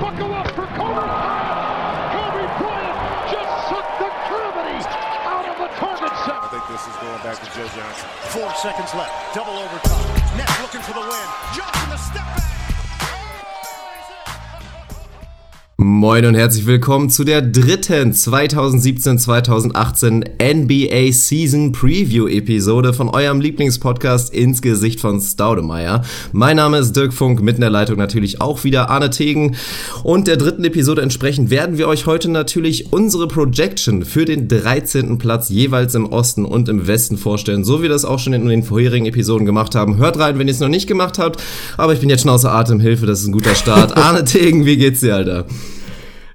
Buckle up for Kobe Bryant. Kobe Bryant just sucked the gravity out of the target set. I think this is going back to Joe Johnson. Four seconds left. Double overtime. Nets looking for the win. Johnson the step back. Moin und herzlich willkommen zu der dritten 2017-2018 NBA Season Preview Episode von eurem Lieblingspodcast ins Gesicht von Staudemeyer. Mein Name ist Dirk Funk, mit in der Leitung natürlich auch wieder Arne Tegen und der dritten Episode entsprechend werden wir euch heute natürlich unsere Projection für den 13. Platz jeweils im Osten und im Westen vorstellen, so wie wir das auch schon in den vorherigen Episoden gemacht haben. Hört rein, wenn ihr es noch nicht gemacht habt, aber ich bin jetzt schon außer Atem, Hilfe, das ist ein guter Start. Arne Tegen, wie geht's dir, Alter?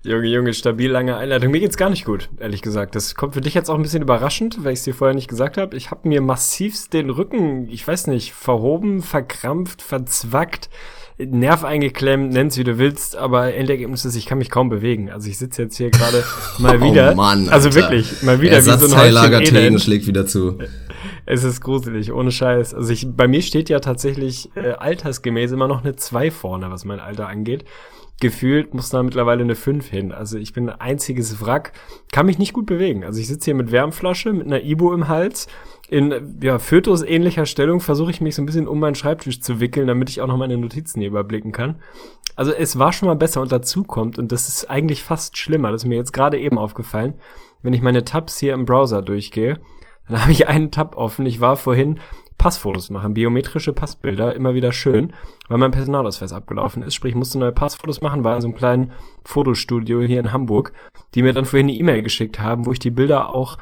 Junge, Junge, stabil lange Einleitung. Mir geht's gar nicht gut, ehrlich gesagt. Das kommt für dich jetzt auch ein bisschen überraschend, weil ich es dir vorher nicht gesagt habe. Ich habe mir massivst den Rücken, ich weiß nicht, verhoben, verkrampft, verzwackt, Nerv eingeklemmt, nenn's wie du willst, aber Endergebnis ist, ich kann mich kaum bewegen. Also ich sitze jetzt hier gerade mal wieder. Oh Mann, Alter. also wirklich, mal wieder wie so ein Häufchen Elend. schlägt wieder zu. Es ist gruselig, ohne Scheiß. Also ich, bei mir steht ja tatsächlich äh, altersgemäß immer noch eine 2 vorne, was mein Alter angeht gefühlt muss da mittlerweile eine 5 hin. Also ich bin ein einziges Wrack, kann mich nicht gut bewegen. Also ich sitze hier mit Wärmflasche, mit einer Ibu im Hals. In ja, Fötus ähnlicher Stellung versuche ich mich so ein bisschen um meinen Schreibtisch zu wickeln, damit ich auch noch meine Notizen hier überblicken kann. Also es war schon mal besser und dazu kommt, und das ist eigentlich fast schlimmer, das ist mir jetzt gerade eben aufgefallen, wenn ich meine Tabs hier im Browser durchgehe, dann habe ich einen Tab offen. Ich war vorhin Passfotos machen, biometrische Passbilder, immer wieder schön, weil mein Personalausweis abgelaufen ist. Sprich, ich musste neue Passfotos machen, war in so einem kleinen Fotostudio hier in Hamburg, die mir dann vorhin eine E-Mail geschickt haben, wo ich die Bilder auch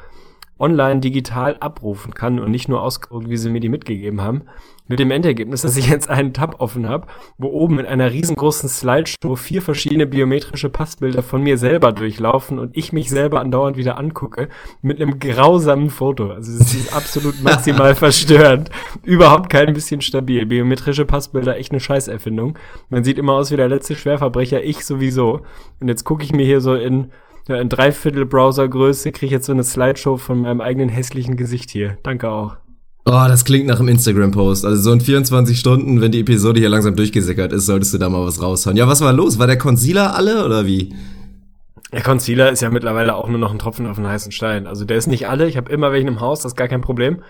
online digital abrufen kann und nicht nur ausgedruckt, wie sie mir die mitgegeben haben. Mit dem Endergebnis, dass ich jetzt einen Tab offen habe, wo oben in einer riesengroßen Slideshow vier verschiedene biometrische Passbilder von mir selber durchlaufen und ich mich selber andauernd wieder angucke mit einem grausamen Foto. Also es ist absolut maximal verstörend. Überhaupt kein bisschen stabil. Biometrische Passbilder, echt eine Scheißerfindung. Man sieht immer aus wie der letzte Schwerverbrecher, ich sowieso. Und jetzt gucke ich mir hier so in ja, in Dreiviertel Browsergröße kriege ich jetzt so eine Slideshow von meinem eigenen hässlichen Gesicht hier. Danke auch. Oh, das klingt nach einem Instagram-Post. Also so in 24 Stunden, wenn die Episode hier langsam durchgesickert ist, solltest du da mal was raushauen. Ja, was war los? War der Concealer alle oder wie? Der Concealer ist ja mittlerweile auch nur noch ein Tropfen auf den heißen Stein. Also der ist nicht alle. Ich habe immer welchen im Haus, das ist gar kein Problem.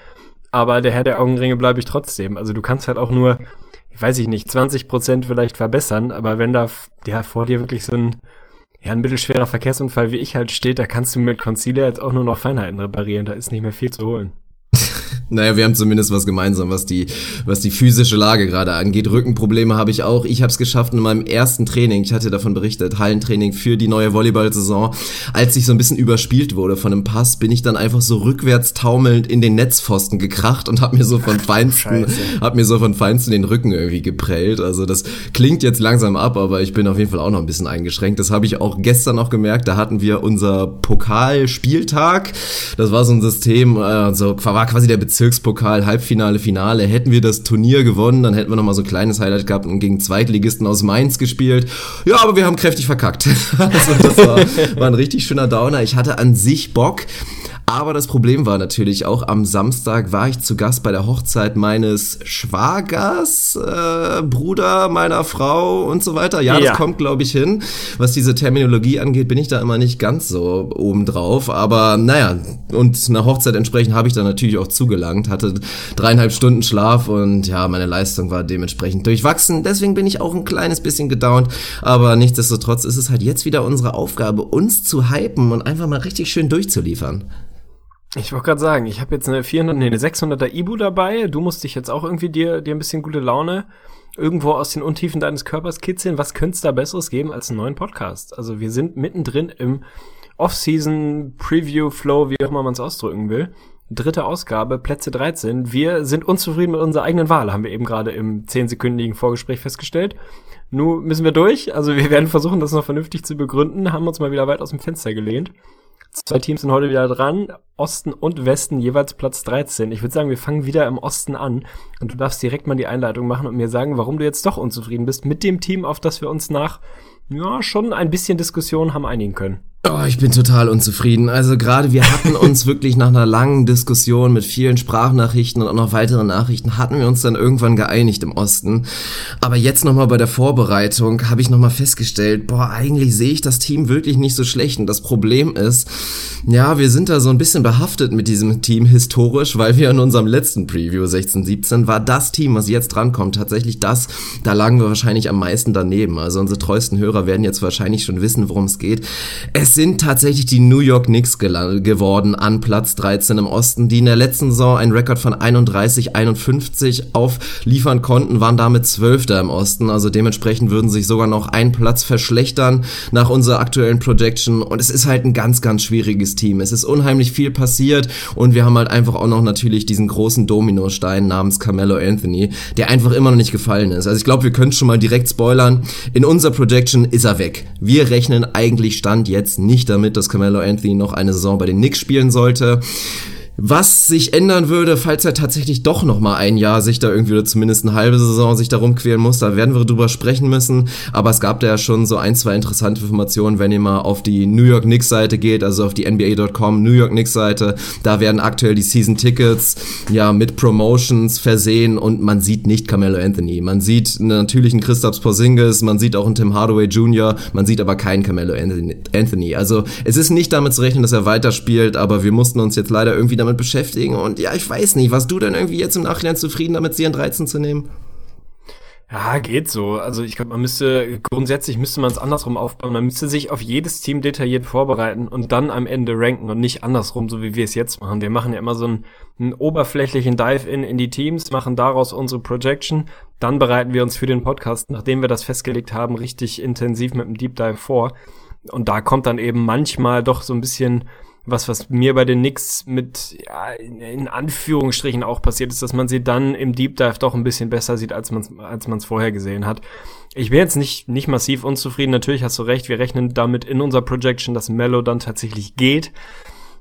Aber der Herr der Augenringe bleibe ich trotzdem. Also du kannst halt auch nur, weiß ich nicht, 20 Prozent vielleicht verbessern. Aber wenn da ja vor dir wirklich so ein ja, ein mittelschwerer Verkehrsunfall wie ich halt steht, da kannst du mit Concealer jetzt auch nur noch Feinheiten reparieren. Da ist nicht mehr viel zu holen. Naja, wir haben zumindest was gemeinsam, was die, was die physische Lage gerade angeht. Rückenprobleme habe ich auch. Ich habe es geschafft in meinem ersten Training, ich hatte davon berichtet, Hallentraining für die neue Volleyball-Saison. Als ich so ein bisschen überspielt wurde von einem Pass, bin ich dann einfach so rückwärts taumelnd in den Netzpfosten gekracht und habe mir so von feinsten, hab mir so von feinsten den Rücken irgendwie geprellt. Also das klingt jetzt langsam ab, aber ich bin auf jeden Fall auch noch ein bisschen eingeschränkt. Das habe ich auch gestern noch gemerkt. Da hatten wir unser Pokalspieltag. Das war so ein System, äh, so war quasi der Bezirk Bezirkspokal, Halbfinale, Finale. Hätten wir das Turnier gewonnen, dann hätten wir nochmal so ein kleines Highlight gehabt und gegen Zweitligisten aus Mainz gespielt. Ja, aber wir haben kräftig verkackt. also das war, war ein richtig schöner Downer. Ich hatte an sich Bock. Aber das Problem war natürlich auch, am Samstag war ich zu Gast bei der Hochzeit meines Schwagers, äh, Bruder meiner Frau und so weiter. Ja, ja. das kommt, glaube ich, hin. Was diese Terminologie angeht, bin ich da immer nicht ganz so obendrauf. Aber naja, und einer Hochzeit entsprechend habe ich da natürlich auch zugelangt, hatte dreieinhalb Stunden Schlaf und ja, meine Leistung war dementsprechend durchwachsen. Deswegen bin ich auch ein kleines bisschen gedownt. Aber nichtsdestotrotz ist es halt jetzt wieder unsere Aufgabe, uns zu hypen und einfach mal richtig schön durchzuliefern. Ich wollte gerade sagen, ich habe jetzt eine 400, nee, eine 600er Ibu dabei. Du musst dich jetzt auch irgendwie dir, dir ein bisschen gute Laune irgendwo aus den Untiefen deines Körpers kitzeln. Was könnte es da Besseres geben als einen neuen Podcast? Also wir sind mittendrin im Off-Season Preview Flow, wie auch immer man es ausdrücken will. Dritte Ausgabe, Plätze 13. Wir sind unzufrieden mit unserer eigenen Wahl, haben wir eben gerade im zehnsekündigen Vorgespräch festgestellt. Nun müssen wir durch. Also wir werden versuchen, das noch vernünftig zu begründen, haben uns mal wieder weit aus dem Fenster gelehnt. Zwei Teams sind heute wieder dran. Osten und Westen jeweils Platz 13. Ich würde sagen, wir fangen wieder im Osten an. Und du darfst direkt mal die Einleitung machen und mir sagen, warum du jetzt doch unzufrieden bist mit dem Team, auf das wir uns nach, ja, schon ein bisschen Diskussion haben einigen können. Oh, ich bin total unzufrieden. Also gerade wir hatten uns wirklich nach einer langen Diskussion mit vielen Sprachnachrichten und auch noch weiteren Nachrichten hatten wir uns dann irgendwann geeinigt im Osten. Aber jetzt nochmal bei der Vorbereitung habe ich nochmal festgestellt, boah, eigentlich sehe ich das Team wirklich nicht so schlecht. Und das Problem ist, ja, wir sind da so ein bisschen behaftet mit diesem Team historisch, weil wir in unserem letzten Preview 16-17 war das Team, was jetzt drankommt, tatsächlich das, da lagen wir wahrscheinlich am meisten daneben. Also unsere treuesten Hörer werden jetzt wahrscheinlich schon wissen, worum es geht. Es es sind tatsächlich die New York Knicks geworden an Platz 13 im Osten, die in der letzten Saison einen Rekord von 31, 51 aufliefern konnten, waren damit Zwölfter im Osten. Also dementsprechend würden sich sogar noch einen Platz verschlechtern nach unserer aktuellen Projection. Und es ist halt ein ganz, ganz schwieriges Team. Es ist unheimlich viel passiert und wir haben halt einfach auch noch natürlich diesen großen Dominostein namens Carmelo Anthony, der einfach immer noch nicht gefallen ist. Also ich glaube, wir können schon mal direkt spoilern. In unserer Projection ist er weg. Wir rechnen eigentlich Stand jetzt nicht damit, dass Carmelo Anthony noch eine Saison bei den Knicks spielen sollte. Was sich ändern würde, falls er tatsächlich doch noch mal ein Jahr sich da irgendwie oder zumindest eine halbe Saison sich darum quälen muss, da werden wir drüber sprechen müssen. Aber es gab da ja schon so ein, zwei interessante Informationen, wenn ihr mal auf die New York Knicks Seite geht, also auf die NBA.com New York Knicks Seite. Da werden aktuell die Season Tickets ja mit Promotions versehen und man sieht nicht Carmelo Anthony. Man sieht natürlich einen Christoph Porzingis, man sieht auch einen Tim Hardaway Jr., man sieht aber keinen Carmelo Anthony. Also es ist nicht damit zu rechnen, dass er weiterspielt, aber wir mussten uns jetzt leider irgendwie damit damit beschäftigen. Und ja, ich weiß nicht, warst du denn irgendwie jetzt im Nachhinein zufrieden damit, sie an 13 zu nehmen? Ja, geht so. Also ich glaube, man müsste, grundsätzlich müsste man es andersrum aufbauen. Man müsste sich auf jedes Team detailliert vorbereiten und dann am Ende ranken und nicht andersrum, so wie wir es jetzt machen. Wir machen ja immer so einen, einen oberflächlichen Dive-In in die Teams, machen daraus unsere Projection, dann bereiten wir uns für den Podcast, nachdem wir das festgelegt haben, richtig intensiv mit einem Deep Dive vor. Und da kommt dann eben manchmal doch so ein bisschen was, was mir bei den Knicks mit, ja, in Anführungsstrichen auch passiert ist, dass man sie dann im Deep Dive doch ein bisschen besser sieht, als man es als man's vorher gesehen hat. Ich bin jetzt nicht, nicht massiv unzufrieden. Natürlich hast du recht. Wir rechnen damit in unserer Projection, dass Mello dann tatsächlich geht.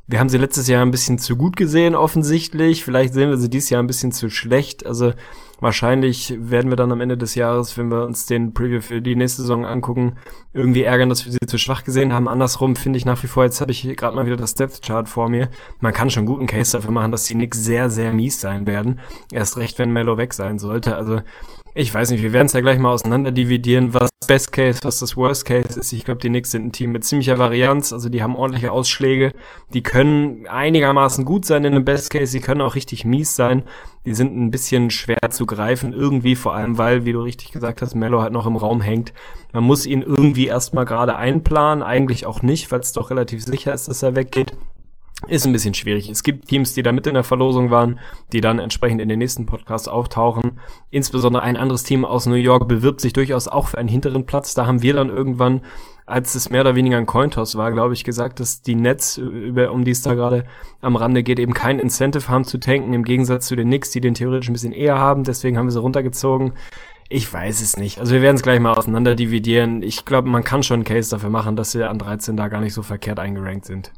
Wir haben sie letztes Jahr ein bisschen zu gut gesehen, offensichtlich. Vielleicht sehen wir sie dieses Jahr ein bisschen zu schlecht. Also, Wahrscheinlich werden wir dann am Ende des Jahres, wenn wir uns den Preview für die nächste Saison angucken, irgendwie ärgern, dass wir sie zu schwach gesehen haben. Andersrum finde ich nach wie vor, jetzt habe ich gerade mal wieder das Depth Chart vor mir. Man kann schon guten Case dafür machen, dass die Knicks sehr, sehr mies sein werden. Erst recht, wenn Mello weg sein sollte. Also ich weiß nicht, wir werden es ja gleich mal auseinander dividieren, was Best Case, was das Worst Case ist. Ich glaube, die Knicks sind ein Team mit ziemlicher Varianz, also die haben ordentliche Ausschläge. Die können einigermaßen gut sein in einem Best Case, die können auch richtig mies sein. Die sind ein bisschen schwer zu greifen, irgendwie, vor allem weil, wie du richtig gesagt hast, Mello halt noch im Raum hängt. Man muss ihn irgendwie erstmal gerade einplanen, eigentlich auch nicht, weil es doch relativ sicher ist, dass er weggeht. Ist ein bisschen schwierig. Es gibt Teams, die da mit in der Verlosung waren, die dann entsprechend in den nächsten Podcasts auftauchen. Insbesondere ein anderes Team aus New York bewirbt sich durchaus auch für einen hinteren Platz. Da haben wir dann irgendwann, als es mehr oder weniger ein Cointoss war, glaube ich, gesagt, dass die Nets, über, um die es da gerade am Rande geht, eben kein Incentive haben zu tanken, im Gegensatz zu den Knicks, die den theoretisch ein bisschen eher haben. Deswegen haben wir sie runtergezogen. Ich weiß es nicht. Also wir werden es gleich mal auseinander dividieren. Ich glaube, man kann schon einen Case dafür machen, dass sie an 13 da gar nicht so verkehrt eingerankt sind.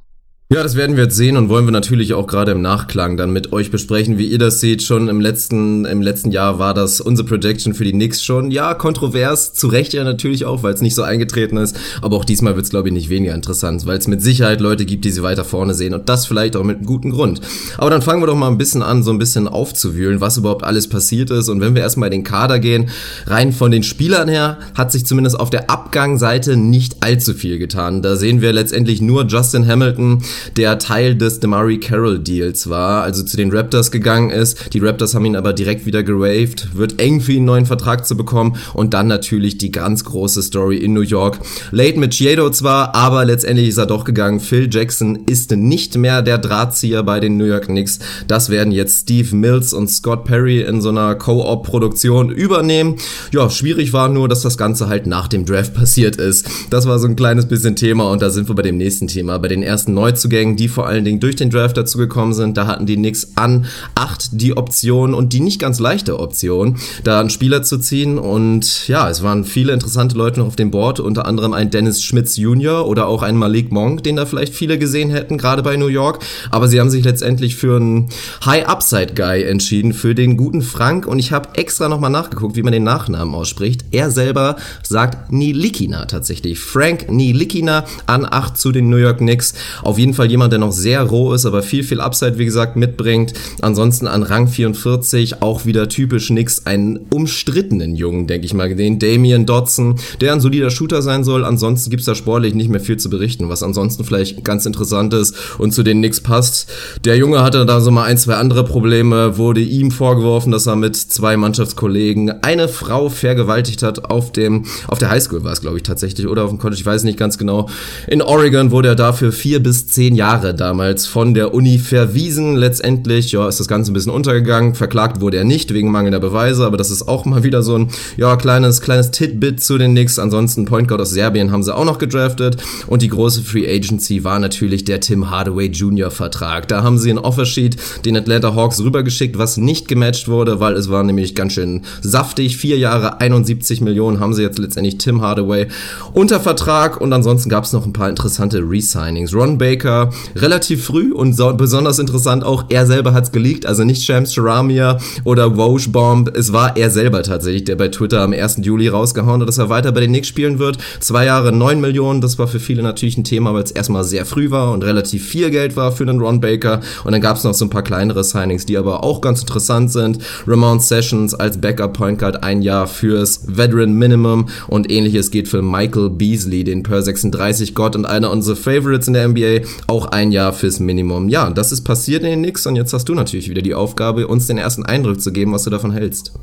Ja, das werden wir jetzt sehen und wollen wir natürlich auch gerade im Nachklang dann mit euch besprechen, wie ihr das seht. Schon im letzten, im letzten Jahr war das unsere Projection für die Knicks schon, ja, kontrovers, zu Recht ja natürlich auch, weil es nicht so eingetreten ist. Aber auch diesmal wird es, glaube ich, nicht weniger interessant, weil es mit Sicherheit Leute gibt, die sie weiter vorne sehen und das vielleicht auch mit einem guten Grund. Aber dann fangen wir doch mal ein bisschen an, so ein bisschen aufzuwühlen, was überhaupt alles passiert ist. Und wenn wir erstmal den Kader gehen, rein von den Spielern her, hat sich zumindest auf der Abgangseite nicht allzu viel getan. Da sehen wir letztendlich nur Justin Hamilton, der Teil des DeMarie Carroll Deals war, also zu den Raptors gegangen ist. Die Raptors haben ihn aber direkt wieder geraved, wird eng für ihn einen neuen Vertrag zu bekommen und dann natürlich die ganz große Story in New York. Late mit Chiedo zwar, aber letztendlich ist er doch gegangen. Phil Jackson ist nicht mehr der Drahtzieher bei den New York Knicks. Das werden jetzt Steve Mills und Scott Perry in so einer Co-op-Produktion übernehmen. Ja, schwierig war nur, dass das Ganze halt nach dem Draft passiert ist. Das war so ein kleines bisschen Thema und da sind wir bei dem nächsten Thema, bei den ersten Neuzugängen Neuzugängen, die vor allen Dingen durch den Draft dazu gekommen sind. Da hatten die Knicks an acht die Option und die nicht ganz leichte Option, da einen Spieler zu ziehen. Und ja, es waren viele interessante Leute noch auf dem Board, unter anderem ein Dennis Schmitz Jr. oder auch ein Malik Monk, den da vielleicht viele gesehen hätten, gerade bei New York. Aber sie haben sich letztendlich für einen High-Upside-Guy entschieden, für den guten Frank. Und ich habe extra nochmal nachgeguckt, wie man den Nachnamen ausspricht. Er selber sagt Nilikina tatsächlich. Frank Nilikina an 8 zu den New York Knicks. Auf jeden Fall jemand, der noch sehr roh ist, aber viel, viel Upside, wie gesagt, mitbringt. Ansonsten an Rang 44 auch wieder typisch Knicks einen umstrittenen Jungen, denke ich mal, den Damian Dodson, der ein solider Shooter sein soll. Ansonsten gibt's da sportlich nicht mehr viel zu berichten, was ansonsten vielleicht ganz interessant ist und zu den Knicks passt. Der Junge hatte da so mal ein, zwei andere Probleme, wurde ihm vorgeworfen, dass er mit zwei Mannschaftskollegen eine Frau vergewaltigt hat auf dem, auf der Highschool war es, glaube ich, tatsächlich, oder auf dem College, ich weiß nicht ganz genau. In Oregon wurde er dafür vier bis zehn Jahre damals von der Uni verwiesen. Letztendlich, ja, ist das Ganze ein bisschen untergegangen. Verklagt wurde er nicht wegen mangelnder Beweise, aber das ist auch mal wieder so ein, ja, kleines, kleines Titbit zu den Knicks. Ansonsten Point Guard aus Serbien haben sie auch noch gedraftet. Und die große Free Agency war natürlich der Tim Hardaway Jr. Vertrag. Da haben sie ein Offersheet den Atlanta Hawks rübergeschickt, was nicht gematcht wurde, weil es war nämlich ganz schön saftig. Vier Jahre, 71 Millionen haben sie jetzt letztendlich Tim Hardaway unter Vertrag. Und ansonsten gab es noch ein paar interessante Resignings. Ron Baker relativ früh und so, besonders interessant auch, er selber hat's geleakt, also nicht Shams Charamia oder Woj Bomb. Es war er selber tatsächlich, der bei Twitter am 1. Juli rausgehauen hat, dass er weiter bei den Knicks spielen wird. Zwei Jahre, neun Millionen, das war für viele natürlich ein Thema, weil es erstmal sehr früh war und relativ viel Geld war für einen Ron Baker. Und dann gab's noch so ein paar kleinere Signings, die aber auch ganz interessant sind. Ramon Sessions als Backup Point Guard ein Jahr fürs Veteran Minimum und ähnliches geht für Michael Beasley, den Per 36 Gott und einer unserer Favorites in der NBA, auch ein Jahr fürs Minimum. Ja, das ist passiert in den Knicks und jetzt hast du natürlich wieder die Aufgabe, uns den ersten Eindruck zu geben, was du davon hältst.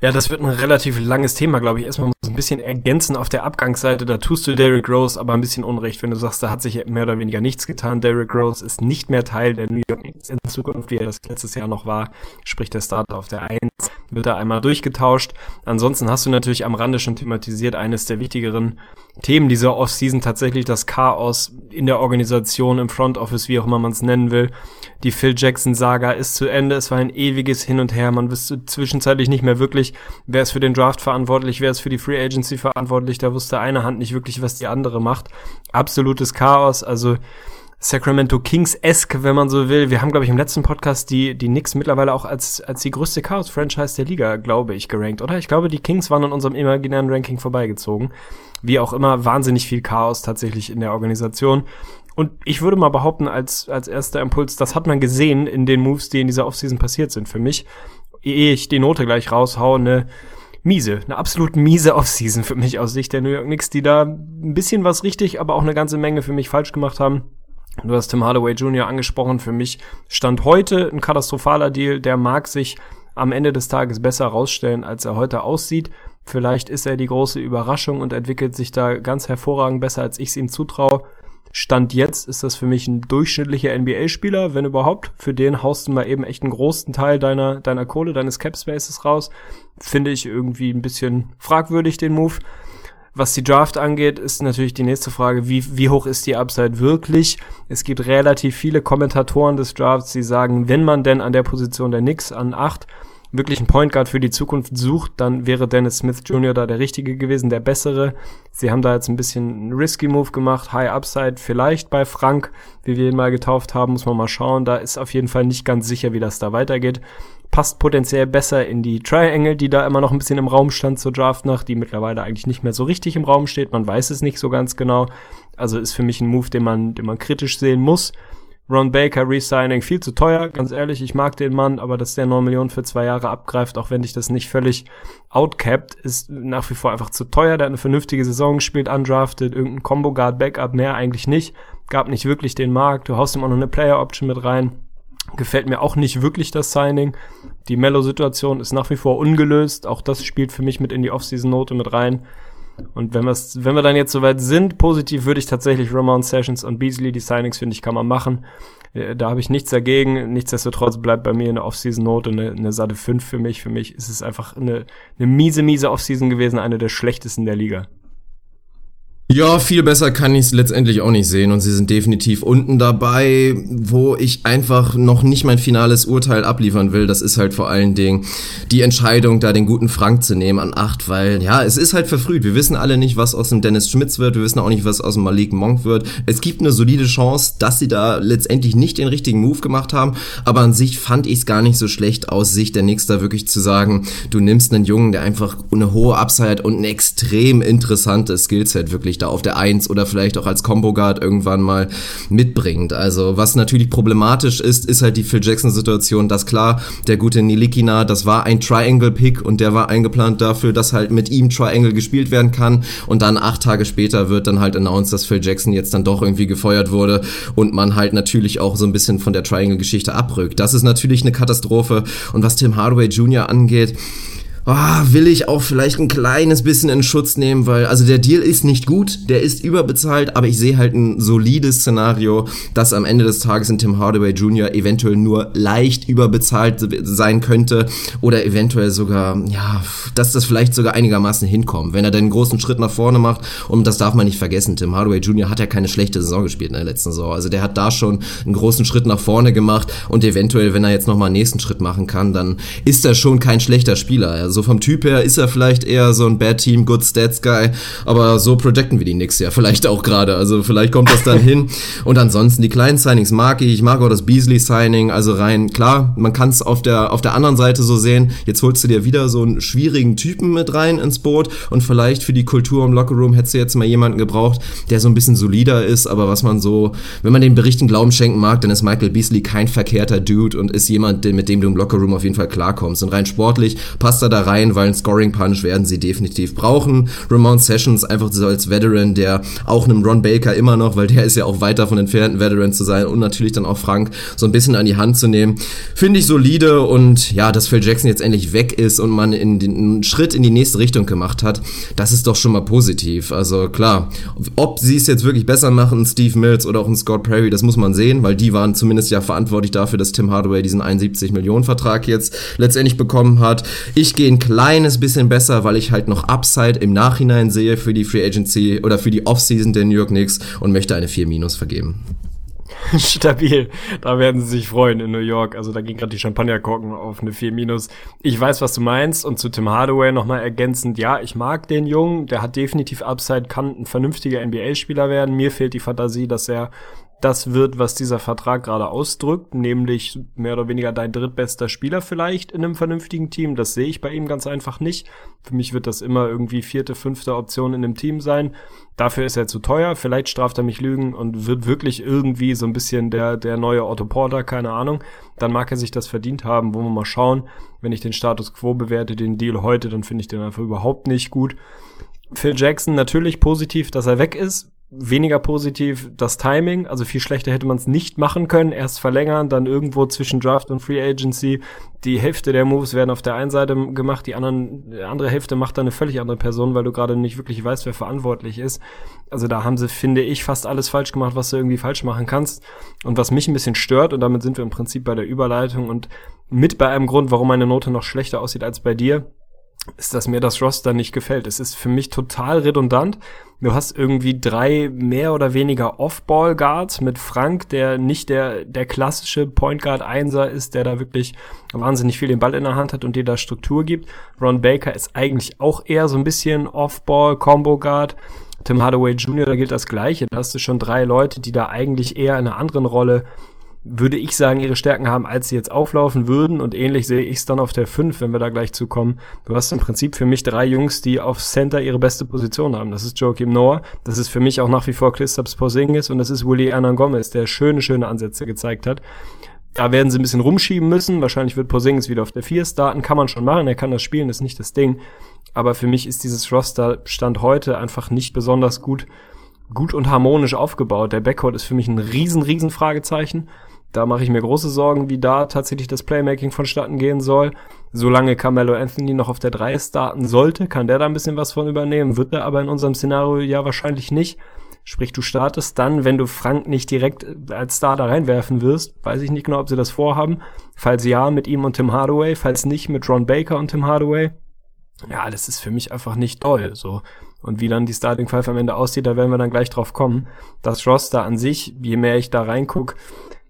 Ja, das wird ein relativ langes Thema, glaube ich. Erstmal muss ich ein bisschen ergänzen auf der Abgangsseite. Da tust du Derrick Rose aber ein bisschen Unrecht, wenn du sagst, da hat sich mehr oder weniger nichts getan. Derrick Rose ist nicht mehr Teil der New York Knicks in Zukunft, wie er das letztes Jahr noch war. Sprich, der Start auf der 1 wird da einmal durchgetauscht. Ansonsten hast du natürlich am Rande schon thematisiert, eines der wichtigeren Themen dieser Offseason tatsächlich das Chaos in der Organisation, im Front Office, wie auch immer man es nennen will. Die Phil Jackson Saga ist zu Ende. Es war ein ewiges Hin und Her. Man wusste zwischenzeitlich nicht mehr wirklich, wer ist für den Draft verantwortlich, wer ist für die Free Agency verantwortlich. Da wusste eine Hand nicht wirklich, was die andere macht. Absolutes Chaos. Also Sacramento Kings-esque, wenn man so will. Wir haben, glaube ich, im letzten Podcast die, die Knicks mittlerweile auch als, als die größte Chaos-Franchise der Liga, glaube ich, gerankt, oder? Ich glaube, die Kings waren an unserem imaginären Ranking vorbeigezogen. Wie auch immer, wahnsinnig viel Chaos tatsächlich in der Organisation. Und ich würde mal behaupten, als, als erster Impuls, das hat man gesehen in den Moves, die in dieser Offseason passiert sind für mich. Ehe ich die Note gleich raushaue, eine miese, eine absolut miese Offseason für mich aus Sicht der New York Knicks, die da ein bisschen was richtig, aber auch eine ganze Menge für mich falsch gemacht haben. Du hast Tim Hardaway Jr. angesprochen. Für mich stand heute ein katastrophaler Deal. Der mag sich am Ende des Tages besser rausstellen, als er heute aussieht. Vielleicht ist er die große Überraschung und entwickelt sich da ganz hervorragend besser, als ich es ihm zutraue. Stand jetzt ist das für mich ein durchschnittlicher NBA-Spieler, wenn überhaupt. Für den haust du mal eben echt einen großen Teil deiner, deiner Kohle, deines Cap Spaces raus. Finde ich irgendwie ein bisschen fragwürdig, den Move. Was die Draft angeht, ist natürlich die nächste Frage, wie, wie hoch ist die Upside wirklich? Es gibt relativ viele Kommentatoren des Drafts, die sagen, wenn man denn an der Position der Knicks an 8 wirklich einen Point Guard für die Zukunft sucht, dann wäre Dennis Smith Jr. da der richtige gewesen, der bessere. Sie haben da jetzt ein bisschen einen risky Move gemacht, High Upside vielleicht bei Frank, wie wir ihn mal getauft haben, muss man mal schauen. Da ist auf jeden Fall nicht ganz sicher, wie das da weitergeht. Passt potenziell besser in die Triangle, die da immer noch ein bisschen im Raum stand zur Draft nach, die mittlerweile eigentlich nicht mehr so richtig im Raum steht. Man weiß es nicht so ganz genau. Also ist für mich ein Move, den man, den man kritisch sehen muss. Ron Baker Resigning viel zu teuer, ganz ehrlich, ich mag den Mann, aber dass der 9 Millionen für zwei Jahre abgreift, auch wenn dich das nicht völlig outcapped, ist nach wie vor einfach zu teuer. Der hat eine vernünftige Saison gespielt, undrafted, irgendein Combo Guard Backup, mehr eigentlich nicht. Gab nicht wirklich den Markt, du haust ihm auch noch eine Player Option mit rein. Gefällt mir auch nicht wirklich das Signing. Die Mellow-Situation ist nach wie vor ungelöst. Auch das spielt für mich mit in die Offseason-Note mit rein. Und wenn, wenn wir dann jetzt soweit sind, positiv würde ich tatsächlich Ramon Sessions und Beasley, die Signings finde ich, kann man machen. Äh, da habe ich nichts dagegen. Nichtsdestotrotz bleibt bei mir eine Off-Season-Note eine, eine satte 5 für mich. Für mich ist es einfach eine, eine miese, miese Off-Season gewesen, eine der schlechtesten der Liga. Ja, viel besser kann ich es letztendlich auch nicht sehen und sie sind definitiv unten dabei, wo ich einfach noch nicht mein finales Urteil abliefern will. Das ist halt vor allen Dingen die Entscheidung, da den guten Frank zu nehmen an acht, weil ja, es ist halt verfrüht. Wir wissen alle nicht, was aus dem Dennis Schmitz wird. Wir wissen auch nicht, was aus dem Malik Monk wird. Es gibt eine solide Chance, dass sie da letztendlich nicht den richtigen Move gemacht haben, aber an sich fand ich es gar nicht so schlecht aus Sicht der da wirklich zu sagen, du nimmst einen Jungen, der einfach eine hohe Upside und ein extrem interessantes Skillset wirklich da auf der Eins oder vielleicht auch als Combo Guard irgendwann mal mitbringt. Also was natürlich problematisch ist, ist halt die Phil Jackson Situation, dass klar, der gute Nilikina, das war ein Triangle Pick und der war eingeplant dafür, dass halt mit ihm Triangle gespielt werden kann und dann acht Tage später wird dann halt announced, dass Phil Jackson jetzt dann doch irgendwie gefeuert wurde und man halt natürlich auch so ein bisschen von der Triangle Geschichte abrückt. Das ist natürlich eine Katastrophe und was Tim Hardaway Jr. angeht, oh, will ich auch vielleicht ein kleines bisschen in Schutz nehmen, weil also der Deal ist nicht gut, der ist überbezahlt, aber ich sehe halt ein solides Szenario, dass am Ende des Tages in Tim Hardaway Jr. eventuell nur leicht überbezahlt sein könnte oder eventuell sogar, ja, dass das vielleicht sogar einigermaßen hinkommt, wenn er den großen Schritt nach vorne macht und das darf man nicht vergessen, Tim Hardaway Jr. hat ja keine schlechte Saison gespielt in der letzten Saison, also der hat da schon einen großen Schritt nach vorne gemacht und eventuell, wenn er jetzt nochmal einen nächsten Schritt machen kann, dann ist er schon kein schlechter Spieler, also so vom Typ her ist er vielleicht eher so ein Bad Team, Good Stats Guy, aber so projecten wir die Knicks ja vielleicht auch gerade. Also vielleicht kommt das dann hin. Und ansonsten die kleinen Signings mag ich. Ich mag auch das Beasley Signing. Also rein, klar, man kann es auf der, auf der anderen Seite so sehen. Jetzt holst du dir wieder so einen schwierigen Typen mit rein ins Boot und vielleicht für die Kultur im Lockerroom hättest du jetzt mal jemanden gebraucht, der so ein bisschen solider ist, aber was man so, wenn man den Berichten Glauben schenken mag, dann ist Michael Beasley kein verkehrter Dude und ist jemand, mit dem du im Lockerroom auf jeden Fall klarkommst. Und rein sportlich passt er da rein, weil ein Scoring Punch werden sie definitiv brauchen. Ramon Sessions einfach so als Veteran, der auch einem Ron Baker immer noch, weil der ist ja auch weit davon entfernt, ein Veteran zu sein und natürlich dann auch Frank so ein bisschen an die Hand zu nehmen. Finde ich solide und ja, dass Phil Jackson jetzt endlich weg ist und man in den, einen Schritt in die nächste Richtung gemacht hat, das ist doch schon mal positiv. Also klar, ob sie es jetzt wirklich besser machen, Steve Mills oder auch ein Scott Perry, das muss man sehen, weil die waren zumindest ja verantwortlich dafür, dass Tim Hardaway diesen 71 Millionen Vertrag jetzt letztendlich bekommen hat. Ich gehe ein kleines bisschen besser, weil ich halt noch Upside im Nachhinein sehe für die Free Agency oder für die Offseason der New York Knicks und möchte eine 4 Minus vergeben. Stabil. Da werden sie sich freuen in New York. Also da ging gerade die Champagnerkorken auf eine 4 minus. Ich weiß, was du meinst. Und zu Tim Hardaway nochmal ergänzend. Ja, ich mag den Jungen. Der hat definitiv Upside, kann ein vernünftiger NBA-Spieler werden. Mir fehlt die Fantasie, dass er das wird, was dieser Vertrag gerade ausdrückt, nämlich mehr oder weniger dein drittbester Spieler vielleicht in einem vernünftigen Team. Das sehe ich bei ihm ganz einfach nicht. Für mich wird das immer irgendwie vierte, fünfte Option in einem Team sein. Dafür ist er zu teuer. Vielleicht straft er mich Lügen und wird wirklich irgendwie so ein bisschen der, der neue Otto Porter, keine Ahnung. Dann mag er sich das verdient haben. Wollen wir mal schauen. Wenn ich den Status quo bewerte, den Deal heute, dann finde ich den einfach überhaupt nicht gut. Phil Jackson natürlich positiv, dass er weg ist weniger positiv das Timing, also viel schlechter hätte man es nicht machen können, erst verlängern, dann irgendwo zwischen Draft und Free Agency. Die Hälfte der Moves werden auf der einen Seite gemacht, die anderen, die andere Hälfte macht dann eine völlig andere Person, weil du gerade nicht wirklich weißt, wer verantwortlich ist. Also da haben sie, finde ich, fast alles falsch gemacht, was du irgendwie falsch machen kannst. Und was mich ein bisschen stört, und damit sind wir im Prinzip bei der Überleitung und mit bei einem Grund, warum meine Note noch schlechter aussieht als bei dir, ist, dass mir das Roster nicht gefällt. Es ist für mich total redundant. Du hast irgendwie drei mehr oder weniger Off-Ball-Guards mit Frank, der nicht der, der klassische Point Guard Einser ist, der da wirklich wahnsinnig viel den Ball in der Hand hat und dir da Struktur gibt. Ron Baker ist eigentlich auch eher so ein bisschen Off-Ball, Combo Guard. Tim Hardaway Jr., da gilt das Gleiche. Da hast du schon drei Leute, die da eigentlich eher in einer anderen Rolle würde ich sagen, ihre Stärken haben, als sie jetzt auflaufen würden. Und ähnlich sehe ich es dann auf der 5, wenn wir da gleich zukommen. Du hast im Prinzip für mich drei Jungs, die auf Center ihre beste Position haben. Das ist Joachim Noah, das ist für mich auch nach wie vor Christoph Porzingis und das ist Willie Hernan Gomez, der schöne, schöne Ansätze gezeigt hat. Da werden sie ein bisschen rumschieben müssen. Wahrscheinlich wird Porzingis wieder auf der 4 starten. Kann man schon machen. Er kann das spielen, ist nicht das Ding. Aber für mich ist dieses Roster Stand heute einfach nicht besonders gut, gut und harmonisch aufgebaut. Der Backcourt ist für mich ein riesen, riesen Fragezeichen. Da mache ich mir große Sorgen, wie da tatsächlich das Playmaking vonstatten gehen soll. Solange Carmelo Anthony noch auf der 3 starten sollte, kann der da ein bisschen was von übernehmen, wird er aber in unserem Szenario ja wahrscheinlich nicht. Sprich, du startest dann, wenn du Frank nicht direkt als Starter reinwerfen wirst, weiß ich nicht genau, ob sie das vorhaben. Falls ja, mit ihm und Tim Hardaway, falls nicht, mit Ron Baker und Tim Hardaway. Ja, das ist für mich einfach nicht toll. So, Und wie dann die Starting Five am Ende aussieht, da werden wir dann gleich drauf kommen. Das Roster an sich, je mehr ich da reinguck,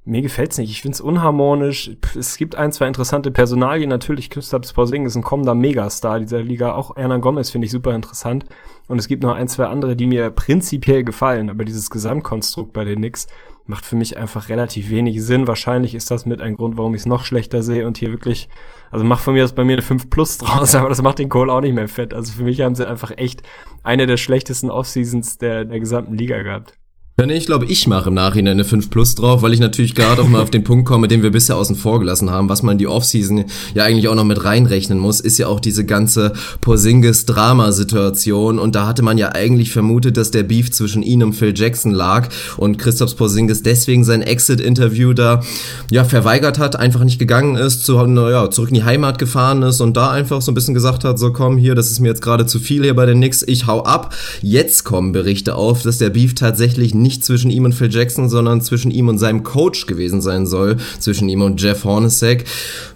mir gefällt's nicht. Ich find's unharmonisch. Es gibt ein, zwei interessante Personalien. Natürlich, Kristaps Porzingis ist ein kommender Megastar dieser Liga. Auch Hernan Gomez finde ich super interessant. Und es gibt noch ein, zwei andere, die mir prinzipiell gefallen. Aber dieses Gesamtkonstrukt bei den Knicks macht für mich einfach relativ wenig Sinn. Wahrscheinlich ist das mit ein Grund, warum ich es noch schlechter sehe und hier wirklich, also macht von mir das bei mir eine 5 Plus draus, aber das macht den Cole auch nicht mehr fett. Also für mich haben sie einfach echt eine der schlechtesten Offseasons der, der gesamten Liga gehabt. Ja, nee, ich glaube, ich mache im Nachhinein eine 5 Plus drauf, weil ich natürlich gerade auch mal auf den Punkt komme, den wir bisher außen vor gelassen haben, was man in die Offseason ja eigentlich auch noch mit reinrechnen muss, ist ja auch diese ganze Porzingis-Drama-Situation und da hatte man ja eigentlich vermutet, dass der Beef zwischen ihm und Phil Jackson lag und Christoph Porzingis deswegen sein Exit-Interview da ja verweigert hat, einfach nicht gegangen ist, zu, naja, zurück in die Heimat gefahren ist und da einfach so ein bisschen gesagt hat, so komm hier, das ist mir jetzt gerade zu viel hier bei den Knicks, ich hau ab. Jetzt kommen Berichte auf, dass der Beef tatsächlich nicht nicht zwischen ihm und Phil Jackson, sondern zwischen ihm und seinem Coach gewesen sein soll, zwischen ihm und Jeff Hornacek.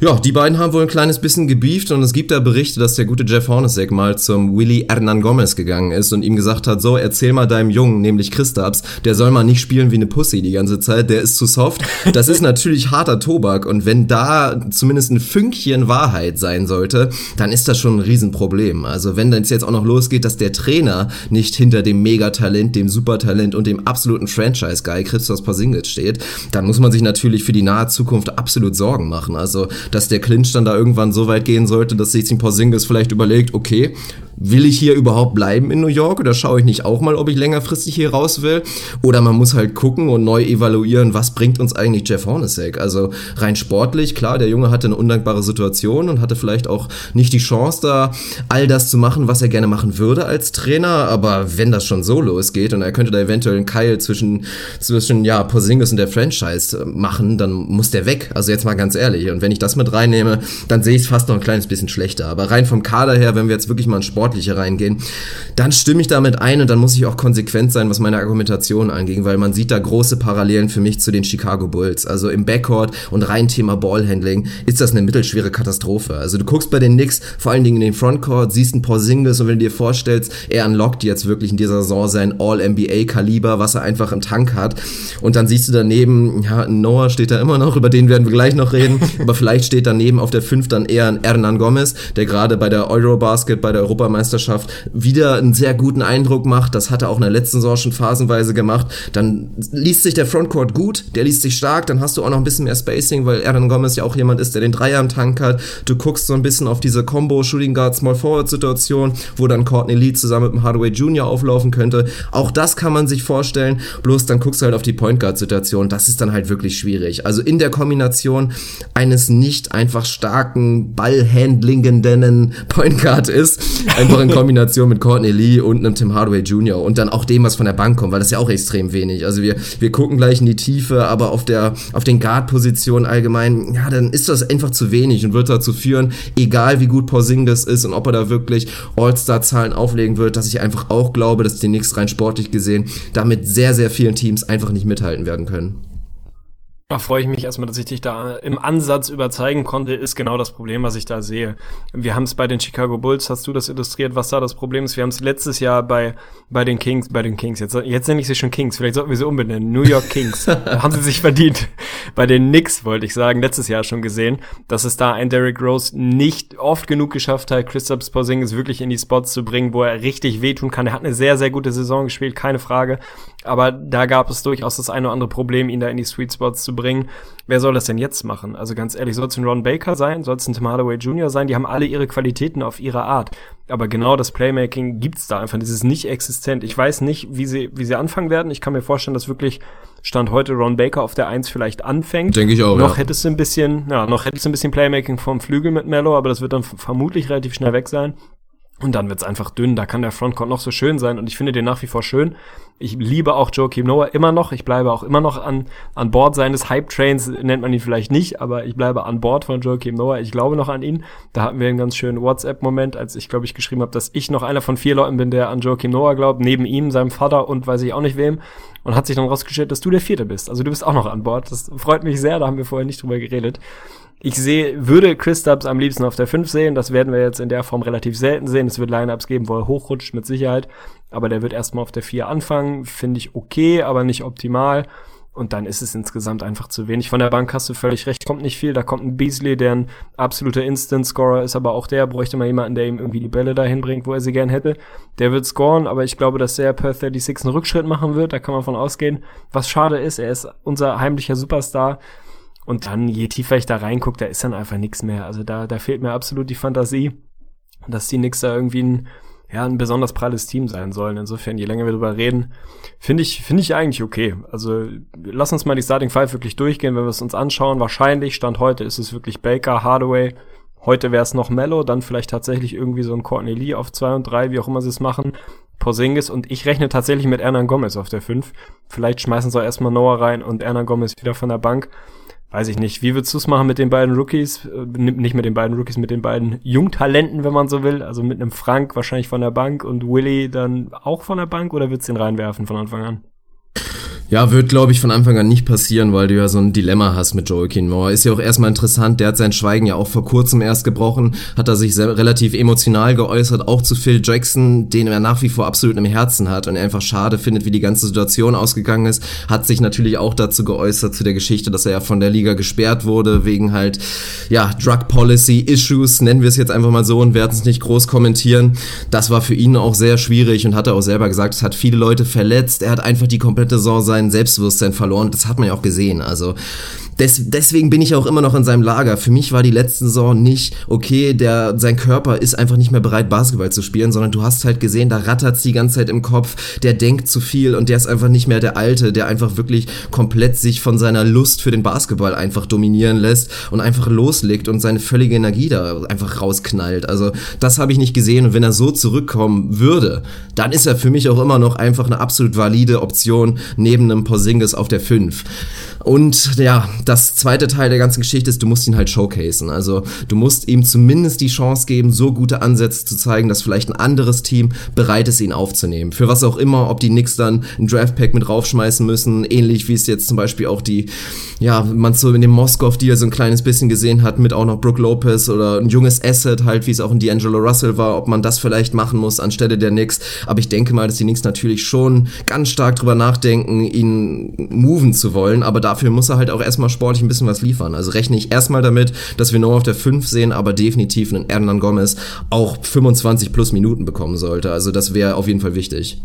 Ja, die beiden haben wohl ein kleines bisschen gebieft und es gibt da Berichte, dass der gute Jeff Hornacek mal zum Willy Hernan Gomez gegangen ist und ihm gesagt hat, so, erzähl mal deinem Jungen, nämlich Christaps, der soll mal nicht spielen wie eine Pussy die ganze Zeit, der ist zu soft. Das ist natürlich harter Tobak und wenn da zumindest ein Fünkchen Wahrheit sein sollte, dann ist das schon ein Riesenproblem. Also wenn dann jetzt auch noch losgeht, dass der Trainer nicht hinter dem Megatalent, dem Supertalent und dem absoluten absoluten Franchise-Guy Christos Porzingis steht, dann muss man sich natürlich für die nahe Zukunft absolut Sorgen machen. Also, dass der Clinch dann da irgendwann so weit gehen sollte, dass sich Porzingis vielleicht überlegt, okay, will ich hier überhaupt bleiben in New York oder schaue ich nicht auch mal, ob ich längerfristig hier raus will? Oder man muss halt gucken und neu evaluieren, was bringt uns eigentlich Jeff Hornacek? Also rein sportlich, klar, der Junge hatte eine undankbare Situation und hatte vielleicht auch nicht die Chance da, all das zu machen, was er gerne machen würde als Trainer, aber wenn das schon so losgeht und er könnte da eventuell einen Keil zwischen, zwischen, ja, Porzingis und der Franchise äh, machen, dann muss der weg. Also jetzt mal ganz ehrlich. Und wenn ich das mit reinnehme, dann sehe ich es fast noch ein kleines bisschen schlechter. Aber rein vom Kader her, wenn wir jetzt wirklich mal einen Sport Sportliche reingehen, dann stimme ich damit ein und dann muss ich auch konsequent sein, was meine Argumentation angeht, weil man sieht da große Parallelen für mich zu den Chicago Bulls. Also im Backcourt und rein Thema Ballhandling ist das eine mittelschwere Katastrophe. Also du guckst bei den Knicks, vor allen Dingen in den Frontcourt, siehst ein Porzingis und wenn du dir vorstellst, er unlockt jetzt wirklich in dieser Saison sein All-NBA-Kaliber, was er einfach im Tank hat. Und dann siehst du daneben, ja, Noah steht da immer noch, über den werden wir gleich noch reden, aber vielleicht steht daneben auf der 5 dann eher ein Hernan Gomez, der gerade bei der Eurobasket, bei der Europameisterschaft Europameisterschaft wieder einen sehr guten Eindruck macht. Das hat er auch in der letzten Saison schon phasenweise gemacht. Dann liest sich der Frontcourt gut, der liest sich stark, dann hast du auch noch ein bisschen mehr Spacing, weil Aaron Gomez ja auch jemand ist, der den Dreier im Tank hat. Du guckst so ein bisschen auf diese Combo Shooting Guard Small Forward Situation, wo dann Courtney Lee zusammen mit dem Hardaway Jr. auflaufen könnte. Auch das kann man sich vorstellen. Bloß dann guckst du halt auf die Point Guard Situation. Das ist dann halt wirklich schwierig. Also in der Kombination eines nicht einfach starken Ballhandlingenden Point Guard ist, einfach in Kombination mit Courtney Lee und einem Tim Hardaway Jr. und dann auch dem, was von der Bank kommt, weil das ist ja auch extrem wenig. Also wir, wir gucken gleich in die Tiefe, aber auf der, auf den Guard-Positionen allgemein, ja, dann ist das einfach zu wenig und wird dazu führen, egal wie gut Porzingis ist und ob er da wirklich All-Star-Zahlen auflegen wird, dass ich einfach auch glaube, dass die Knicks rein sportlich gesehen damit sehr, sehr vielen Teams einfach nicht mithalten werden können. Da freue ich mich erstmal, dass ich dich da im Ansatz überzeugen konnte, ist genau das Problem, was ich da sehe. Wir haben es bei den Chicago Bulls, hast du das illustriert, was da das Problem ist? Wir haben es letztes Jahr bei, bei den Kings, bei den Kings, jetzt, jetzt nenne ich sie schon Kings, vielleicht sollten wir sie umbenennen, New York Kings, haben sie sich verdient. Bei den Knicks, wollte ich sagen, letztes Jahr schon gesehen, dass es da ein Derrick Rose nicht oft genug geschafft hat, Christoph Porzingis wirklich in die Spots zu bringen, wo er richtig wehtun kann. Er hat eine sehr, sehr gute Saison gespielt, keine Frage. Aber da gab es durchaus das eine oder andere Problem, ihn da in die Sweet Spots zu bringen. Wer soll das denn jetzt machen? Also ganz ehrlich, soll es ein Ron Baker sein? Soll es ein Tim Hardaway Jr. sein? Die haben alle ihre Qualitäten auf ihre Art. Aber genau das Playmaking gibt's da einfach. Das ist nicht existent. Ich weiß nicht, wie sie, wie sie anfangen werden. Ich kann mir vorstellen, dass wirklich Stand heute Ron Baker auf der Eins vielleicht anfängt. Denke ich auch. Noch ja. hättest du ein bisschen, ja, noch hättest du ein bisschen Playmaking vom Flügel mit Mello, aber das wird dann vermutlich relativ schnell weg sein. Und dann wird's einfach dünn. Da kann der Frontcourt noch so schön sein. Und ich finde den nach wie vor schön. Ich liebe auch Joachim Noah immer noch. Ich bleibe auch immer noch an, an Bord seines Hype-Trains, nennt man ihn vielleicht nicht, aber ich bleibe an Bord von Joachim Noah. Ich glaube noch an ihn. Da hatten wir einen ganz schönen WhatsApp-Moment, als ich, glaube ich, geschrieben habe, dass ich noch einer von vier Leuten bin, der an Joachim Noah glaubt, neben ihm, seinem Vater und weiß ich auch nicht wem. Und hat sich dann rausgestellt, dass du der Vierte bist. Also du bist auch noch an Bord. Das freut mich sehr, da haben wir vorher nicht drüber geredet. Ich sehe, würde Chris Dubs am liebsten auf der 5 sehen. Das werden wir jetzt in der Form relativ selten sehen. Es wird Lineups geben, wo er hochrutscht, mit Sicherheit. Aber der wird erstmal auf der 4 anfangen. Finde ich okay, aber nicht optimal. Und dann ist es insgesamt einfach zu wenig. Von der Bank hast du völlig recht, kommt nicht viel. Da kommt ein Beasley, der ein absoluter Instant-Scorer ist, aber auch der bräuchte mal jemanden, der ihm irgendwie die Bälle dahin bringt, wo er sie gern hätte. Der wird scoren, aber ich glaube, dass der per 36 einen Rückschritt machen wird. Da kann man von ausgehen. Was schade ist, er ist unser heimlicher Superstar. Und dann, je tiefer ich da reingucke, da ist dann einfach nichts mehr. Also da, da fehlt mir absolut die Fantasie, dass die Knicks da irgendwie ein ja, ein besonders pralles Team sein sollen. Insofern, je länger wir drüber reden, finde ich, finde ich eigentlich okay. Also, lass uns mal die Starting Five wirklich durchgehen, wenn wir es uns anschauen. Wahrscheinlich, Stand heute ist es wirklich Baker, Hardaway. Heute wäre es noch Mellow, dann vielleicht tatsächlich irgendwie so ein Courtney Lee auf zwei und drei, wie auch immer sie es machen. Porzingis und ich rechne tatsächlich mit Hernan Gomez auf der fünf. Vielleicht schmeißen sie auch erstmal Noah rein und Hernan Gomez wieder von der Bank weiß ich nicht, wie würdest du es machen mit den beiden Rookies? Äh, nicht mit den beiden Rookies, mit den beiden Jungtalenten, wenn man so will. Also mit einem Frank wahrscheinlich von der Bank und Willy dann auch von der Bank oder wird's den reinwerfen von Anfang an? Ja, wird, glaube ich, von Anfang an nicht passieren, weil du ja so ein Dilemma hast mit Joaquin Moore. Ist ja auch erstmal interessant, der hat sein Schweigen ja auch vor kurzem erst gebrochen, hat er sich sehr, relativ emotional geäußert, auch zu Phil Jackson, den er nach wie vor absolut im Herzen hat und er einfach schade findet, wie die ganze Situation ausgegangen ist, hat sich natürlich auch dazu geäußert, zu der Geschichte, dass er ja von der Liga gesperrt wurde, wegen halt, ja, Drug Policy Issues, nennen wir es jetzt einfach mal so und werden es nicht groß kommentieren. Das war für ihn auch sehr schwierig und hat er auch selber gesagt, es hat viele Leute verletzt, er hat einfach die komplette Saison sein sein Selbstbewusstsein verloren. Das hat man ja auch gesehen. Also des, deswegen bin ich auch immer noch in seinem Lager. Für mich war die letzte Saison nicht, okay, der, sein Körper ist einfach nicht mehr bereit, Basketball zu spielen, sondern du hast halt gesehen, da rattert's die ganze Zeit im Kopf, der denkt zu viel und der ist einfach nicht mehr der Alte, der einfach wirklich komplett sich von seiner Lust für den Basketball einfach dominieren lässt und einfach loslegt und seine völlige Energie da einfach rausknallt. Also das habe ich nicht gesehen und wenn er so zurückkommen würde, dann ist er für mich auch immer noch einfach eine absolut valide Option neben einem Porzingis auf der 5. Und ja, das zweite Teil der ganzen Geschichte ist, du musst ihn halt showcasen. Also du musst ihm zumindest die Chance geben, so gute Ansätze zu zeigen, dass vielleicht ein anderes Team bereit ist, ihn aufzunehmen. Für was auch immer, ob die Knicks dann ein Draftpack mit raufschmeißen müssen, ähnlich wie es jetzt zum Beispiel auch die, ja, man so in dem Moskov Deal so ein kleines bisschen gesehen hat, mit auch noch Brooke Lopez oder ein junges Asset, halt wie es auch in D'Angelo Russell war, ob man das vielleicht machen muss anstelle der Knicks. Aber ich denke mal, dass die Knicks natürlich schon ganz stark drüber nachdenken, ihn moven zu wollen, aber dafür muss er halt auch erstmal sportlich ein bisschen was liefern. Also rechne ich erstmal damit, dass wir Noah auf der 5 sehen, aber definitiv einen Hernan Gomez auch 25 plus Minuten bekommen sollte. Also das wäre auf jeden Fall wichtig.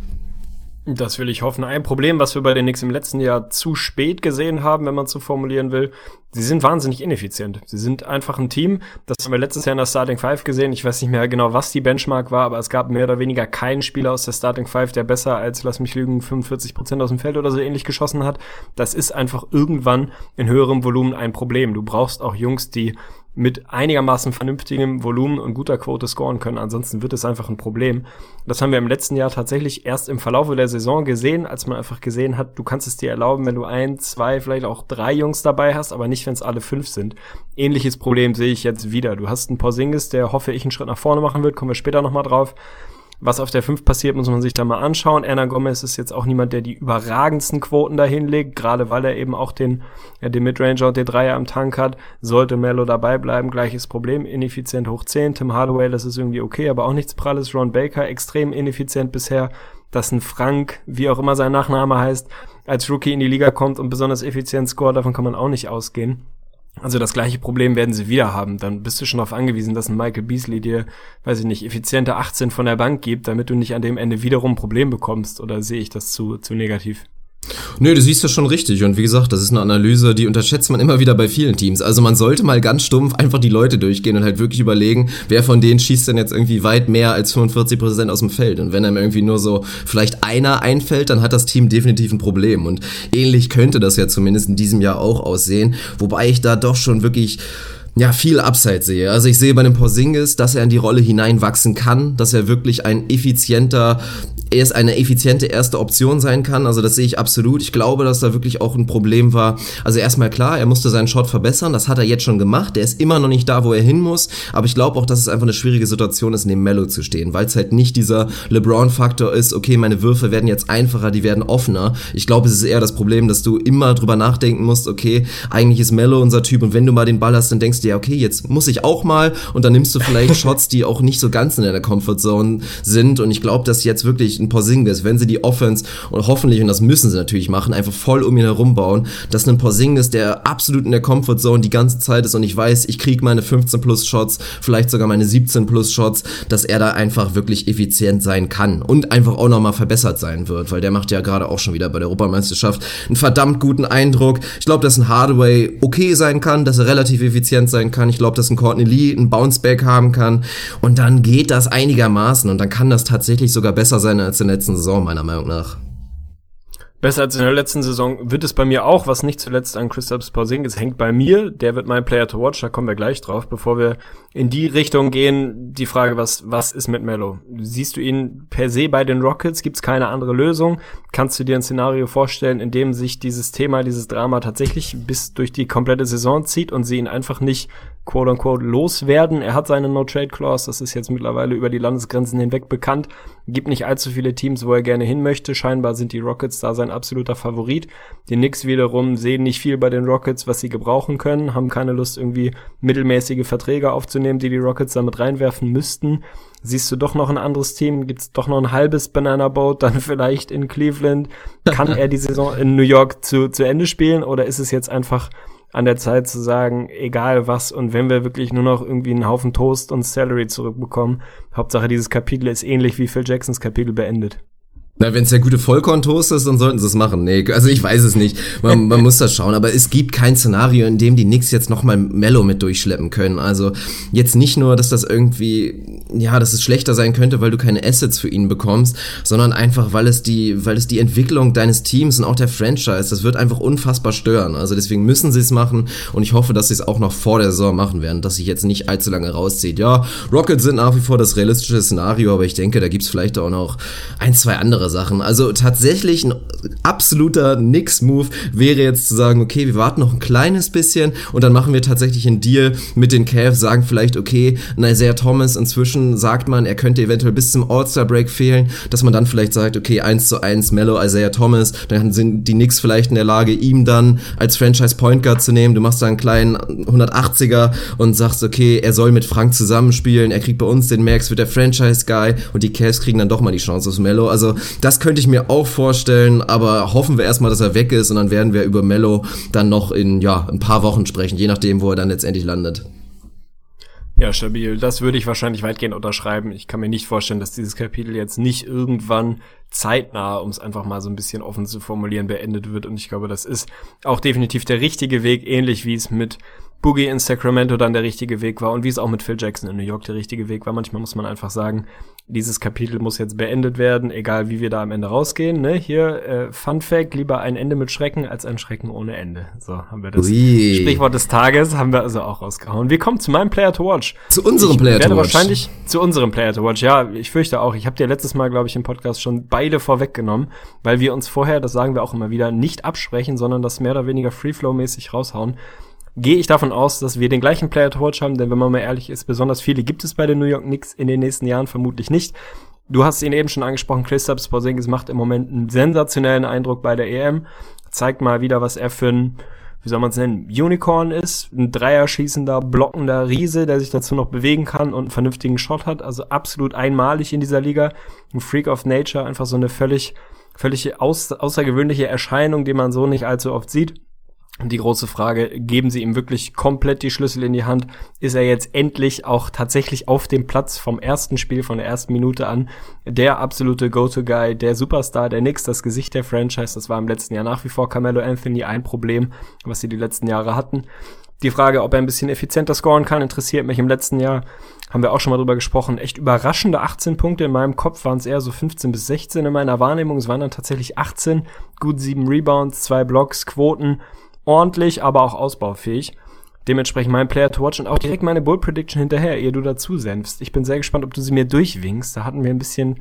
Das will ich hoffen. Ein Problem, was wir bei den Knicks im letzten Jahr zu spät gesehen haben, wenn man so formulieren will, sie sind wahnsinnig ineffizient. Sie sind einfach ein Team. Das haben wir letztes Jahr in der Starting Five gesehen. Ich weiß nicht mehr genau, was die Benchmark war, aber es gab mehr oder weniger keinen Spieler aus der Starting Five, der besser als, lass mich lügen, 45 Prozent aus dem Feld oder so ähnlich geschossen hat. Das ist einfach irgendwann in höherem Volumen ein Problem. Du brauchst auch Jungs, die mit einigermaßen vernünftigem Volumen und guter Quote scoren können. Ansonsten wird es einfach ein Problem. Das haben wir im letzten Jahr tatsächlich erst im Verlauf der Saison gesehen, als man einfach gesehen hat, du kannst es dir erlauben, wenn du ein, zwei, vielleicht auch drei Jungs dabei hast, aber nicht, wenn es alle fünf sind. Ähnliches Problem sehe ich jetzt wieder. Du hast einen Porzingis, der hoffe ich einen Schritt nach vorne machen wird, kommen wir später nochmal drauf. Was auf der 5 passiert, muss man sich da mal anschauen. Erna Gomez ist jetzt auch niemand, der die überragendsten Quoten dahin legt, gerade weil er eben auch den, ja, den Midranger und den Dreier am Tank hat. Sollte Mello dabei bleiben, gleiches Problem, ineffizient hoch 10. Tim Hardaway, das ist irgendwie okay, aber auch nichts Pralles. Ron Baker, extrem ineffizient bisher. Dass ein Frank, wie auch immer sein Nachname heißt, als Rookie in die Liga kommt und besonders effizient scoret, davon kann man auch nicht ausgehen. Also das gleiche Problem werden sie wieder haben. Dann bist du schon darauf angewiesen, dass ein Michael Beasley dir, weiß ich nicht, effiziente 18 von der Bank gibt, damit du nicht an dem Ende wiederum ein Problem bekommst. Oder sehe ich das zu, zu negativ? Nö, du siehst das schon richtig. Und wie gesagt, das ist eine Analyse, die unterschätzt man immer wieder bei vielen Teams. Also man sollte mal ganz stumpf einfach die Leute durchgehen und halt wirklich überlegen, wer von denen schießt denn jetzt irgendwie weit mehr als 45 Prozent aus dem Feld. Und wenn einem irgendwie nur so vielleicht einer einfällt, dann hat das Team definitiv ein Problem. Und ähnlich könnte das ja zumindest in diesem Jahr auch aussehen. Wobei ich da doch schon wirklich ja, viel Upside sehe. Also ich sehe bei dem Porzingis, dass er in die Rolle hineinwachsen kann, dass er wirklich ein effizienter er ist eine effiziente erste Option sein kann. Also das sehe ich absolut. Ich glaube, dass da wirklich auch ein Problem war. Also erstmal klar, er musste seinen Shot verbessern. Das hat er jetzt schon gemacht. Der ist immer noch nicht da, wo er hin muss. Aber ich glaube auch, dass es einfach eine schwierige Situation ist, neben Mello zu stehen, weil es halt nicht dieser LeBron-Faktor ist. Okay, meine Würfe werden jetzt einfacher, die werden offener. Ich glaube, es ist eher das Problem, dass du immer drüber nachdenken musst. Okay, eigentlich ist Mello unser Typ und wenn du mal den Ball hast, dann denkst du ja, okay, jetzt muss ich auch mal und dann nimmst du vielleicht Shots, die auch nicht so ganz in deiner Comfortzone sind. Und ich glaube, dass jetzt wirklich ein Porzingis, wenn sie die Offense und hoffentlich, und das müssen sie natürlich machen, einfach voll um ihn herum bauen, dass ein Porzingis, der absolut in der Comfortzone die ganze Zeit ist und ich weiß, ich kriege meine 15 plus Shots, vielleicht sogar meine 17 plus Shots, dass er da einfach wirklich effizient sein kann und einfach auch nochmal verbessert sein wird, weil der macht ja gerade auch schon wieder bei der Europameisterschaft einen verdammt guten Eindruck. Ich glaube, dass ein Hardaway okay sein kann, dass er relativ effizient sein kann. Ich glaube, dass ein Courtney Lee ein Bounceback haben kann und dann geht das einigermaßen und dann kann das tatsächlich sogar besser sein als in der letzten Saison, meiner Meinung nach. Besser als in der letzten Saison wird es bei mir auch, was nicht zuletzt an Christoph Porzingis hängt bei mir. Der wird mein Player to watch, da kommen wir gleich drauf. Bevor wir in die Richtung gehen, die Frage, was, was ist mit Mello? Siehst du ihn per se bei den Rockets? Gibt es keine andere Lösung? Kannst du dir ein Szenario vorstellen, in dem sich dieses Thema, dieses Drama tatsächlich bis durch die komplette Saison zieht und sie ihn einfach nicht quote unquote loswerden. Er hat seine No-Trade-Clause, das ist jetzt mittlerweile über die Landesgrenzen hinweg bekannt. Gibt nicht allzu viele Teams, wo er gerne hin möchte. Scheinbar sind die Rockets da sein absoluter Favorit. Die Knicks wiederum sehen nicht viel bei den Rockets, was sie gebrauchen können, haben keine Lust, irgendwie mittelmäßige Verträge aufzunehmen, die die Rockets damit reinwerfen müssten. Siehst du doch noch ein anderes Team? Gibt's doch noch ein halbes Banana Boat, dann vielleicht in Cleveland? Kann er die Saison in New York zu, zu Ende spielen oder ist es jetzt einfach an der Zeit zu sagen, egal was und wenn wir wirklich nur noch irgendwie einen Haufen Toast und Salary zurückbekommen, Hauptsache dieses Kapitel ist ähnlich wie Phil Jacksons Kapitel beendet. Na, wenn es der gute Vollkorntoast ist, dann sollten sie es machen. Nee, also ich weiß es nicht. Man, man muss das schauen. Aber es gibt kein Szenario, in dem die Knicks jetzt nochmal Mellow mit durchschleppen können. Also jetzt nicht nur, dass das irgendwie, ja, dass es schlechter sein könnte, weil du keine Assets für ihn bekommst, sondern einfach, weil es die, weil es die Entwicklung deines Teams und auch der Franchise, das wird einfach unfassbar stören. Also deswegen müssen sie es machen und ich hoffe, dass sie es auch noch vor der Saison machen werden, dass sich jetzt nicht allzu lange rauszieht. Ja, Rockets sind nach wie vor das realistische Szenario, aber ich denke, da gibt's vielleicht auch noch ein, zwei andere andere Sachen. Also tatsächlich ein absoluter Nix-Move wäre jetzt zu sagen, okay, wir warten noch ein kleines bisschen und dann machen wir tatsächlich einen Deal mit den Cavs, sagen vielleicht, okay, Isaiah Thomas inzwischen sagt man, er könnte eventuell bis zum All-Star-Break fehlen, dass man dann vielleicht sagt, okay, 1 zu 1 Mellow, Isaiah Thomas, dann sind die Knicks vielleicht in der Lage, ihm dann als Franchise Point Guard zu nehmen. Du machst da einen kleinen 180er und sagst, okay, er soll mit Frank zusammenspielen, er kriegt bei uns den Max, wird der Franchise Guy und die Cavs kriegen dann doch mal die Chance aus Mellow. Also das könnte ich mir auch vorstellen, aber hoffen wir erstmal, dass er weg ist und dann werden wir über Mello dann noch in ja, ein paar Wochen sprechen, je nachdem, wo er dann letztendlich landet. Ja, stabil. Das würde ich wahrscheinlich weitgehend unterschreiben. Ich kann mir nicht vorstellen, dass dieses Kapitel jetzt nicht irgendwann zeitnah, um es einfach mal so ein bisschen offen zu formulieren, beendet wird. Und ich glaube, das ist auch definitiv der richtige Weg, ähnlich wie es mit Boogie in Sacramento dann der richtige Weg war und wie es auch mit Phil Jackson in New York der richtige Weg war. Manchmal muss man einfach sagen, dieses Kapitel muss jetzt beendet werden, egal wie wir da am Ende rausgehen. Ne? Hier, äh, Fun Fact, lieber ein Ende mit Schrecken als ein Schrecken ohne Ende. So haben wir das Ui. Sprichwort des Tages, haben wir also auch rausgehauen. Wir kommen zu meinem Player to Watch. Zu unserem ich Player to Watch. wahrscheinlich zu unserem Player to Watch. Ja, ich fürchte auch. Ich habe dir letztes Mal, glaube ich, im Podcast schon beide vorweggenommen, weil wir uns vorher, das sagen wir auch immer wieder, nicht absprechen, sondern das mehr oder weniger Freeflow-mäßig raushauen gehe ich davon aus, dass wir den gleichen Player to Watch haben, denn wenn man mal ehrlich ist, besonders viele gibt es bei den New York Knicks in den nächsten Jahren vermutlich nicht. Du hast ihn eben schon angesprochen, Christoph Porzingis macht im Moment einen sensationellen Eindruck bei der EM. Zeigt mal wieder, was er für ein, wie soll man es nennen, Unicorn ist. Ein Dreierschießender, blockender Riese, der sich dazu noch bewegen kann und einen vernünftigen Shot hat. Also absolut einmalig in dieser Liga. Ein Freak of Nature, einfach so eine völlig, völlig aus, außergewöhnliche Erscheinung, die man so nicht allzu oft sieht. Die große Frage, geben sie ihm wirklich komplett die Schlüssel in die Hand? Ist er jetzt endlich auch tatsächlich auf dem Platz vom ersten Spiel, von der ersten Minute an, der absolute Go-To-Guy, der Superstar, der Nix, das Gesicht der Franchise? Das war im letzten Jahr nach wie vor Carmelo Anthony ein Problem, was sie die letzten Jahre hatten. Die Frage, ob er ein bisschen effizienter scoren kann, interessiert mich. Im letzten Jahr haben wir auch schon mal drüber gesprochen. Echt überraschende 18 Punkte. In meinem Kopf waren es eher so 15 bis 16 in meiner Wahrnehmung. Es waren dann tatsächlich 18. Gut sieben Rebounds, zwei Blocks, Quoten ordentlich, aber auch ausbaufähig. Dementsprechend mein Player to watch und auch direkt meine Bull Prediction hinterher, ehe du dazu senfst. Ich bin sehr gespannt, ob du sie mir durchwinkst. Da hatten wir ein bisschen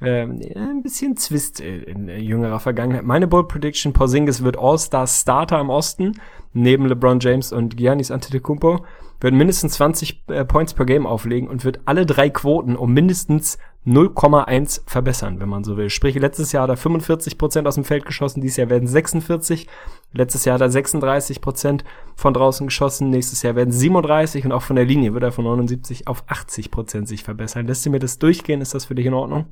äh, ein bisschen Zwist in, jüngerer Vergangenheit. Meine Bold Prediction, Porzingis wird All-Star Starter im Osten, neben LeBron James und Giannis Antetokounmpo, wird mindestens 20 äh, Points per Game auflegen und wird alle drei Quoten um mindestens 0,1 verbessern, wenn man so will. Sprich, letztes Jahr hat er 45 Prozent aus dem Feld geschossen, dieses Jahr werden 46. Letztes Jahr hat er 36 Prozent von draußen geschossen, nächstes Jahr werden 37 und auch von der Linie wird er von 79 auf 80 Prozent sich verbessern. Lässt du mir das durchgehen? Ist das für dich in Ordnung?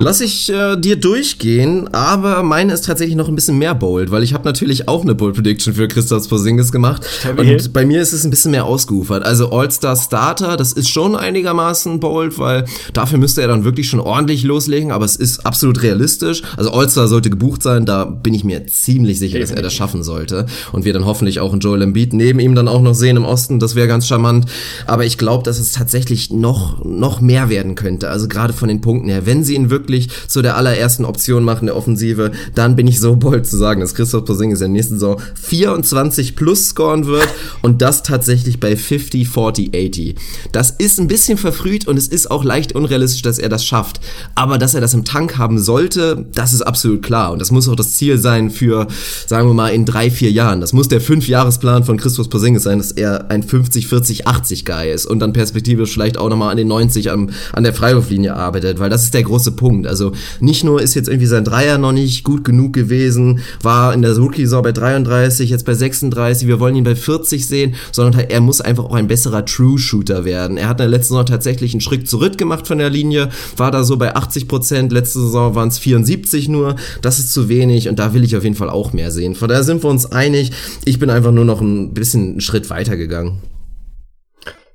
Lass ich äh, dir durchgehen, aber meine ist tatsächlich noch ein bisschen mehr bold, weil ich habe natürlich auch eine Bold Prediction für Christoph Porzingis gemacht Stabil. und bei mir ist es ein bisschen mehr ausgeufert. Also All-Star Starter, das ist schon einigermaßen bold, weil dafür müsste er dann wirklich schon ordentlich loslegen, aber es ist absolut realistisch. Also All-Star sollte gebucht sein, da bin ich mir ziemlich sicher, dass er das schaffen sollte. Und wir dann hoffentlich auch einen Joel Embiid neben ihm dann auch noch sehen im Osten, das wäre ganz charmant, aber ich glaube, dass es tatsächlich noch noch mehr werden könnte, also gerade von den Punkten her, wenn sie ihn wirklich zu der allerersten Option machen der Offensive, dann bin ich so bold zu sagen, dass Christoph Porzingis in der nächsten Saison 24 plus scoren wird und das tatsächlich bei 50, 40, 80. Das ist ein bisschen verfrüht und es ist auch leicht unrealistisch, dass er das schafft. Aber dass er das im Tank haben sollte, das ist absolut klar. Und das muss auch das Ziel sein für, sagen wir mal, in drei, vier Jahren. Das muss der Fünfjahresplan von Christoph Porzingis sein, dass er ein 50, 40, 80 Guy ist und dann perspektivisch vielleicht auch nochmal an den 90 an, an der Freiwurflinie arbeitet, weil das ist der große Punkt. Also nicht nur ist jetzt irgendwie sein Dreier noch nicht gut genug gewesen, war in der Rookie-Saison bei 33, jetzt bei 36, wir wollen ihn bei 40 sehen, sondern halt, er muss einfach auch ein besserer True-Shooter werden. Er hat in der letzten Saison tatsächlich einen Schritt zurück gemacht von der Linie, war da so bei 80 Prozent, letzte Saison waren es 74 nur, das ist zu wenig und da will ich auf jeden Fall auch mehr sehen. Von daher sind wir uns einig, ich bin einfach nur noch ein bisschen einen Schritt weiter gegangen.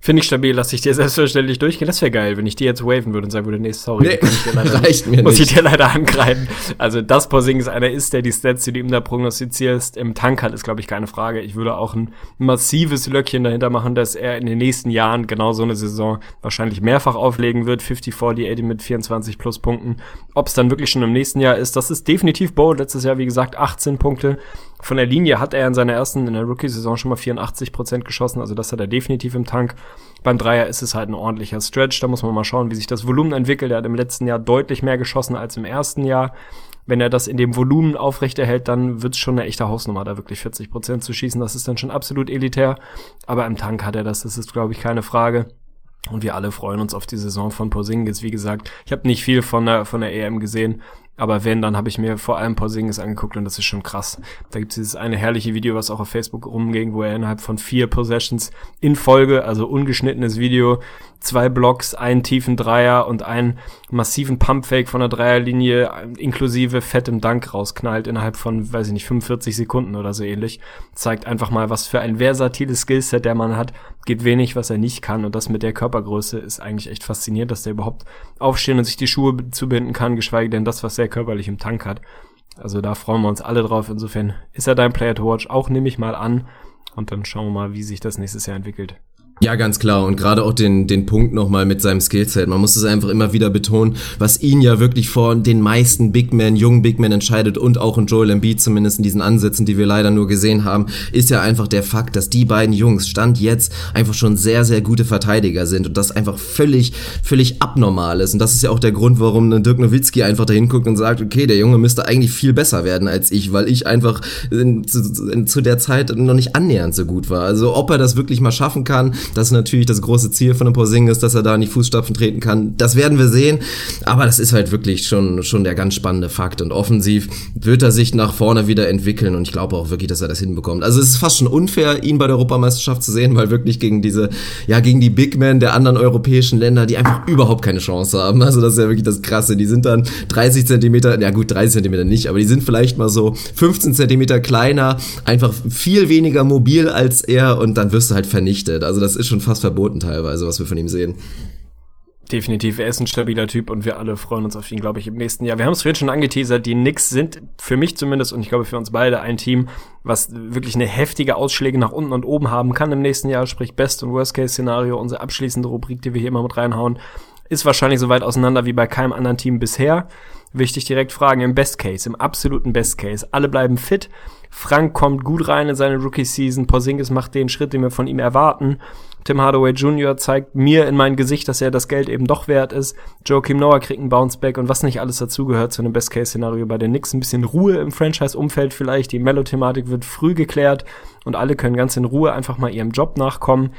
Finde ich stabil, lass ich dir selbstverständlich durchgehen. Das wäre geil, wenn ich dir jetzt waven würde und sagen würde, nee, sorry, Nee, kann ich dir leider, reicht mir muss nicht. ich dir leider angreifen. Also, das Porzingis einer ist, der die Stats, die du ihm da prognostizierst, im Tank hat, ist, glaube ich, keine Frage. Ich würde auch ein massives Löckchen dahinter machen, dass er in den nächsten Jahren genau so eine Saison wahrscheinlich mehrfach auflegen wird. 50, 40, 80 mit 24 plus Punkten. Ob es dann wirklich schon im nächsten Jahr ist, das ist definitiv bold. Letztes Jahr, wie gesagt, 18 Punkte. Von der Linie hat er in seiner ersten, in der Rookie-Saison schon mal 84 Prozent geschossen, also das hat er definitiv im Tank. Beim Dreier ist es halt ein ordentlicher Stretch, da muss man mal schauen, wie sich das Volumen entwickelt. Er hat im letzten Jahr deutlich mehr geschossen als im ersten Jahr. Wenn er das in dem Volumen aufrechterhält, dann wird's schon eine echte Hausnummer, da wirklich 40 Prozent zu schießen. Das ist dann schon absolut elitär. Aber im Tank hat er das, das ist, glaube ich, keine Frage. Und wir alle freuen uns auf die Saison von Porzingis. Wie gesagt, ich habe nicht viel von der, von der EM gesehen. Aber wenn, dann habe ich mir vor allem Porzingis angeguckt und das ist schon krass. Da gibt es dieses eine herrliche Video, was auch auf Facebook rumging, wo er innerhalb von vier Possessions in Folge, also ungeschnittenes Video, zwei Blocks, einen tiefen Dreier und einen massiven Pumpfake von der Dreierlinie inklusive fettem Dank rausknallt innerhalb von, weiß ich nicht, 45 Sekunden oder so ähnlich. Zeigt einfach mal, was für ein versatiles Skillset der Mann hat. Geht wenig, was er nicht kann und das mit der Körpergröße ist eigentlich echt faszinierend, dass der überhaupt aufstehen und sich die Schuhe zubinden kann, geschweige denn das, was er körperlich im Tank hat. Also da freuen wir uns alle drauf. Insofern ist er dein Player to watch. Auch nehme ich mal an. Und dann schauen wir mal, wie sich das nächstes Jahr entwickelt. Ja, ganz klar. Und gerade auch den, den Punkt nochmal mit seinem Skillset. Man muss es einfach immer wieder betonen, was ihn ja wirklich vor den meisten Big Men, jungen Big Men entscheidet und auch in Joel Embiid zumindest in diesen Ansätzen, die wir leider nur gesehen haben, ist ja einfach der Fakt, dass die beiden Jungs Stand jetzt einfach schon sehr, sehr gute Verteidiger sind und das einfach völlig, völlig abnormal ist. Und das ist ja auch der Grund, warum Dirk Nowitzki einfach dahin guckt und sagt, okay, der Junge müsste eigentlich viel besser werden als ich, weil ich einfach in, zu, in, zu der Zeit noch nicht annähernd so gut war. Also ob er das wirklich mal schaffen kann, das ist natürlich das große Ziel von dem Porzingis, dass er da in die Fußstapfen treten kann. Das werden wir sehen. Aber das ist halt wirklich schon, schon der ganz spannende Fakt. Und offensiv wird er sich nach vorne wieder entwickeln. Und ich glaube auch wirklich, dass er das hinbekommt. Also es ist fast schon unfair, ihn bei der Europameisterschaft zu sehen, weil wirklich gegen diese, ja, gegen die Big Men der anderen europäischen Länder, die einfach überhaupt keine Chance haben. Also das ist ja wirklich das Krasse. Die sind dann 30 Zentimeter, ja gut, 30 Zentimeter nicht, aber die sind vielleicht mal so 15 Zentimeter kleiner, einfach viel weniger mobil als er und dann wirst du halt vernichtet. Also das ist schon fast verboten teilweise, was wir von ihm sehen. Definitiv, er ist ein stabiler Typ und wir alle freuen uns auf ihn, glaube ich, im nächsten Jahr. Wir haben es vorhin schon angeteasert, die Knicks sind für mich zumindest und ich glaube für uns beide ein Team, was wirklich eine heftige Ausschläge nach unten und oben haben kann im nächsten Jahr, sprich Best- und Worst-Case-Szenario, unsere abschließende Rubrik, die wir hier immer mit reinhauen, ist wahrscheinlich so weit auseinander wie bei keinem anderen Team bisher. Wichtig direkt fragen, im Best Case, im absoluten Best Case, alle bleiben fit, Frank kommt gut rein in seine Rookie-Season, Porzingis macht den Schritt, den wir von ihm erwarten, Tim Hardaway Jr. zeigt mir in mein Gesicht, dass er das Geld eben doch wert ist. Joakim Noah kriegt einen Bounceback und was nicht alles dazugehört zu einem Best-Case-Szenario bei den Knicks. Ein bisschen Ruhe im Franchise-Umfeld vielleicht. Die Mellow-Thematik wird früh geklärt und alle können ganz in Ruhe einfach mal ihrem Job nachkommen.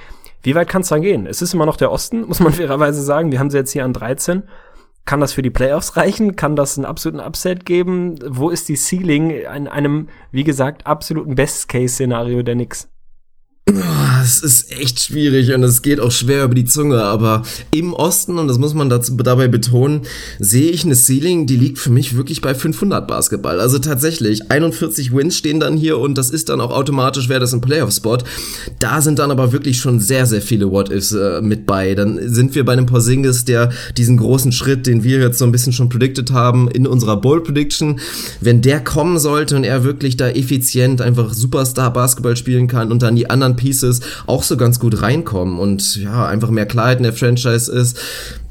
Wie weit kann es dann gehen? Es ist immer noch der Osten, muss man fairerweise sagen. Wir haben sie jetzt hier an 13. Kann das für die Playoffs reichen? Kann das einen absoluten Upset geben? Wo ist die Ceiling in einem, wie gesagt, absoluten Best-Case-Szenario der Knicks? Es ist echt schwierig und es geht auch schwer über die Zunge, aber im Osten, und das muss man dazu, dabei betonen, sehe ich eine Ceiling, die liegt für mich wirklich bei 500 Basketball. Also tatsächlich, 41 Wins stehen dann hier und das ist dann auch automatisch, wäre das ein Playoff-Spot. Da sind dann aber wirklich schon sehr, sehr viele What-Ifs äh, mit bei. Dann sind wir bei einem Porzingis, der diesen großen Schritt, den wir jetzt so ein bisschen schon predicted haben in unserer Bold-Prediction, wenn der kommen sollte und er wirklich da effizient einfach Superstar-Basketball spielen kann und dann die anderen Pieces auch so ganz gut reinkommen und ja, einfach mehr Klarheit in der Franchise ist,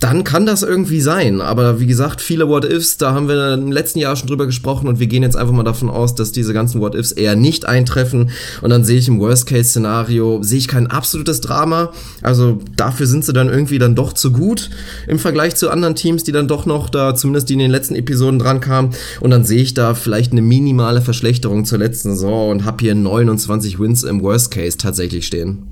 dann kann das irgendwie sein. Aber wie gesagt, viele What-Ifs, da haben wir im letzten Jahr schon drüber gesprochen und wir gehen jetzt einfach mal davon aus, dass diese ganzen What-Ifs eher nicht eintreffen. Und dann sehe ich im Worst-Case-Szenario, sehe ich kein absolutes Drama. Also dafür sind sie dann irgendwie dann doch zu gut im Vergleich zu anderen Teams, die dann doch noch da, zumindest die in den letzten Episoden dran kamen. Und dann sehe ich da vielleicht eine minimale Verschlechterung zur letzten Saison und habe hier 29 Wins im Worst-Case tatsächlich stehen.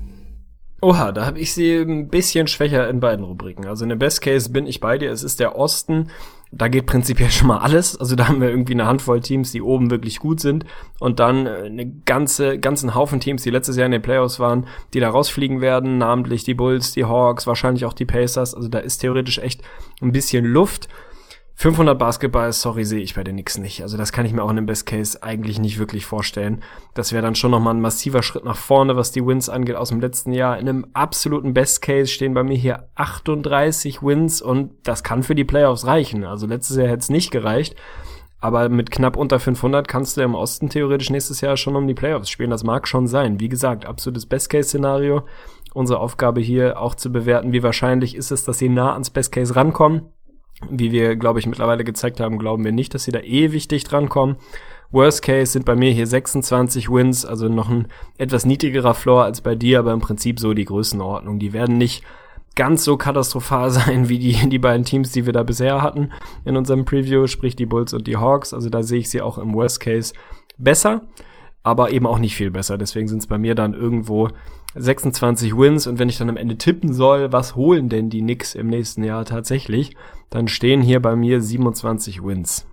Oha, da habe ich sie ein bisschen schwächer in beiden Rubriken. Also in der Best Case bin ich bei dir, es ist der Osten. Da geht prinzipiell schon mal alles. Also da haben wir irgendwie eine Handvoll Teams, die oben wirklich gut sind und dann äh, eine ganze, ganzen Haufen Teams, die letztes Jahr in den Playoffs waren, die da rausfliegen werden, namentlich die Bulls, die Hawks, wahrscheinlich auch die Pacers. Also da ist theoretisch echt ein bisschen Luft. 500 Basketball, sorry, sehe ich bei den Knicks nicht. Also das kann ich mir auch in dem Best Case eigentlich nicht wirklich vorstellen. Das wäre dann schon nochmal ein massiver Schritt nach vorne, was die Wins angeht aus dem letzten Jahr. In einem absoluten Best Case stehen bei mir hier 38 Wins und das kann für die Playoffs reichen. Also letztes Jahr hätte es nicht gereicht. Aber mit knapp unter 500 kannst du im Osten theoretisch nächstes Jahr schon um die Playoffs spielen. Das mag schon sein. Wie gesagt, absolutes Best-Case-Szenario. Unsere Aufgabe hier auch zu bewerten, wie wahrscheinlich ist es, dass sie nah ans Best-Case rankommen. Wie wir, glaube ich, mittlerweile gezeigt haben, glauben wir nicht, dass sie da ewig dicht rankommen. Worst Case sind bei mir hier 26 Wins, also noch ein etwas niedrigerer Floor als bei dir, aber im Prinzip so die Größenordnung. Die werden nicht ganz so katastrophal sein wie die, die beiden Teams, die wir da bisher hatten in unserem Preview, sprich die Bulls und die Hawks. Also da sehe ich sie auch im Worst Case besser, aber eben auch nicht viel besser. Deswegen sind es bei mir dann irgendwo 26 Wins und wenn ich dann am Ende tippen soll, was holen denn die Knicks im nächsten Jahr tatsächlich, dann stehen hier bei mir 27 Wins.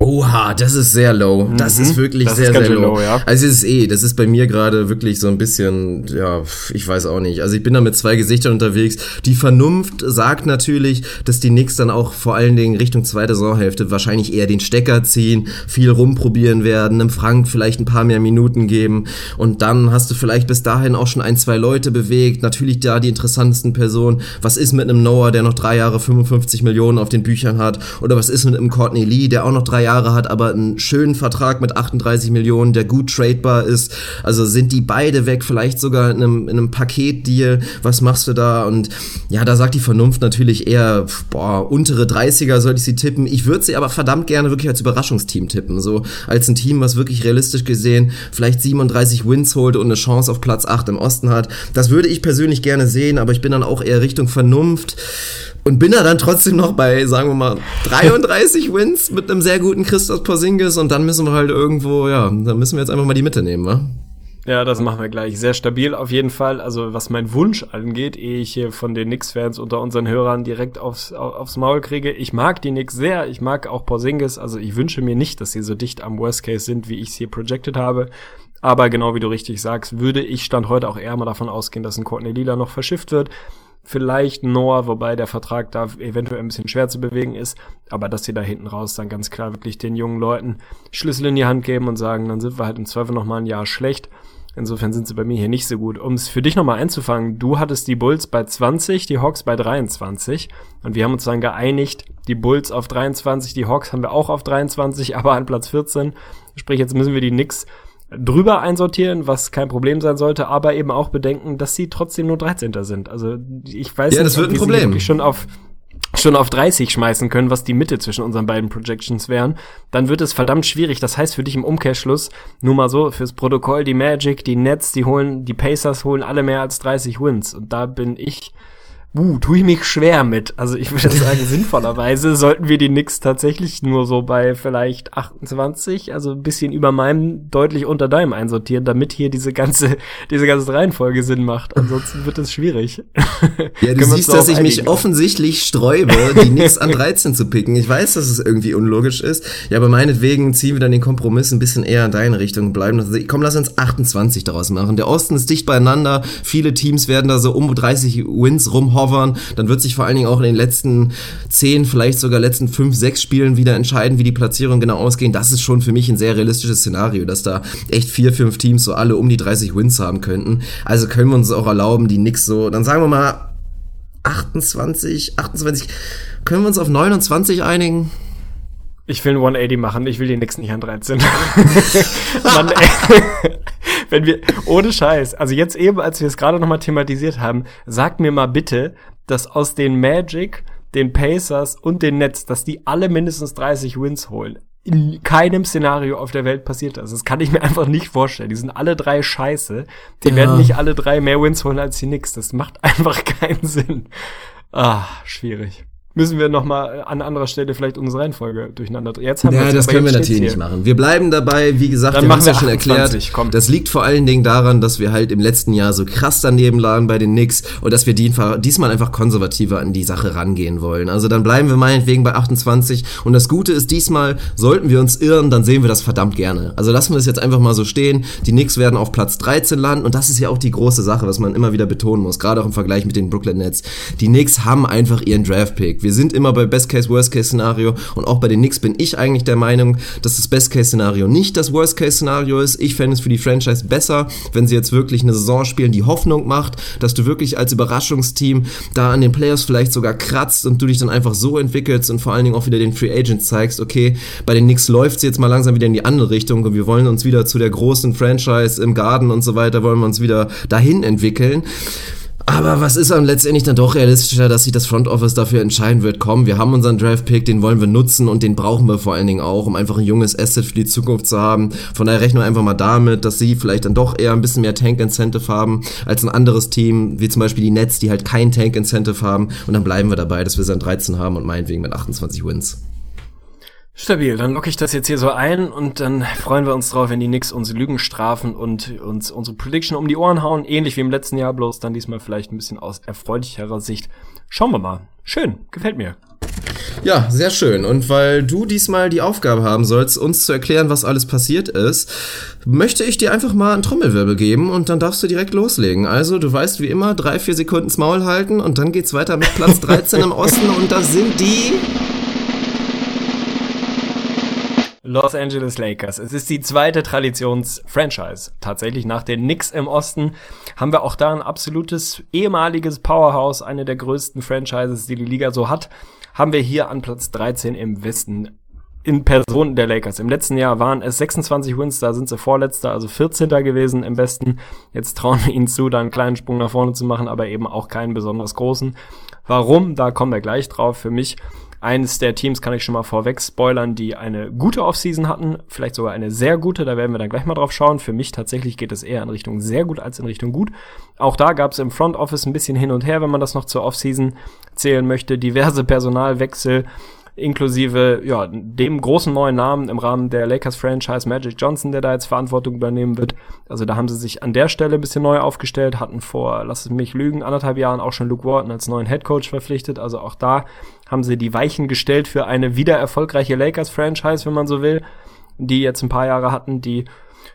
Oha, das ist sehr low. Das Mhm, ist wirklich das sehr, ist sehr low. low, ja. Also es ist eh, das ist bei mir gerade wirklich so ein bisschen, ja, ich weiß auch nicht. Also ich bin da mit zwei Gesichtern unterwegs. Die Vernunft sagt natürlich, dass die Knicks dann auch vor allen Dingen Richtung zweite Saisonhälfte wahrscheinlich eher den Stecker ziehen, viel rumprobieren werden, einem Frank vielleicht ein paar mehr Minuten geben und dann hast du vielleicht bis dahin auch schon ein, zwei Leute bewegt. Natürlich da die interessantesten Personen. Was ist mit einem Noah, der noch drei Jahre 55 Millionen auf den Büchern hat? Oder was ist mit einem Courtney Lee, der auch noch drei Jahre hat, aber einen schönen Vertrag mit 38 Millionen, der gut tradebar ist. Also sind die beide weg, vielleicht sogar in einem, in einem Paketdeal. Was machst du da? Und ja, da sagt die Vernunft natürlich eher, boah, untere 30er sollte ich sie tippen. Ich würde sie aber verdammt gerne wirklich als Überraschungsteam tippen. So als ein Team, was wirklich realistisch gesehen vielleicht 37 Wins holt und eine Chance auf Platz 8 im Osten hat. Das würde ich persönlich gerne sehen, aber ich bin dann auch eher Richtung Vernunft und bin da dann trotzdem noch bei, sagen wir mal, 33 Wins mit einem sehr guten Christoph Porzingis und dann müssen wir halt irgendwo, ja, dann müssen wir jetzt einfach mal die Mitte nehmen, wa? Ja, das machen wir gleich. Sehr stabil auf jeden Fall. Also was mein Wunsch angeht, ehe ich hier von den Knicks-Fans unter unseren Hörern direkt aufs, aufs Maul kriege. Ich mag die Knicks sehr. Ich mag auch Porzingis. Also ich wünsche mir nicht, dass sie so dicht am Worst Case sind, wie ich es hier projected habe. Aber genau wie du richtig sagst, würde ich Stand heute auch eher mal davon ausgehen, dass ein Courtney Lila noch verschifft wird. Vielleicht Noah, wobei der Vertrag da eventuell ein bisschen schwer zu bewegen ist, aber dass sie da hinten raus dann ganz klar wirklich den jungen Leuten Schlüssel in die Hand geben und sagen, dann sind wir halt im Zweifel noch mal ein Jahr schlecht. Insofern sind sie bei mir hier nicht so gut. Um es für dich nochmal einzufangen, du hattest die Bulls bei 20, die Hawks bei 23 und wir haben uns dann geeinigt, die Bulls auf 23, die Hawks haben wir auch auf 23, aber an Platz 14. Sprich, jetzt müssen wir die Knicks drüber einsortieren, was kein Problem sein sollte, aber eben auch bedenken, dass sie trotzdem nur 13. sind. Also ich weiß Ja, nicht, das wird ob ein wir sie Problem. wirklich schon auf schon auf 30 schmeißen können, was die Mitte zwischen unseren beiden Projections wären, dann wird es verdammt schwierig. Das heißt für dich im Umkehrschluss, nur mal so, fürs Protokoll, die Magic, die Nets, die holen, die Pacers holen alle mehr als 30 Wins. Und da bin ich uh, tue ich mich schwer mit. Also ich würde sagen, sinnvollerweise sollten wir die Knicks tatsächlich nur so bei vielleicht 28, also ein bisschen über meinem, deutlich unter deinem einsortieren, damit hier diese ganze, diese ganze Reihenfolge Sinn macht. Ansonsten wird es schwierig. Ja, du siehst, dass ich mich offensichtlich sträube, die Knicks an 13 zu picken. Ich weiß, dass es irgendwie unlogisch ist. Ja, aber meinetwegen ziehen wir dann den Kompromiss ein bisschen eher in deine Richtung bleiben. Komm, lass uns 28 daraus machen. Der Osten ist dicht beieinander. Viele Teams werden da so um 30 Wins rumhoffen hovern. Dann wird sich vor allen Dingen auch in den letzten zehn, vielleicht sogar letzten fünf, sechs Spielen wieder entscheiden, wie die Platzierungen genau ausgehen. Das ist schon für mich ein sehr realistisches Szenario, dass da echt vier, fünf Teams so alle um die 30 Wins haben könnten. Also können wir uns auch erlauben, die nix so, dann sagen wir mal 28, 28, können wir uns auf 29 einigen? Ich will ein 180 machen, ich will die Knicks nicht an 13. Mann, ey. Wenn wir, ohne Scheiß, also jetzt eben, als wir es gerade nochmal thematisiert haben, sag mir mal bitte, dass aus den Magic, den Pacers und den Nets, dass die alle mindestens 30 Wins holen. In keinem Szenario auf der Welt passiert das. Das kann ich mir einfach nicht vorstellen. Die sind alle drei scheiße. Die ja. werden nicht alle drei mehr Wins holen als die Knicks. Das macht einfach keinen Sinn. Ah, schwierig müssen wir nochmal an anderer Stelle vielleicht unsere Reihenfolge durcheinander drehen. Jetzt haben ja, das können wir natürlich nicht machen. Wir bleiben dabei, wie gesagt, Dann wir haben es ja schon erklärt. Komm. Das liegt vor allen Dingen daran, dass wir halt im letzten Jahr so krass daneben lagen bei den Knicks und dass wir die, diesmal einfach konservativer an die Sache rangehen wollen. Also dann bleiben wir meinetwegen bei 28 und das Gute ist, diesmal sollten wir uns irren, dann sehen wir das verdammt gerne. Also lassen wir das jetzt einfach mal so stehen. Die Knicks werden auf Platz 13 landen und das ist ja auch die große Sache, was man immer wieder betonen muss, gerade auch im Vergleich mit den Brooklyn Nets. Die Knicks haben einfach ihren Draft-Pick. Wir sind immer bei Best Best-Case, Worst-Case-Szenario. Und auch bei den Knicks bin ich eigentlich der Meinung, dass das Best-Case-Szenario nicht das Worst-Case-Szenario ist. Ich fände es für die Franchise besser, wenn sie jetzt wirklich eine Saison spielen, die Hoffnung macht, dass du wirklich als Überraschungsteam da an den Playoffs vielleicht sogar kratzt und du dich dann einfach so entwickelst und vor allen Dingen auch wieder den Free Agents zeigst, okay, bei den Knicks läuft es jetzt mal langsam wieder in die andere Richtung und wir wollen uns wieder zu der großen Franchise im Garden und so weiter, wollen wir uns wieder dahin entwickeln. Aber was ist dann letztendlich dann doch realistischer, dass sich das Front Office dafür entscheiden wird, komm, wir haben unseren Draft Pick, den wollen wir nutzen und den brauchen wir vor allen Dingen auch, um einfach ein junges Asset für die Zukunft zu haben. Von daher rechnen wir einfach mal damit, dass sie vielleicht dann doch eher ein bisschen mehr Tank Incentive haben als ein anderes Team, wie zum Beispiel die Nets, die halt kein Tank Incentive haben. Und dann bleiben wir dabei, dass wir dann 13 haben und meinetwegen mit 28 Wins. Stabil, dann locke ich das jetzt hier so ein und dann freuen wir uns drauf, wenn die Knicks uns Lügen strafen und uns unsere Prediction um die Ohren hauen. Ähnlich wie im letzten Jahr, bloß dann diesmal vielleicht ein bisschen aus erfreulicherer Sicht. Schauen wir mal. Schön, gefällt mir. Ja, sehr schön. Und weil du diesmal die Aufgabe haben sollst, uns zu erklären, was alles passiert ist, möchte ich dir einfach mal einen Trommelwirbel geben und dann darfst du direkt loslegen. Also, du weißt wie immer, drei, vier Sekunden Maul halten und dann geht's weiter mit Platz 13 im Osten und das sind die Los Angeles Lakers. Es ist die zweite Traditions-Franchise. Tatsächlich nach den Knicks im Osten haben wir auch da ein absolutes ehemaliges Powerhouse, eine der größten Franchises, die die Liga so hat, haben wir hier an Platz 13 im Westen in Person der Lakers. Im letzten Jahr waren es 26 Wins, da sind sie Vorletzter, also 14. gewesen im Westen. Jetzt trauen wir ihnen zu, da einen kleinen Sprung nach vorne zu machen, aber eben auch keinen besonders großen. Warum? Da kommen wir gleich drauf. Für mich eines der Teams kann ich schon mal vorweg spoilern, die eine gute Offseason hatten, vielleicht sogar eine sehr gute, da werden wir dann gleich mal drauf schauen. Für mich tatsächlich geht es eher in Richtung sehr gut als in Richtung gut. Auch da gab es im Front Office ein bisschen hin und her, wenn man das noch zur Offseason zählen möchte, diverse Personalwechsel inklusive ja, dem großen neuen Namen im Rahmen der Lakers Franchise Magic Johnson, der da jetzt Verantwortung übernehmen wird. Also da haben sie sich an der Stelle ein bisschen neu aufgestellt, hatten vor, lass es mich lügen, anderthalb Jahren auch schon Luke Walton als neuen Head Coach verpflichtet. Also auch da haben sie die Weichen gestellt für eine wieder erfolgreiche Lakers Franchise, wenn man so will, die jetzt ein paar Jahre hatten, die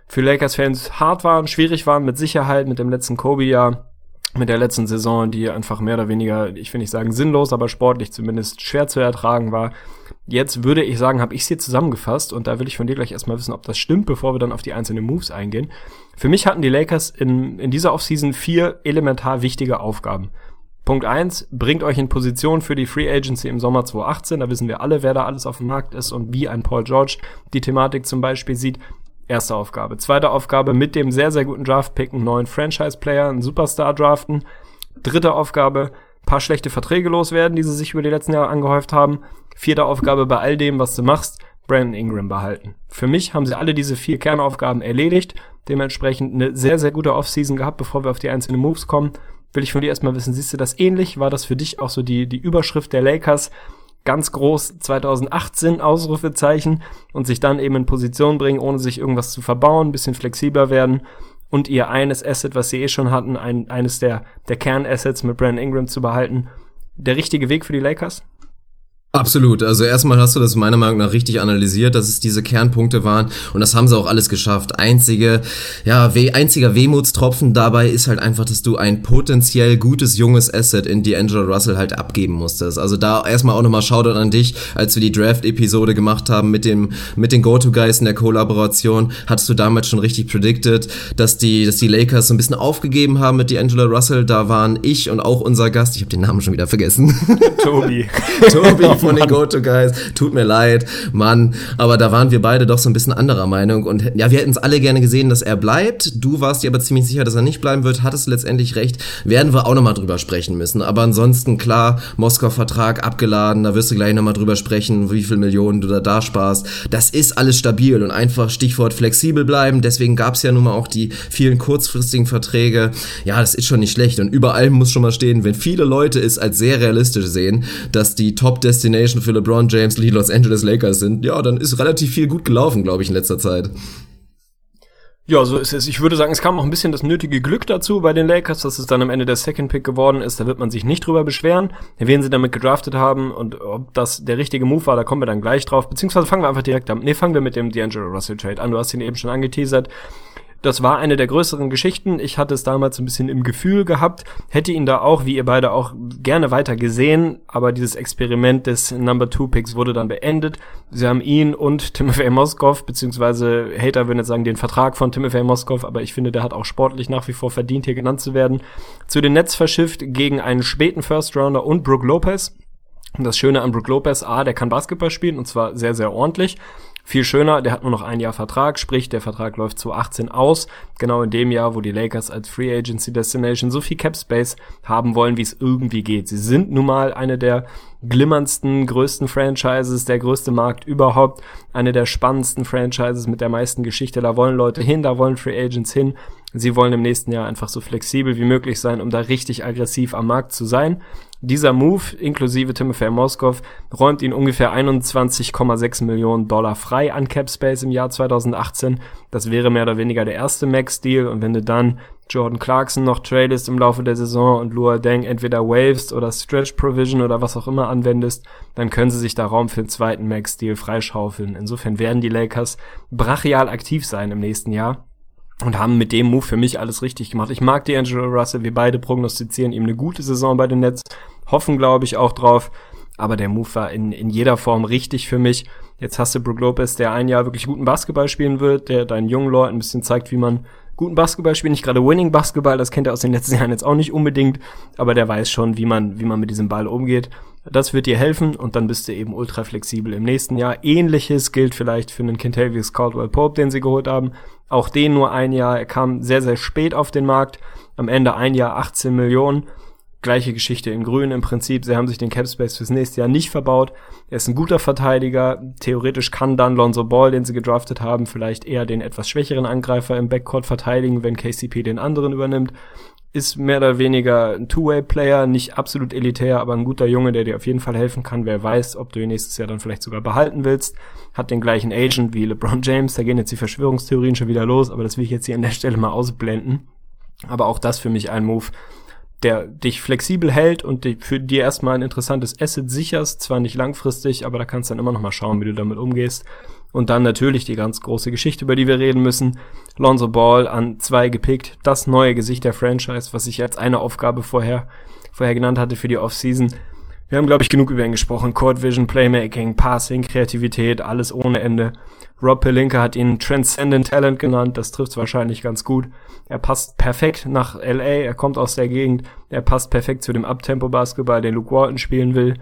für Lakers Fans hart waren, schwierig waren, mit Sicherheit, mit dem letzten Kobe-Jahr mit der letzten Saison, die einfach mehr oder weniger, ich will nicht sagen sinnlos, aber sportlich zumindest schwer zu ertragen war. Jetzt würde ich sagen, habe ich sie zusammengefasst und da will ich von dir gleich erstmal wissen, ob das stimmt, bevor wir dann auf die einzelnen Moves eingehen. Für mich hatten die Lakers in, in dieser Offseason vier elementar wichtige Aufgaben. Punkt eins bringt euch in Position für die Free Agency im Sommer 2018. Da wissen wir alle, wer da alles auf dem Markt ist und wie ein Paul George die Thematik zum Beispiel sieht. Erste Aufgabe. Zweite Aufgabe, mit dem sehr, sehr guten Draft-Pick einen neuen Franchise-Player, einen Superstar draften. Dritte Aufgabe, paar schlechte Verträge loswerden, die sie sich über die letzten Jahre angehäuft haben. Vierte Aufgabe bei all dem, was du machst, Brandon Ingram behalten. Für mich haben sie alle diese vier Kernaufgaben erledigt, dementsprechend eine sehr, sehr gute Offseason gehabt, bevor wir auf die einzelnen Moves kommen. Will ich von dir erstmal wissen, siehst du das ähnlich? War das für dich auch so die, die Überschrift der Lakers? Ganz groß 2018 Ausrufezeichen und sich dann eben in Position bringen, ohne sich irgendwas zu verbauen, bisschen flexibler werden und ihr eines Asset, was sie eh schon hatten, ein, eines der, der Kernassets mit Brandon Ingram zu behalten. Der richtige Weg für die Lakers? Absolut. Also erstmal hast du das meiner Meinung nach richtig analysiert, dass es diese Kernpunkte waren und das haben sie auch alles geschafft. Einzige, ja, weh, einziger Wehmutstropfen dabei ist halt einfach, dass du ein potenziell gutes junges Asset in D'Angelo Russell halt abgeben musstest. Also da erstmal auch nochmal Shoutout an dich, als wir die Draft-Episode gemacht haben mit dem, mit den Go-To-Guys in der Kollaboration, hattest du damals schon richtig predicted, dass die, dass die Lakers so ein bisschen aufgegeben haben mit D'Angelo Russell. Da waren ich und auch unser Gast, ich habe den Namen schon wieder vergessen. Tobi. Tobi von den Go-To-Guys. Tut mir leid, Mann. Aber da waren wir beide doch so ein bisschen anderer Meinung. Und ja, wir hätten es alle gerne gesehen, dass er bleibt. Du warst dir aber ziemlich sicher, dass er nicht bleiben wird. Hattest letztendlich recht. Werden wir auch nochmal drüber sprechen müssen. Aber ansonsten, klar, Moskau-Vertrag abgeladen. Da wirst du gleich nochmal drüber sprechen, wie viel Millionen du da da sparst. Das ist alles stabil und einfach Stichwort flexibel bleiben. Deswegen gab es ja nun mal auch die vielen kurzfristigen Verträge. Ja, das ist schon nicht schlecht. Und überall muss schon mal stehen, wenn viele Leute es als sehr realistisch sehen, dass die Top-Destination Destination für LeBron James die Los Angeles Lakers sind, ja, dann ist relativ viel gut gelaufen, glaube ich, in letzter Zeit. Ja, so ist es. Ich würde sagen, es kam auch ein bisschen das nötige Glück dazu bei den Lakers, dass es dann am Ende der Second Pick geworden ist. Da wird man sich nicht drüber beschweren, wen sie damit gedraftet haben und ob das der richtige Move war, da kommen wir dann gleich drauf. Beziehungsweise fangen wir einfach direkt an. Nee, fangen wir mit dem D'Angelo Russell Trade an. Du hast ihn eben schon angeteasert. Das war eine der größeren Geschichten. Ich hatte es damals ein bisschen im Gefühl gehabt, hätte ihn da auch, wie ihr beide auch, gerne weiter gesehen, aber dieses Experiment des Number Two Picks wurde dann beendet. Sie haben ihn und Timothy Moskov, beziehungsweise Hater würden jetzt sagen, den Vertrag von Timothy Moskov, aber ich finde, der hat auch sportlich nach wie vor verdient, hier genannt zu werden, zu den Nets verschifft gegen einen späten First Rounder und Brook Lopez. Das Schöne an Brook Lopez, A, der kann Basketball spielen und zwar sehr, sehr ordentlich. Viel schöner, der hat nur noch ein Jahr Vertrag, sprich der Vertrag läuft zu 18 aus, genau in dem Jahr, wo die Lakers als Free Agency Destination so viel Cap Space haben wollen, wie es irgendwie geht. Sie sind nun mal eine der glimmerndsten, größten Franchises, der größte Markt überhaupt, eine der spannendsten Franchises mit der meisten Geschichte. Da wollen Leute hin, da wollen Free Agents hin. Sie wollen im nächsten Jahr einfach so flexibel wie möglich sein, um da richtig aggressiv am Markt zu sein. Dieser Move, inklusive Timothy Moskov, räumt ihn ungefähr 21,6 Millionen Dollar frei an Cap Space im Jahr 2018. Das wäre mehr oder weniger der erste Max-Deal. Und wenn du dann Jordan Clarkson noch tradest im Laufe der Saison und Lua Deng entweder waivest oder Stretch Provision oder was auch immer anwendest, dann können sie sich da Raum für den zweiten Max-Deal freischaufeln. Insofern werden die Lakers brachial aktiv sein im nächsten Jahr und haben mit dem Move für mich alles richtig gemacht. Ich mag D'Angelo Russell, wir beide prognostizieren ihm eine gute Saison bei den Nets, hoffen glaube ich auch drauf, aber der Move war in, in jeder Form richtig für mich. Jetzt hast du Brook Lopez, der ein Jahr wirklich guten Basketball spielen wird, der deinen jungen Leuten ein bisschen zeigt, wie man guten Basketball spielt, nicht gerade Winning Basketball, das kennt er aus den letzten Jahren jetzt auch nicht unbedingt, aber der weiß schon, wie man, wie man mit diesem Ball umgeht. Das wird dir helfen und dann bist du eben ultra flexibel im nächsten Jahr. Ähnliches gilt vielleicht für einen Kentavious Caldwell Pope, den sie geholt haben. Auch den nur ein Jahr. Er kam sehr, sehr spät auf den Markt. Am Ende ein Jahr 18 Millionen. Gleiche Geschichte in Grün im Prinzip. Sie haben sich den Cap Space fürs nächste Jahr nicht verbaut. Er ist ein guter Verteidiger. Theoretisch kann dann Lonzo Ball, den sie gedraftet haben, vielleicht eher den etwas schwächeren Angreifer im Backcourt verteidigen, wenn KCP den anderen übernimmt ist mehr oder weniger ein Two-Way-Player, nicht absolut elitär, aber ein guter Junge, der dir auf jeden Fall helfen kann. Wer weiß, ob du ihn nächstes Jahr dann vielleicht sogar behalten willst. Hat den gleichen Agent wie LeBron James. Da gehen jetzt die Verschwörungstheorien schon wieder los, aber das will ich jetzt hier an der Stelle mal ausblenden. Aber auch das für mich ein Move, der dich flexibel hält und für dir erstmal ein interessantes Asset sicherst. Zwar nicht langfristig, aber da kannst du dann immer noch mal schauen, wie du damit umgehst. Und dann natürlich die ganz große Geschichte, über die wir reden müssen. Lonzo Ball an zwei gepickt. Das neue Gesicht der Franchise, was ich als eine Aufgabe vorher, vorher genannt hatte für die Offseason. Wir haben, glaube ich, genug über ihn gesprochen. Court Vision, Playmaking, Passing, Kreativität, alles ohne Ende. Rob Pelinka hat ihn Transcendent Talent genannt. Das trifft wahrscheinlich ganz gut. Er passt perfekt nach LA. Er kommt aus der Gegend. Er passt perfekt zu dem Uptempo-Basketball, den Luke Walton spielen will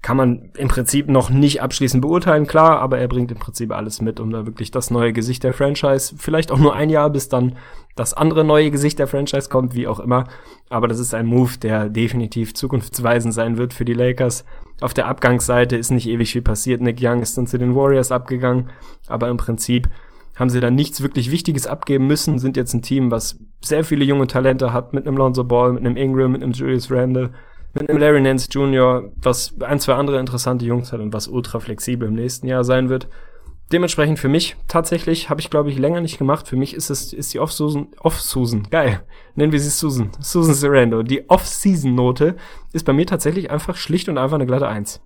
kann man im Prinzip noch nicht abschließend beurteilen, klar, aber er bringt im Prinzip alles mit, um da wirklich das neue Gesicht der Franchise, vielleicht auch nur ein Jahr, bis dann das andere neue Gesicht der Franchise kommt, wie auch immer. Aber das ist ein Move, der definitiv zukunftsweisend sein wird für die Lakers. Auf der Abgangsseite ist nicht ewig viel passiert. Nick Young ist dann zu den Warriors abgegangen, aber im Prinzip haben sie dann nichts wirklich Wichtiges abgeben müssen, sind jetzt ein Team, was sehr viele junge Talente hat, mit einem Lonzo Ball, mit einem Ingram, mit einem Julius Randle, einem Larry Nance Jr., was ein, zwei andere interessante Jungs hat und was ultra flexibel im nächsten Jahr sein wird. Dementsprechend für mich tatsächlich habe ich glaube ich länger nicht gemacht. Für mich ist es ist die Off-Susan Off-Susan geil nennen wir sie Susan Susan Sarando. Die Off-Season-Note ist bei mir tatsächlich einfach schlicht und einfach eine glatte Eins.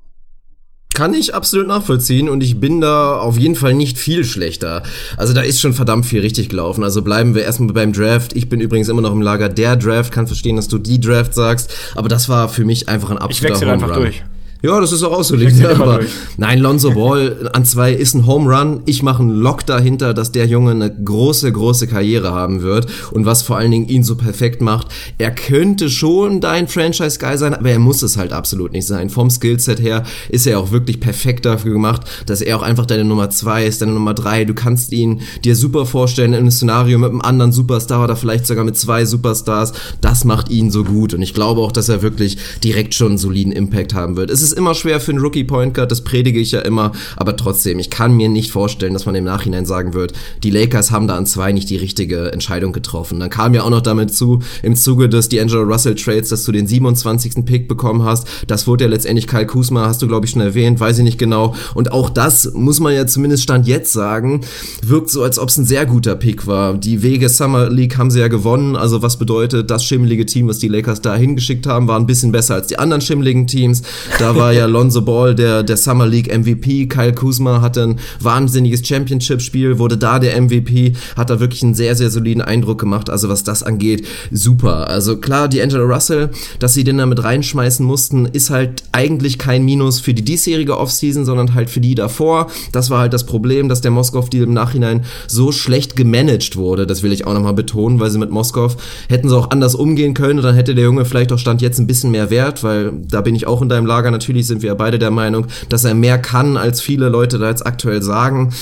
Kann ich absolut nachvollziehen und ich bin da auf jeden Fall nicht viel schlechter. Also da ist schon verdammt viel richtig gelaufen. Also bleiben wir erstmal beim Draft. Ich bin übrigens immer noch im Lager der Draft, kann verstehen, dass du die Draft sagst, aber das war für mich einfach ein absoluter Ich wechsle einfach durch. Ja, das ist auch ausgelegt. Ja, aber nein, Lonzo Ball an zwei ist ein Home Run. Ich mache einen Lock dahinter, dass der Junge eine große, große Karriere haben wird. Und was vor allen Dingen ihn so perfekt macht, er könnte schon dein Franchise-Guy sein, aber er muss es halt absolut nicht sein. Vom Skillset her ist er auch wirklich perfekt dafür gemacht, dass er auch einfach deine Nummer zwei ist, deine Nummer drei. Du kannst ihn dir super vorstellen in einem Szenario mit einem anderen Superstar oder vielleicht sogar mit zwei Superstars. Das macht ihn so gut. Und ich glaube auch, dass er wirklich direkt schon einen soliden Impact haben wird. Es ist ist immer schwer für einen Rookie Point Guard, das predige ich ja immer, aber trotzdem, ich kann mir nicht vorstellen, dass man im Nachhinein sagen wird, die Lakers haben da an zwei nicht die richtige Entscheidung getroffen. Dann kam ja auch noch damit zu, im Zuge des D'Angelo Russell Trades, dass du den 27. Pick bekommen hast. Das wurde ja letztendlich Kyle Kuzma, hast du glaube ich schon erwähnt, weiß ich nicht genau. Und auch das muss man ja zumindest Stand jetzt sagen, wirkt so, als ob es ein sehr guter Pick war. Die Wege Summer League haben sie ja gewonnen, also was bedeutet, das schimmelige Team, was die Lakers da hingeschickt haben, war ein bisschen besser als die anderen schimmeligen Teams. Da war ja Lonzo Ball der, der Summer League MVP. Kyle Kuzma hatte ein wahnsinniges Championship-Spiel, wurde da der MVP, hat da wirklich einen sehr, sehr soliden Eindruck gemacht. Also was das angeht, super. Also klar, die Angela Russell, dass sie den da mit reinschmeißen mussten, ist halt eigentlich kein Minus für die diesjährige Offseason, sondern halt für die davor. Das war halt das Problem, dass der Moskov-Deal im Nachhinein so schlecht gemanagt wurde. Das will ich auch nochmal betonen, weil sie mit Moskov hätten sie auch anders umgehen können und dann hätte der Junge vielleicht auch Stand jetzt ein bisschen mehr Wert, weil da bin ich auch in deinem Lager natürlich natürlich sind wir beide der Meinung, dass er mehr kann, als viele Leute da jetzt aktuell sagen.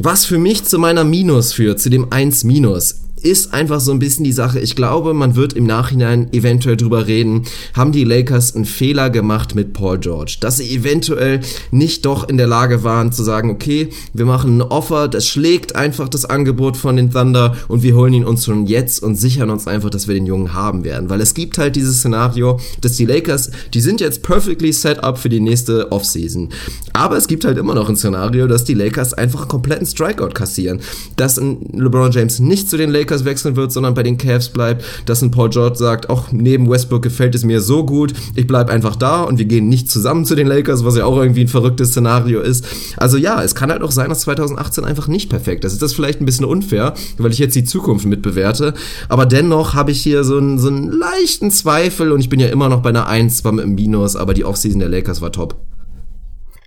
Was für mich zu meiner Minus führt, zu dem 1 Minus ist einfach so ein bisschen die Sache. Ich glaube, man wird im Nachhinein eventuell drüber reden, haben die Lakers einen Fehler gemacht mit Paul George, dass sie eventuell nicht doch in der Lage waren zu sagen, okay, wir machen ein Offer, das schlägt einfach das Angebot von den Thunder und wir holen ihn uns schon jetzt und sichern uns einfach, dass wir den Jungen haben werden, weil es gibt halt dieses Szenario, dass die Lakers, die sind jetzt perfectly set up für die nächste Offseason, aber es gibt halt immer noch ein Szenario, dass die Lakers einfach einen kompletten Strikeout kassieren, dass ein LeBron James nicht zu den Lakers Lakers wechseln wird, sondern bei den Cavs bleibt, dass ein Paul George sagt, auch neben Westbrook gefällt es mir so gut, ich bleib einfach da und wir gehen nicht zusammen zu den Lakers, was ja auch irgendwie ein verrücktes Szenario ist. Also ja, es kann halt auch sein, dass 2018 einfach nicht perfekt ist. Das ist vielleicht ein bisschen unfair, weil ich jetzt die Zukunft mitbewerte, aber dennoch habe ich hier so einen, so einen leichten Zweifel und ich bin ja immer noch bei einer 1, zwar mit einem Minus, aber die Offseason der Lakers war top.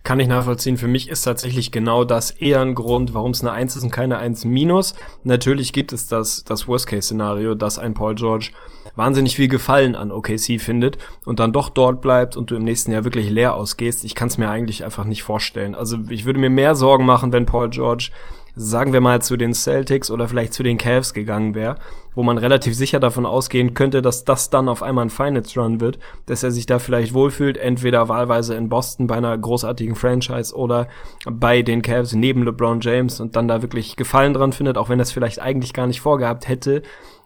Kann ich nachvollziehen. Für mich ist tatsächlich genau das eher ein Grund, warum es eine 1 ist und keine 1 minus. Natürlich gibt es das, das Worst-Case-Szenario, dass ein Paul George wahnsinnig viel Gefallen an OKC findet und dann doch dort bleibt und du im nächsten Jahr wirklich leer ausgehst. Ich kann es mir eigentlich einfach nicht vorstellen. Also ich würde mir mehr Sorgen machen, wenn Paul George sagen wir mal zu den Celtics oder vielleicht zu den Cavs gegangen wäre, wo man relativ sicher davon ausgehen könnte, dass das dann auf einmal ein Finals Run wird, dass er sich da vielleicht wohlfühlt, entweder wahlweise in Boston bei einer großartigen Franchise oder bei den Cavs neben LeBron James und dann da wirklich Gefallen dran findet, auch wenn er es vielleicht eigentlich gar nicht vorgehabt hätte,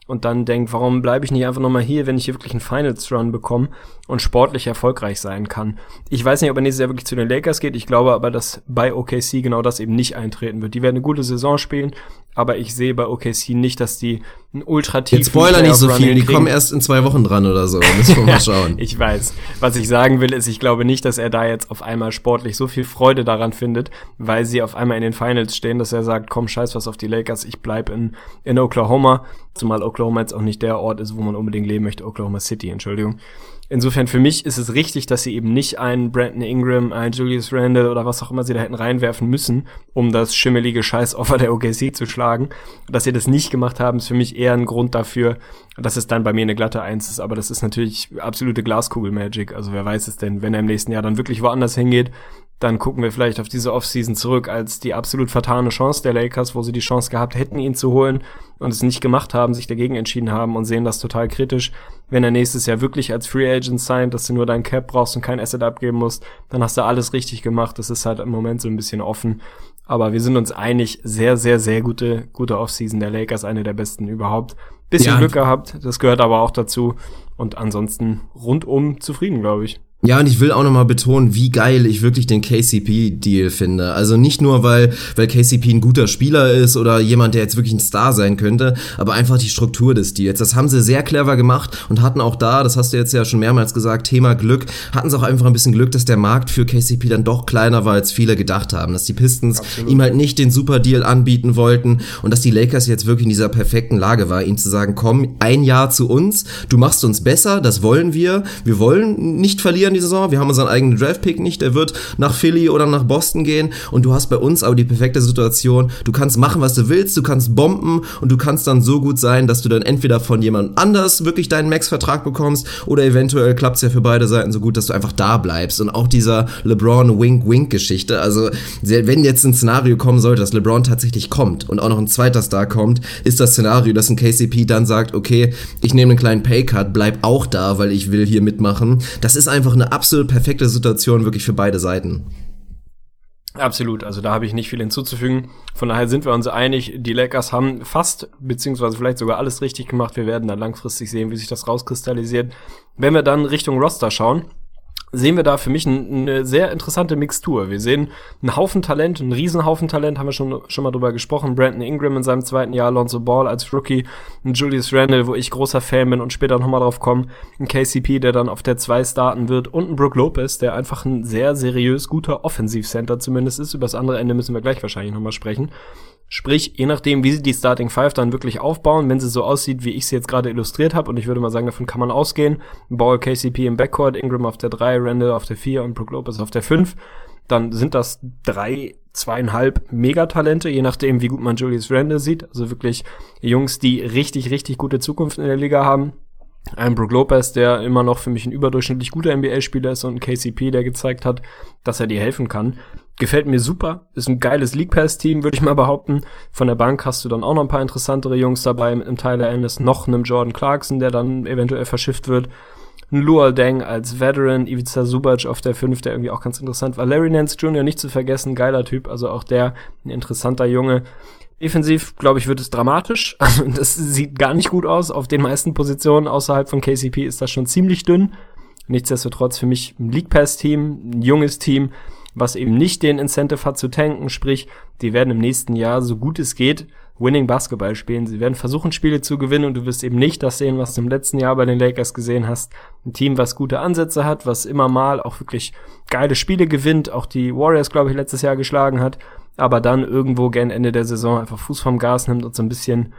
und dann denkt, warum bleibe ich nicht einfach nochmal hier, wenn ich hier wirklich einen Finals Run bekomme und sportlich erfolgreich sein kann. Ich weiß nicht, ob er nächstes Jahr wirklich zu den Lakers geht. Ich glaube aber, dass bei OKC genau das eben nicht eintreten wird. Die werden eine gute Saison spielen, aber ich sehe bei OKC nicht, dass die ein ultra tief Jetzt Spoiler nicht so viel, die kommen erst in zwei Wochen dran oder so. Müssen wir mal schauen. ich weiß. Was ich sagen will, ist, ich glaube nicht, dass er da jetzt auf einmal sportlich so viel Freude daran findet, weil sie auf einmal in den Finals stehen, dass er sagt, komm, scheiß was auf die Lakers, ich bleib in, in Oklahoma. Zumal Oklahoma jetzt auch nicht der Ort ist, wo man unbedingt leben möchte. Oklahoma City, Entschuldigung. Insofern für mich ist es richtig, dass sie eben nicht einen Brandon Ingram, einen Julius Randle oder was auch immer sie da hätten reinwerfen müssen, um das schimmelige Scheißoffer der OKC zu schlagen. Dass sie das nicht gemacht haben, ist für mich eher ein Grund dafür, dass es dann bei mir eine glatte Eins ist. Aber das ist natürlich absolute Glaskugel-Magic. Also wer weiß es denn, wenn er im nächsten Jahr dann wirklich woanders hingeht, dann gucken wir vielleicht auf diese Offseason zurück als die absolut vertane Chance der Lakers, wo sie die Chance gehabt hätten, ihn zu holen und es nicht gemacht haben, sich dagegen entschieden haben und sehen das total kritisch. Wenn er nächstes Jahr wirklich als Free Agent signed, dass du nur dein Cap brauchst und kein Asset abgeben musst, dann hast du alles richtig gemacht. Das ist halt im Moment so ein bisschen offen. Aber wir sind uns einig, sehr, sehr, sehr gute, gute Offseason der Lakers, eine der besten überhaupt. Bisschen ja. Glück gehabt, das gehört aber auch dazu. Und ansonsten rundum zufrieden, glaube ich. Ja, und ich will auch nochmal betonen, wie geil ich wirklich den KCP-Deal finde. Also nicht nur, weil, weil KCP ein guter Spieler ist oder jemand, der jetzt wirklich ein Star sein könnte, aber einfach die Struktur des Deals. Das haben sie sehr clever gemacht und hatten auch da, das hast du jetzt ja schon mehrmals gesagt, Thema Glück, hatten sie auch einfach ein bisschen Glück, dass der Markt für KCP dann doch kleiner war, als viele gedacht haben. Dass die Pistons Absolut. ihm halt nicht den Super-Deal anbieten wollten und dass die Lakers jetzt wirklich in dieser perfekten Lage war, ihm zu sagen, komm, ein Jahr zu uns, du machst uns besser, das wollen wir, wir wollen nicht verlieren die Saison. Wir haben unseren eigenen Draft-Pick nicht. Der wird nach Philly oder nach Boston gehen. Und du hast bei uns aber die perfekte Situation. Du kannst machen, was du willst. Du kannst bomben und du kannst dann so gut sein, dass du dann entweder von jemand anders wirklich deinen Max-Vertrag bekommst oder eventuell klappt es ja für beide Seiten so gut, dass du einfach da bleibst. Und auch dieser LeBron-Wink-Wink-Geschichte. Also, wenn jetzt ein Szenario kommen sollte, dass LeBron tatsächlich kommt und auch noch ein zweiter Star kommt, ist das Szenario, dass ein KCP dann sagt, okay, ich nehme einen kleinen Paycut, bleib auch da, weil ich will hier mitmachen. Das ist einfach eine eine absolut perfekte Situation wirklich für beide Seiten. Absolut, also da habe ich nicht viel hinzuzufügen. Von daher sind wir uns einig, die Lakers haben fast, beziehungsweise vielleicht sogar alles richtig gemacht. Wir werden dann langfristig sehen, wie sich das rauskristallisiert. Wenn wir dann Richtung Roster schauen, sehen wir da für mich eine sehr interessante Mixtur. Wir sehen einen Haufen Talent, einen Riesenhaufen Talent, haben wir schon, schon mal drüber gesprochen. Brandon Ingram in seinem zweiten Jahr, Alonso Ball als Rookie, ein Julius Randle, wo ich großer Fan bin und später nochmal drauf kommen, ein KCP, der dann auf der 2 starten wird und ein Brook Lopez, der einfach ein sehr seriös guter Offensivcenter zumindest ist. Über das andere Ende müssen wir gleich wahrscheinlich nochmal sprechen. Sprich, je nachdem, wie sie die Starting Five dann wirklich aufbauen, wenn sie so aussieht, wie ich sie jetzt gerade illustriert habe, und ich würde mal sagen, davon kann man ausgehen, Ball KCP im Backcourt, Ingram auf der 3, Randall auf der 4 und Brook Lopez auf der 5, dann sind das drei, zweieinhalb Megatalente, je nachdem, wie gut man Julius Randall sieht. Also wirklich Jungs, die richtig, richtig gute Zukunft in der Liga haben. Ein Brook Lopez, der immer noch für mich ein überdurchschnittlich guter NBA-Spieler ist und ein KCP, der gezeigt hat, dass er dir helfen kann. Gefällt mir super. Ist ein geiles League Pass Team, würde ich mal behaupten. Von der Bank hast du dann auch noch ein paar interessantere Jungs dabei mit einem Tyler Ennis, noch einem Jordan Clarkson, der dann eventuell verschifft wird. Ein Luol Deng als Veteran, Ivica Subac auf der 5, der irgendwie auch ganz interessant war. Larry Nance Jr. nicht zu vergessen, geiler Typ, also auch der ein interessanter Junge. Defensiv, glaube ich, wird es dramatisch. Also das sieht gar nicht gut aus. Auf den meisten Positionen außerhalb von KCP ist das schon ziemlich dünn. Nichtsdestotrotz für mich ein League Pass Team, ein junges Team, was eben nicht den Incentive hat zu tanken, sprich, die werden im nächsten Jahr, so gut es geht, Winning Basketball spielen. Sie werden versuchen, Spiele zu gewinnen und du wirst eben nicht das sehen, was du im letzten Jahr bei den Lakers gesehen hast. Ein Team, was gute Ansätze hat, was immer mal auch wirklich geile Spiele gewinnt, auch die Warriors, glaube ich, letztes Jahr geschlagen hat, aber dann irgendwo gern Ende der Saison einfach Fuß vom Gas nimmt und so ein bisschen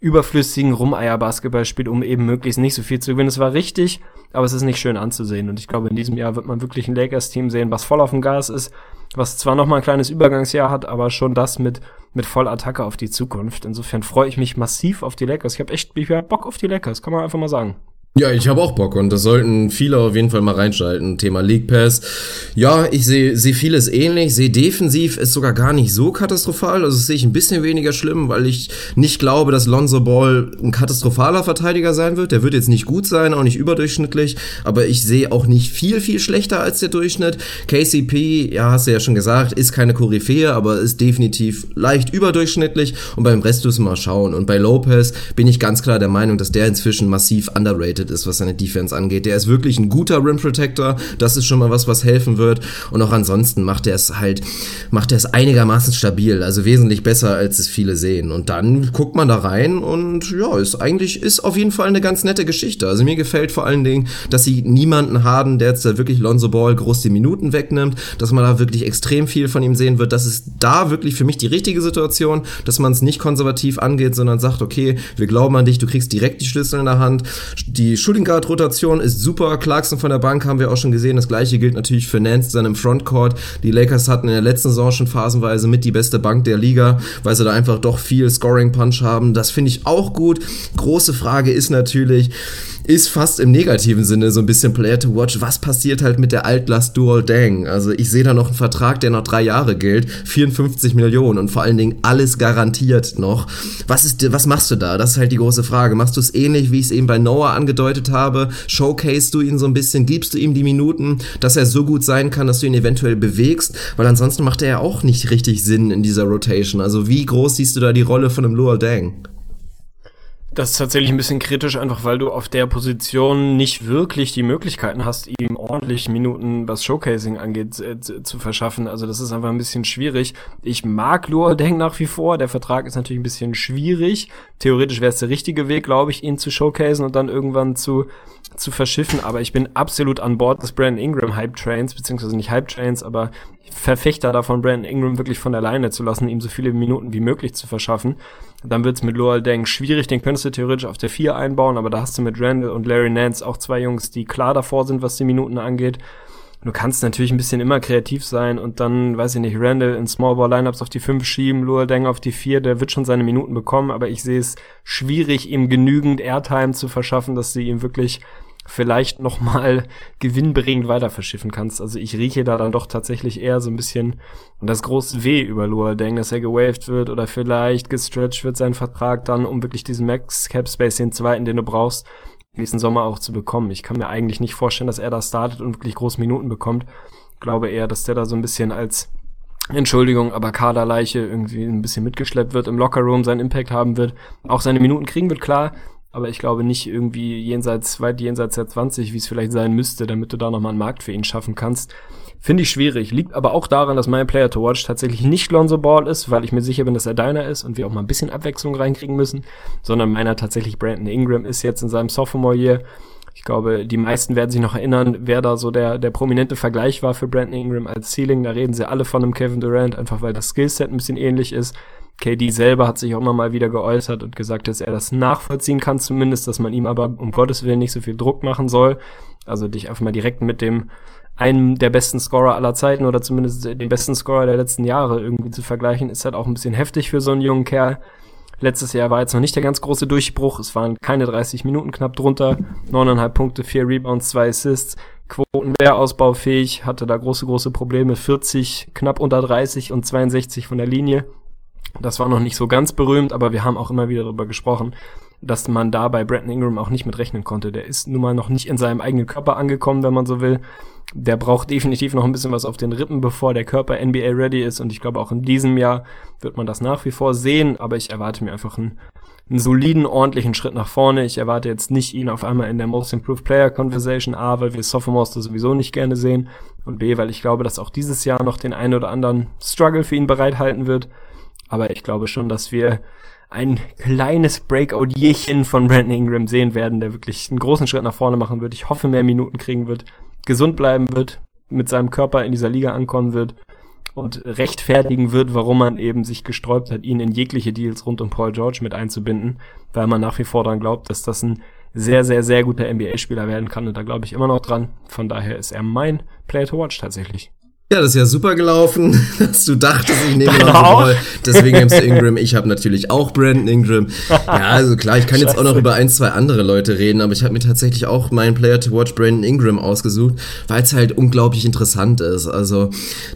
überflüssigen Rumeier-Basketball spielt, um eben möglichst nicht so viel zu gewinnen. Es war richtig, aber es ist nicht schön anzusehen. Und ich glaube, in diesem Jahr wird man wirklich ein Lakers-Team sehen, was voll auf dem Gas ist, was zwar noch mal ein kleines Übergangsjahr hat, aber schon das mit mit Vollattacke auf die Zukunft. Insofern freue ich mich massiv auf die Lakers. Ich habe echt ich hab Bock auf die Lakers, kann man einfach mal sagen. Ja, ich habe auch Bock und das sollten viele auf jeden Fall mal reinschalten. Thema League Pass. Ja, ich sehe seh vieles ähnlich. Sehe defensiv ist sogar gar nicht so katastrophal. Also sehe ich ein bisschen weniger schlimm, weil ich nicht glaube, dass Lonzo Ball ein katastrophaler Verteidiger sein wird. Der wird jetzt nicht gut sein, auch nicht überdurchschnittlich, aber ich sehe auch nicht viel, viel schlechter als der Durchschnitt. KCP, ja, hast du ja schon gesagt, ist keine Koryphäe, aber ist definitiv leicht überdurchschnittlich und beim Rest müssen wir mal schauen. Und bei Lopez bin ich ganz klar der Meinung, dass der inzwischen massiv underrated underrated ist, was seine Defense angeht. Der ist wirklich ein guter Rim Protector. Das ist schon mal was, was helfen wird. Und auch ansonsten macht er es halt, macht er es einigermaßen stabil. Also wesentlich besser, als es viele sehen. Und dann guckt man da rein und ja, ist eigentlich, ist auf jeden Fall eine ganz nette Geschichte. Also mir gefällt vor allen Dingen, dass sie niemanden haben, der jetzt da wirklich Lonzo Ball groß die Minuten wegnimmt, dass man da wirklich extrem viel von ihm sehen wird. Das ist da wirklich für mich die richtige Situation, dass man es nicht konservativ angeht, sondern sagt, okay, wir glauben an dich, du kriegst direkt die Schlüssel in der Hand. Die Die Shooting Guard Rotation ist super. Clarkson von der Bank haben wir auch schon gesehen. Das gleiche gilt natürlich für Nance dann Frontcourt. Die Lakers hatten in der letzten Saison schon phasenweise mit die beste Bank der Liga, weil sie da einfach doch viel Scoring Punch haben. Das finde ich auch gut. Große Frage ist natürlich, ist fast im negativen Sinne so ein bisschen Player to Watch. Was passiert halt mit der Altlast Dual Dang? Also ich sehe da noch einen Vertrag, der noch drei Jahre gilt, 54 Millionen und vor allen Dingen alles garantiert noch. Was ist, was machst du da? Das ist halt die große Frage. Machst du es ähnlich, wie ich es eben bei Noah angedeutet habe? Showcase du ihn so ein bisschen? Gibst du ihm die Minuten, dass er so gut sein kann, dass du ihn eventuell bewegst? Weil ansonsten macht er ja auch nicht richtig Sinn in dieser Rotation. Also wie groß siehst du da die Rolle von einem Luol Dang? Das ist tatsächlich ein bisschen kritisch, einfach weil du auf der Position nicht wirklich die Möglichkeiten hast, ihm ordentlich Minuten, was Showcasing angeht, zu verschaffen. Also das ist einfach ein bisschen schwierig. Ich mag Luol Deng nach wie vor. Der Vertrag ist natürlich ein bisschen schwierig. Theoretisch wäre es der richtige Weg, glaube ich, ihn zu showcasen und dann irgendwann zu, zu verschiffen. Aber ich bin absolut an Bord des Brandon Ingram Hype Trains, beziehungsweise nicht Hype Trains, aber Verfechter davon, Brandon Ingram wirklich von alleine zu lassen, ihm so viele Minuten wie möglich zu verschaffen. Dann wird's mit Lowell Deng schwierig, den könntest du theoretisch auf der 4 einbauen, aber da hast du mit Randall und Larry Nance auch zwei Jungs, die klar davor sind, was die Minuten angeht. Du kannst natürlich ein bisschen immer kreativ sein und dann, weiß ich nicht, Randall in Small Ball Lineups auf die 5 schieben, Lowell Deng auf die 4, der wird schon seine Minuten bekommen, aber ich sehe es schwierig, ihm genügend Airtime zu verschaffen, dass sie ihm wirklich vielleicht nochmal gewinnbringend weiter verschiffen kannst. Also ich rieche da dann doch tatsächlich eher so ein bisschen das große Weh über Luol Deng, dass er gewaved wird oder vielleicht gestretched wird sein Vertrag dann, um wirklich diesen Max Cap Space, den zweiten, den du brauchst, nächsten Sommer auch zu bekommen. Ich kann mir eigentlich nicht vorstellen, dass er da startet und wirklich große Minuten bekommt. Ich glaube eher, dass der da so ein bisschen als Entschuldigung, aber Kaderleiche irgendwie ein bisschen mitgeschleppt wird, im Lockerroom seinen Impact haben wird, auch seine Minuten kriegen wird, klar, aber ich glaube nicht irgendwie jenseits, weit jenseits der 20, wie es vielleicht sein müsste, damit du da nochmal einen Markt für ihn schaffen kannst. Finde ich schwierig. Liegt aber auch daran, dass mein Player to Watch tatsächlich nicht Lonzo Ball ist, weil ich mir sicher bin, dass er deiner ist und wir auch mal ein bisschen Abwechslung reinkriegen müssen, sondern meiner tatsächlich Brandon Ingram ist jetzt in seinem Sophomore Year. Ich glaube, die meisten werden sich noch erinnern, wer da so der, der prominente Vergleich war für Brandon Ingram als Ceiling. Da reden sie alle von einem Kevin Durant, einfach weil das Skillset ein bisschen ähnlich ist. KD selber hat sich auch immer mal wieder geäußert und gesagt, dass er das nachvollziehen kann zumindest, dass man ihm aber um Gottes Willen nicht so viel Druck machen soll. Also dich einfach mal direkt mit dem einem der besten Scorer aller Zeiten oder zumindest den besten Scorer der letzten Jahre irgendwie zu vergleichen, ist halt auch ein bisschen heftig für so einen jungen Kerl. Letztes Jahr war jetzt noch nicht der ganz große Durchbruch. Es waren keine 30 Minuten knapp drunter. 9,5 Punkte, 4 Rebounds, 2 Assists. Quoten wäre ausbaufähig, hatte da große, große Probleme. 40, knapp unter 30 und 62 von der Linie. Das war noch nicht so ganz berühmt, aber wir haben auch immer wieder darüber gesprochen, dass man da bei Brandon Ingram auch nicht mit rechnen konnte. Der ist nun mal noch nicht in seinem eigenen Körper angekommen, wenn man so will. Der braucht definitiv noch ein bisschen was auf den Rippen, bevor der Körper NBA ready ist. Und ich glaube, auch in diesem Jahr wird man das nach wie vor sehen. Aber ich erwarte mir einfach einen, einen soliden, ordentlichen Schritt nach vorne. Ich erwarte jetzt nicht ihn auf einmal in der Most Improved Player Conversation. A, weil wir Sophomores da sowieso nicht gerne sehen. Und B, weil ich glaube, dass auch dieses Jahr noch den einen oder anderen Struggle für ihn bereithalten wird. Aber ich glaube schon, dass wir ein kleines Breakout-Jährchen von Brandon Ingram sehen werden, der wirklich einen großen Schritt nach vorne machen wird. Ich hoffe, mehr Minuten kriegen wird, gesund bleiben wird, mit seinem Körper in dieser Liga ankommen wird und rechtfertigen wird, warum man eben sich gesträubt hat, ihn in jegliche Deals rund um Paul George mit einzubinden, weil man nach wie vor daran glaubt, dass das ein sehr, sehr, sehr guter NBA-Spieler werden kann und da glaube ich immer noch dran. Von daher ist er mein Player to watch tatsächlich. Ja, das ist ja super gelaufen, dass du dachtest, ich nehme Lonzo Ball. Deswegen nimmst du Ingram. Ich habe natürlich auch Brandon Ingram. Ja, also klar, ich kann jetzt auch noch über ein, zwei andere Leute reden, aber ich habe mir tatsächlich auch meinen Player to Watch Brandon Ingram ausgesucht, weil es halt unglaublich interessant ist. Also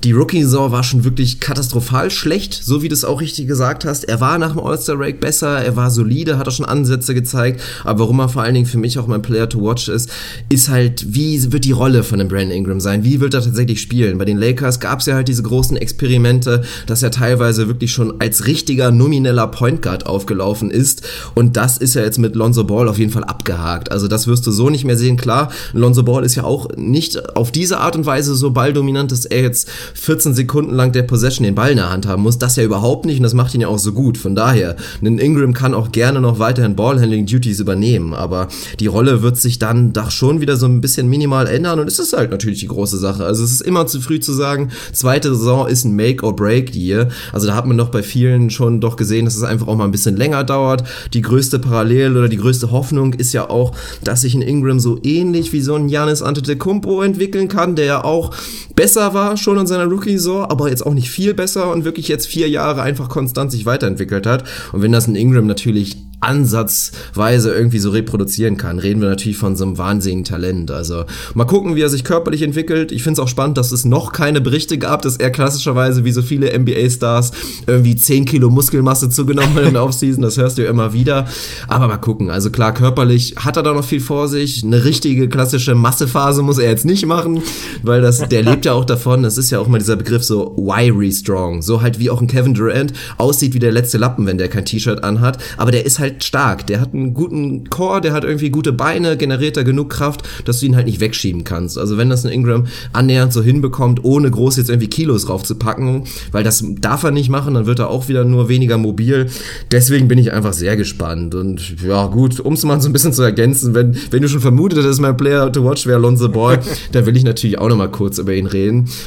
die Rookie-Saison war schon wirklich katastrophal schlecht, so wie du es auch richtig gesagt hast. Er war nach dem All-Star-Break besser, er war solide, hat auch schon Ansätze gezeigt, aber warum er vor allen Dingen für mich auch mein Player to Watch ist, ist halt, wie wird die Rolle von dem Brandon Ingram sein? Wie wird er tatsächlich spielen? Bei den Lakers gab es ja halt diese großen Experimente, dass er teilweise wirklich schon als richtiger nomineller Point Guard aufgelaufen ist. Und das ist ja jetzt mit Lonzo Ball auf jeden Fall abgehakt. Also das wirst du so nicht mehr sehen. Klar, Lonzo Ball ist ja auch nicht auf diese Art und Weise so balldominant, dass er jetzt 14 Sekunden lang der Possession den Ball in der Hand haben muss. Das ja überhaupt nicht und das macht ihn ja auch so gut. Von daher, ein Ingram kann auch gerne noch weiterhin Ballhandling-Duties übernehmen, aber die Rolle wird sich dann doch schon wieder so ein bisschen minimal ändern und es ist halt natürlich die große Sache. Also es ist immer zu früh zu sagen, zweite Saison ist ein Make or Break Year. Also da hat man doch bei vielen schon doch gesehen, dass es einfach auch mal ein bisschen länger dauert. Die größte Parallele oder die größte Hoffnung ist ja auch, dass sich ein Ingram so ähnlich wie so ein Giannis Antetokounmpo entwickeln kann, der ja auch besser war schon in seiner Rookie-Saison, aber jetzt auch nicht viel besser und wirklich jetzt vier Jahre einfach konstant sich weiterentwickelt hat. Und wenn das ein Ingram natürlich ansatzweise irgendwie so reproduzieren kann, reden wir natürlich von so einem wahnsinnigen Talent. Also mal gucken, wie er sich körperlich entwickelt. Ich finde es auch spannend, dass es noch keine Berichte gab, dass er klassischerweise wie so viele NBA-Stars irgendwie 10 Kilo Muskelmasse zugenommen hat in der Offseason. Das hörst du ja immer wieder. Aber mal gucken. Also klar, körperlich hat er da noch viel vor sich. Eine richtige klassische Massephase muss er jetzt nicht machen, weil das, der lebt ja auch davon. Das ist ja auch mal dieser Begriff so wiry strong. So halt wie auch ein Kevin Durant aussieht wie der letzte Lappen, wenn der kein T-Shirt anhat. Aber der ist halt stark. Der hat einen guten Core, der hat irgendwie gute Beine, generiert da genug Kraft, dass du ihn halt nicht wegschieben kannst. Also wenn das ein Ingram annähernd so hinbekommt, ohne groß jetzt irgendwie Kilos raufzupacken, weil das darf er nicht machen, dann wird er auch wieder nur weniger mobil. Deswegen bin ich einfach sehr gespannt. Und ja, gut, um es mal so ein bisschen zu ergänzen, wenn, wenn du schon vermutet dass mein Player to watch wäre Lonzo Ball, da will ich natürlich auch nochmal kurz über ihn reden.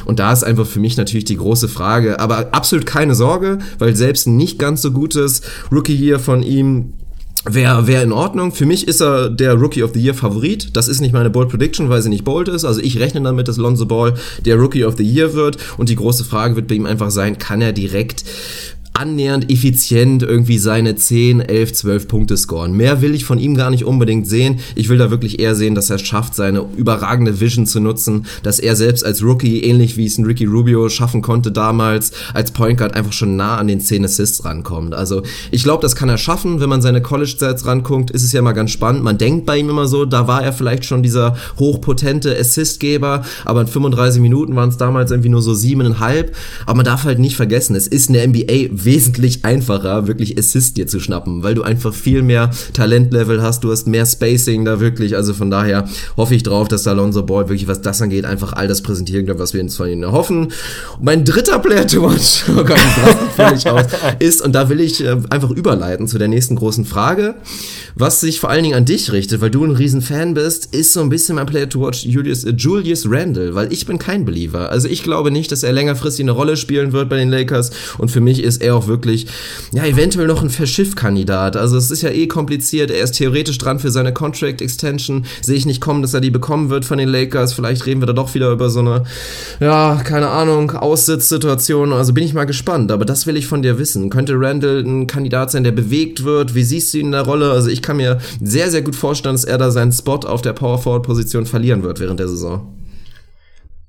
Und da ist einfach für mich natürlich die große Frage, aber absolut keine Sorge, weil selbst ein nicht ganz so gutes Rookie hier von ihm Wäre wär in Ordnung. Für mich ist er der Rookie of the Year Favorit. Das ist nicht meine Bold Prediction, weil sie nicht bold ist. Also ich rechne damit, dass Lonzo Ball der Rookie of the Year wird. Und die große Frage wird bei ihm einfach sein, kann er direkt annähernd effizient irgendwie seine 10, 11, 12 Punkte scoren. Mehr will ich von ihm gar nicht unbedingt sehen. Ich will da wirklich eher sehen, dass er es schafft, seine überragende Vision zu nutzen, dass er selbst als Rookie, ähnlich wie es ein Ricky Rubio schaffen konnte damals, als Point Guard einfach schon nah an den 10 Assists rankommt. Also ich glaube, das kann er schaffen. Wenn man seine College-Stats ranguckt, ist es ja mal ganz spannend. Man denkt bei ihm immer so, da war er vielleicht schon dieser hochpotente Assistgeber, aber in 35 Minuten waren es damals irgendwie nur so siebeneinhalb. Aber man darf halt nicht vergessen, es ist eine NBA wesentlich einfacher, wirklich Assist dir zu schnappen, weil du einfach viel mehr Talentlevel hast, du hast mehr Spacing da wirklich, also von daher hoffe ich drauf, dass Alonso Ball wirklich, was das angeht, einfach all das präsentieren kann, was wir uns von ihnen erhoffen. Und mein dritter Player to watch, oh Gott, völlig aus, ist, und da will ich äh, einfach überleiten zu der nächsten großen Frage, was sich vor allen Dingen an dich richtet, weil du ein riesen Fan bist, ist so ein bisschen mein Player to watch Julius, äh, Julius Randle, weil ich bin kein Believer. Also ich glaube nicht, dass er längerfristig eine Rolle spielen wird bei den Lakers und für mich ist er auch wirklich, ja, eventuell noch ein Verschiffkandidat. Also es ist ja eh kompliziert. Er ist theoretisch dran für seine Contract Extension. Sehe ich nicht kommen, dass er die bekommen wird von den Lakers. Vielleicht reden wir da doch wieder über so eine, ja, keine Ahnung, Aussitzsituation. Also bin ich mal gespannt. Aber das will ich von dir wissen. Könnte Randall ein Kandidat sein, der bewegt wird? Wie siehst du ihn in der Rolle? Also ich kann mir sehr, sehr gut vorstellen, dass er da seinen Spot auf der Power Forward Position verlieren wird während der Saison.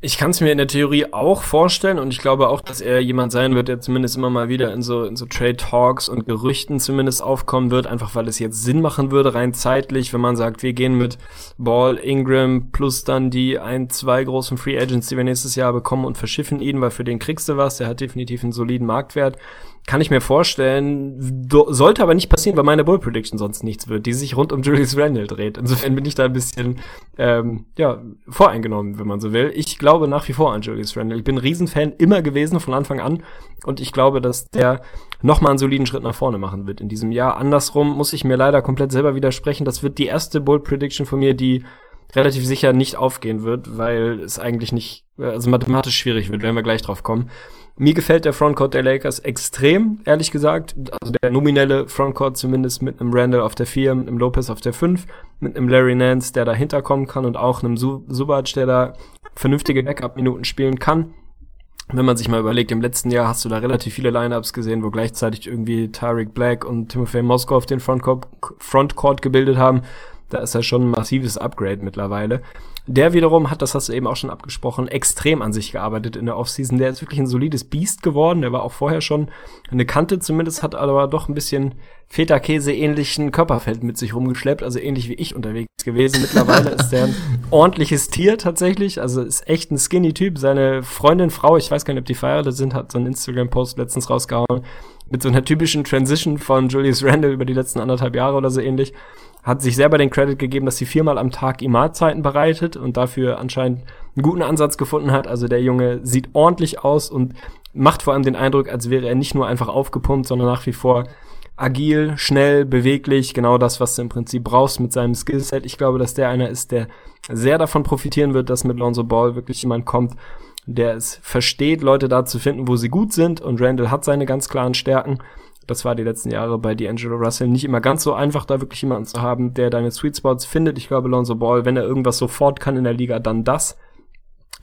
Ich kann es mir in der Theorie auch vorstellen und ich glaube auch, dass er jemand sein wird, der zumindest immer mal wieder in so, in so Trade Talks und Gerüchten zumindest aufkommen wird, einfach weil es jetzt Sinn machen würde, rein zeitlich, wenn man sagt, wir gehen mit Ball, Ingram plus dann die ein, zwei großen Free Agents, die wir nächstes Jahr bekommen und verschiffen ihn, weil für den kriegst du was, der hat definitiv einen soliden Marktwert kann ich mir vorstellen, sollte aber nicht passieren, weil meine Bull Prediction sonst nichts wird, die sich rund um Julius Randle dreht. Insofern bin ich da ein bisschen ähm, ja voreingenommen, wenn man so will. Ich glaube nach wie vor an Julius Randle. Ich bin ein Riesenfan immer gewesen von Anfang an und ich glaube, dass der nochmal einen soliden Schritt nach vorne machen wird in diesem Jahr. Andersrum muss ich mir leider komplett selber widersprechen. Das wird die erste Bull Prediction von mir, die relativ sicher nicht aufgehen wird, weil es eigentlich nicht, also mathematisch schwierig wird, wenn wir gleich drauf kommen. Mir gefällt der Frontcourt der Lakers extrem, ehrlich gesagt. Also der nominelle Frontcourt zumindest mit einem Randall auf der 4, mit einem Lopez auf der 5, mit einem Larry Nance, der dahinter kommen kann und auch einem Subac, der da vernünftige Backup-Minuten spielen kann. Wenn man sich mal überlegt, im letzten Jahr hast du da relativ viele Lineups gesehen, wo gleichzeitig irgendwie Tyreek Black und Timothy Moskov auf den Frontcourt, Frontcourt gebildet haben. Da ist ja schon ein massives Upgrade mittlerweile. Der wiederum hat, das hast du eben auch schon abgesprochen, extrem an sich gearbeitet in der Offseason. Der ist wirklich ein solides Biest geworden. Der war auch vorher schon eine Kante zumindest, hat aber doch ein bisschen Feta-Käse-ähnlichen Körperfeld mit sich rumgeschleppt, also ähnlich wie ich unterwegs gewesen. Mittlerweile ist der ein ordentliches Tier tatsächlich, also ist echt ein Skinny-Typ. Seine Freundin, Frau, ich weiß gar nicht, ob die verheiratet sind, hat so einen Instagram-Post letztens rausgehauen mit so einer typischen Transition von Julius Randle über die letzten anderthalb Jahre oder so ähnlich hat sich selber den Credit gegeben, dass sie viermal am Tag ihm bereitet und dafür anscheinend einen guten Ansatz gefunden hat. Also der Junge sieht ordentlich aus und macht vor allem den Eindruck, als wäre er nicht nur einfach aufgepumpt, sondern nach wie vor agil, schnell, beweglich, genau das, was du im Prinzip brauchst mit seinem Skillset. Ich glaube, dass der einer ist, der sehr davon profitieren wird, dass mit Lonzo Ball wirklich jemand kommt, der es versteht, Leute da zu finden, wo sie gut sind. Und Randall hat seine ganz klaren Stärken. Das war die letzten Jahre bei D'Angelo Russell nicht immer ganz so einfach, da wirklich jemanden zu haben, der deine Sweet Spots findet. Ich glaube, Lonzo Ball, wenn er irgendwas sofort kann in der Liga, dann das.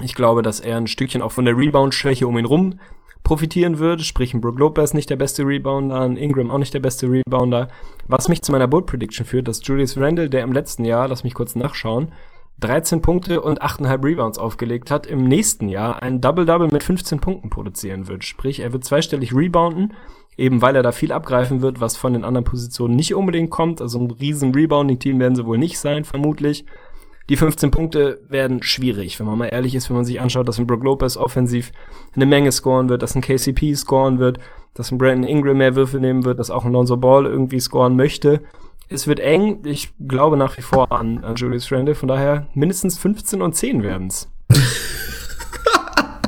Ich glaube, dass er ein Stückchen auch von der Rebound-Schwäche um ihn rum profitieren würde. Sprich, ein Brook Lopez nicht der beste Rebounder, ein Ingram auch nicht der beste Rebounder. Was mich zu meiner Bold Prediction führt, dass Julius Randle, der im letzten Jahr, lass mich kurz nachschauen, 13 Punkte und 8,5 Rebounds aufgelegt hat, im nächsten Jahr ein Double-Double mit 15 Punkten produzieren wird. Sprich, er wird zweistellig rebounden, eben weil er da viel abgreifen wird, was von den anderen Positionen nicht unbedingt kommt. Also ein riesen Rebounding-Team werden sie wohl nicht sein, vermutlich. Die 15 Punkte werden schwierig, wenn man mal ehrlich ist, wenn man sich anschaut, dass ein Brook Lopez offensiv eine Menge scoren wird, dass ein KCP scoren wird, dass ein Brandon Ingram mehr Würfe nehmen wird, dass auch ein Lonzo Ball irgendwie scoren möchte es wird eng. Ich glaube nach wie vor an, an Julius Randle. Von daher mindestens 15 und 10 werden's.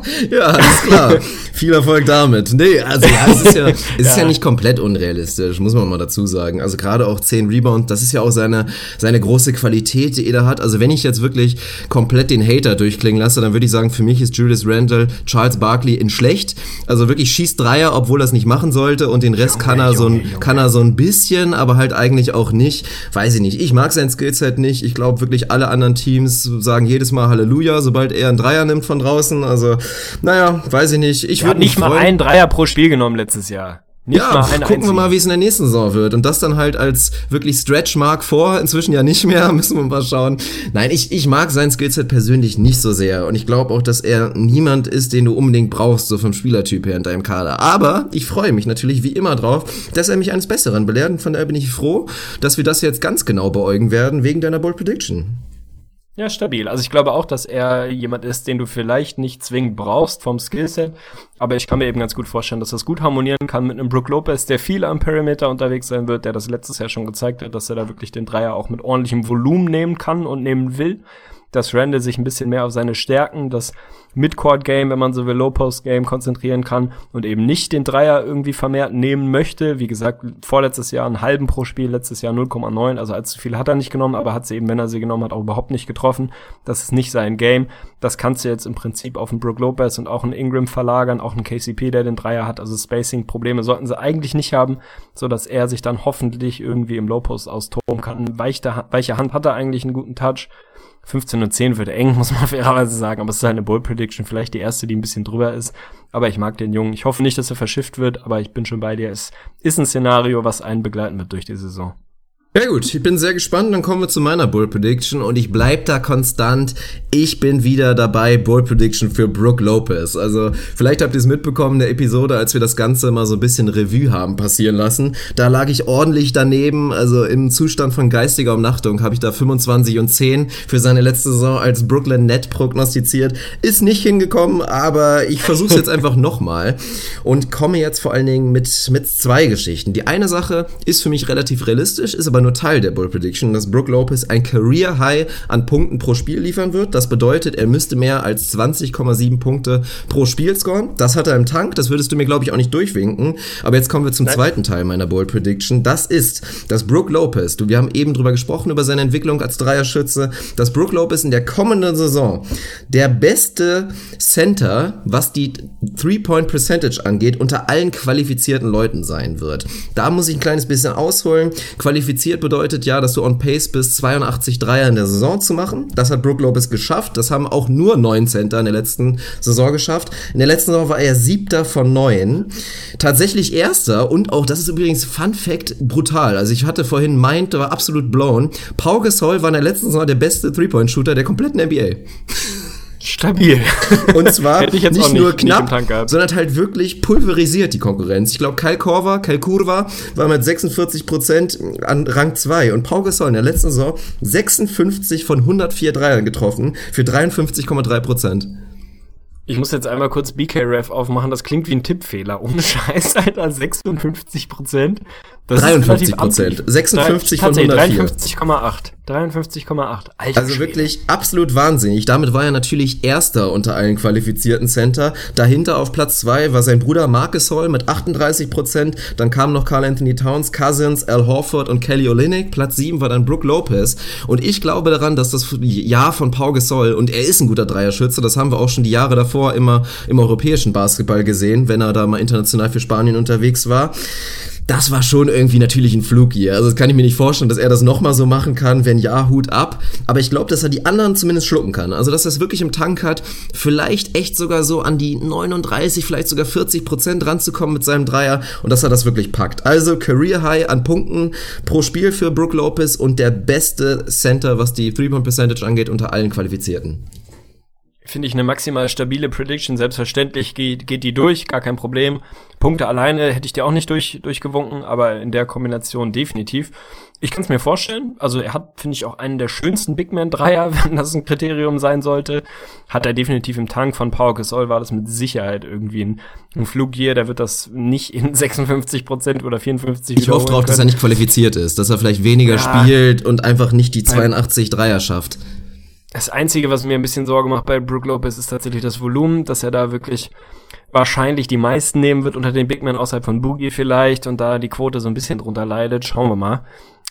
ja, alles klar. Viel Erfolg damit. Nee, also ja, es ist ja, es ja. ist ja nicht komplett unrealistisch, muss man mal dazu sagen. Also gerade auch 10 Rebounds, das ist ja auch seine, seine große Qualität, die er hat. Also wenn ich jetzt wirklich komplett den Hater durchklingen lasse, dann würde ich sagen, für mich ist Julius Randle Charles Barkley in schlecht. Also wirklich schießt Dreier, obwohl er es nicht machen sollte und den Rest Junge, kann er so ein, Junge. kann er so ein bisschen, aber halt eigentlich auch nicht. Weiß ich nicht. Ich mag sein Skillset nicht. Ich glaube wirklich alle anderen Teams sagen jedes Mal Halleluja, sobald er einen Dreier nimmt von draußen. Also, naja, weiß ich nicht. Ich würde nicht mal einen Dreier pro Spiel genommen letztes Jahr. Nicht ja, gucken einzigen. wir mal, wie es in der nächsten Saison wird. Und das dann halt als wirklich Stretch Mark vor, inzwischen ja nicht mehr, müssen wir mal schauen. Nein, ich, ich mag sein Skillset persönlich nicht so sehr. Und ich glaube auch, dass er niemand ist, den du unbedingt brauchst, so vom Spielertyp her in deinem Kader. Aber ich freue mich natürlich wie immer drauf, dass er mich eines Besseren belehrt. Und von daher bin ich froh, dass wir das jetzt ganz genau beäugen werden, wegen deiner Bold Prediction. Ja, stabil. Also ich glaube auch, dass er jemand ist, den du vielleicht nicht zwingend brauchst vom Skillset, aber ich kann mir eben ganz gut vorstellen, dass das gut harmonieren kann mit einem Brook Lopez, der viel am Perimeter unterwegs sein wird, der das letztes Jahr schon gezeigt hat, dass er da wirklich den Dreier auch mit ordentlichem Volumen nehmen kann und nehmen will dass Randall sich ein bisschen mehr auf seine Stärken, das Midcourt-Game, wenn man so will, Low-Post-Game konzentrieren kann und eben nicht den Dreier irgendwie vermehrt nehmen möchte. Wie gesagt, vorletztes Jahr einen halben pro Spiel, letztes Jahr 0,9, also allzu viel hat er nicht genommen, aber hat sie eben, wenn er sie genommen hat, auch überhaupt nicht getroffen. Das ist nicht sein Game. Das kannst du jetzt im Prinzip auf einen Brook Lopez und auch einen Ingram verlagern, auch einen KCP, der den Dreier hat. Also Spacing-Probleme sollten sie eigentlich nicht haben, so dass er sich dann hoffentlich irgendwie im Low-Post austoben kann. Weiche, weiche Hand hat er eigentlich einen guten Touch 15 und 10 wird eng, muss man fairerweise sagen, aber es ist halt eine Bull Prediction, vielleicht die erste, die ein bisschen drüber ist. Aber ich mag den Jungen. Ich hoffe nicht, dass er verschifft wird, aber ich bin schon bei dir. Es ist ein Szenario, was einen begleiten wird durch die Saison. Ja gut, ich bin sehr gespannt. Dann kommen wir zu meiner Bull Prediction und ich bleib da konstant. Ich bin wieder dabei, Bull Prediction für Brooke Lopez. Also vielleicht habt ihr es mitbekommen in der Episode, als wir das Ganze mal so ein bisschen Revue haben passieren lassen. Da lag ich ordentlich daneben. Also im Zustand von geistiger Umnachtung habe ich da 25 und 10 für seine letzte Saison als Brooklyn Net prognostiziert. Ist nicht hingekommen, aber ich versuche es jetzt einfach nochmal und komme jetzt vor allen Dingen mit, mit zwei Geschichten. Die eine Sache ist für mich relativ realistisch, ist aber aber nur Teil der Bull Prediction, dass Brook Lopez ein Career High an Punkten pro Spiel liefern wird. Das bedeutet, er müsste mehr als 20,7 Punkte pro Spiel scoren. Das hat er im Tank. Das würdest du mir, glaube ich, auch nicht durchwinken. Aber jetzt kommen wir zum Nein. zweiten Teil meiner Bull Prediction. Das ist, dass Brook Lopez, du, wir haben eben drüber gesprochen, über seine Entwicklung als Dreierschütze, dass Brook Lopez in der kommenden Saison der beste Center, was die Three-Point Percentage angeht, unter allen qualifizierten Leuten sein wird. Da muss ich ein kleines bisschen ausholen. Qualifiziert qualifiziert bedeutet ja, dass du on pace bist, 82 Dreier in der Saison zu machen. Das hat Brook Lopez geschafft. Das haben auch nur neun Center in der letzten Saison geschafft. In der letzten Saison war er siebter von neun. Tatsächlich erster und auch, das ist übrigens Fun Fact, brutal. Also ich hatte vorhin meint, war absolut blown. Pau Gasol war in der letzten Saison der beste Three-Point-Shooter der kompletten NBA. Stabil. Und zwar nicht, nicht, nur knapp, nicht sondern halt wirklich pulverisiert die Konkurrenz. Ich glaube, Kyle Korver, Kyle Kurva war mit 46 Prozent an Rang 2 und Paul Gasol in der letzten Saison 56 von 104 Dreiern getroffen für 53,3 Prozent. Ich muss jetzt einmal kurz BK-Ref aufmachen. Das klingt wie ein Tippfehler. Ohne Scheiß, Alter. 56 Prozent. 53 Prozent. 56 von 104. 53,8. 53,8. Also wirklich absolut wahnsinnig. Damit war er natürlich erster unter allen qualifizierten Center. Dahinter auf Platz zwei war sein Bruder Marcus Hall mit 38 Prozent. Dann kamen noch Carl Anthony Towns, Cousins, Al Horford und Kelly Olynyk. Platz sieben war dann Brooke Lopez. Und ich glaube daran, dass das Jahr von Pau Gasol und er ist ein guter Dreierschütze. Das haben wir auch schon die Jahre davor immer im europäischen Basketball gesehen, wenn er da mal international für Spanien unterwegs war das war schon irgendwie natürlich ein Flug hier. Also das kann ich mir nicht vorstellen, dass er das nochmal so machen kann, wenn ja, Hut ab. Aber ich glaube, dass er die anderen zumindest schlucken kann. Also dass er es wirklich im Tank hat, vielleicht echt sogar so an die 39, vielleicht sogar 40 Prozent ranzukommen mit seinem Dreier und dass er das wirklich packt. Also Career High an Punkten pro Spiel für Brook Lopez und der beste Center, was die Three-Point-Percentage angeht, unter allen Qualifizierten finde ich eine maximal stabile Prediction. Selbstverständlich geht, geht die durch, gar kein Problem. Punkte alleine hätte ich dir auch nicht durch, durchgewunken, aber in der Kombination definitiv. Ich kann es mir vorstellen. Also er hat, finde ich, auch einen der schönsten Big Man Dreier, wenn das ein Kriterium sein sollte. Hat er definitiv im Tank von Pau Gasol war das mit Sicherheit irgendwie ein, ein Flug hier. Der wird das nicht in 56 Prozent oder 54 Ich hoffe drauf, können. dass er nicht qualifiziert ist, dass er vielleicht weniger ja. spielt und einfach nicht die 82 Dreier schafft. Das Einzige, was mir ein bisschen Sorge macht bei Brook Lopez, ist tatsächlich das Volumen, dass er da wirklich wahrscheinlich die meisten nehmen wird unter den Big Men außerhalb von Boogie vielleicht und da die Quote so ein bisschen drunter leidet. Schauen wir mal.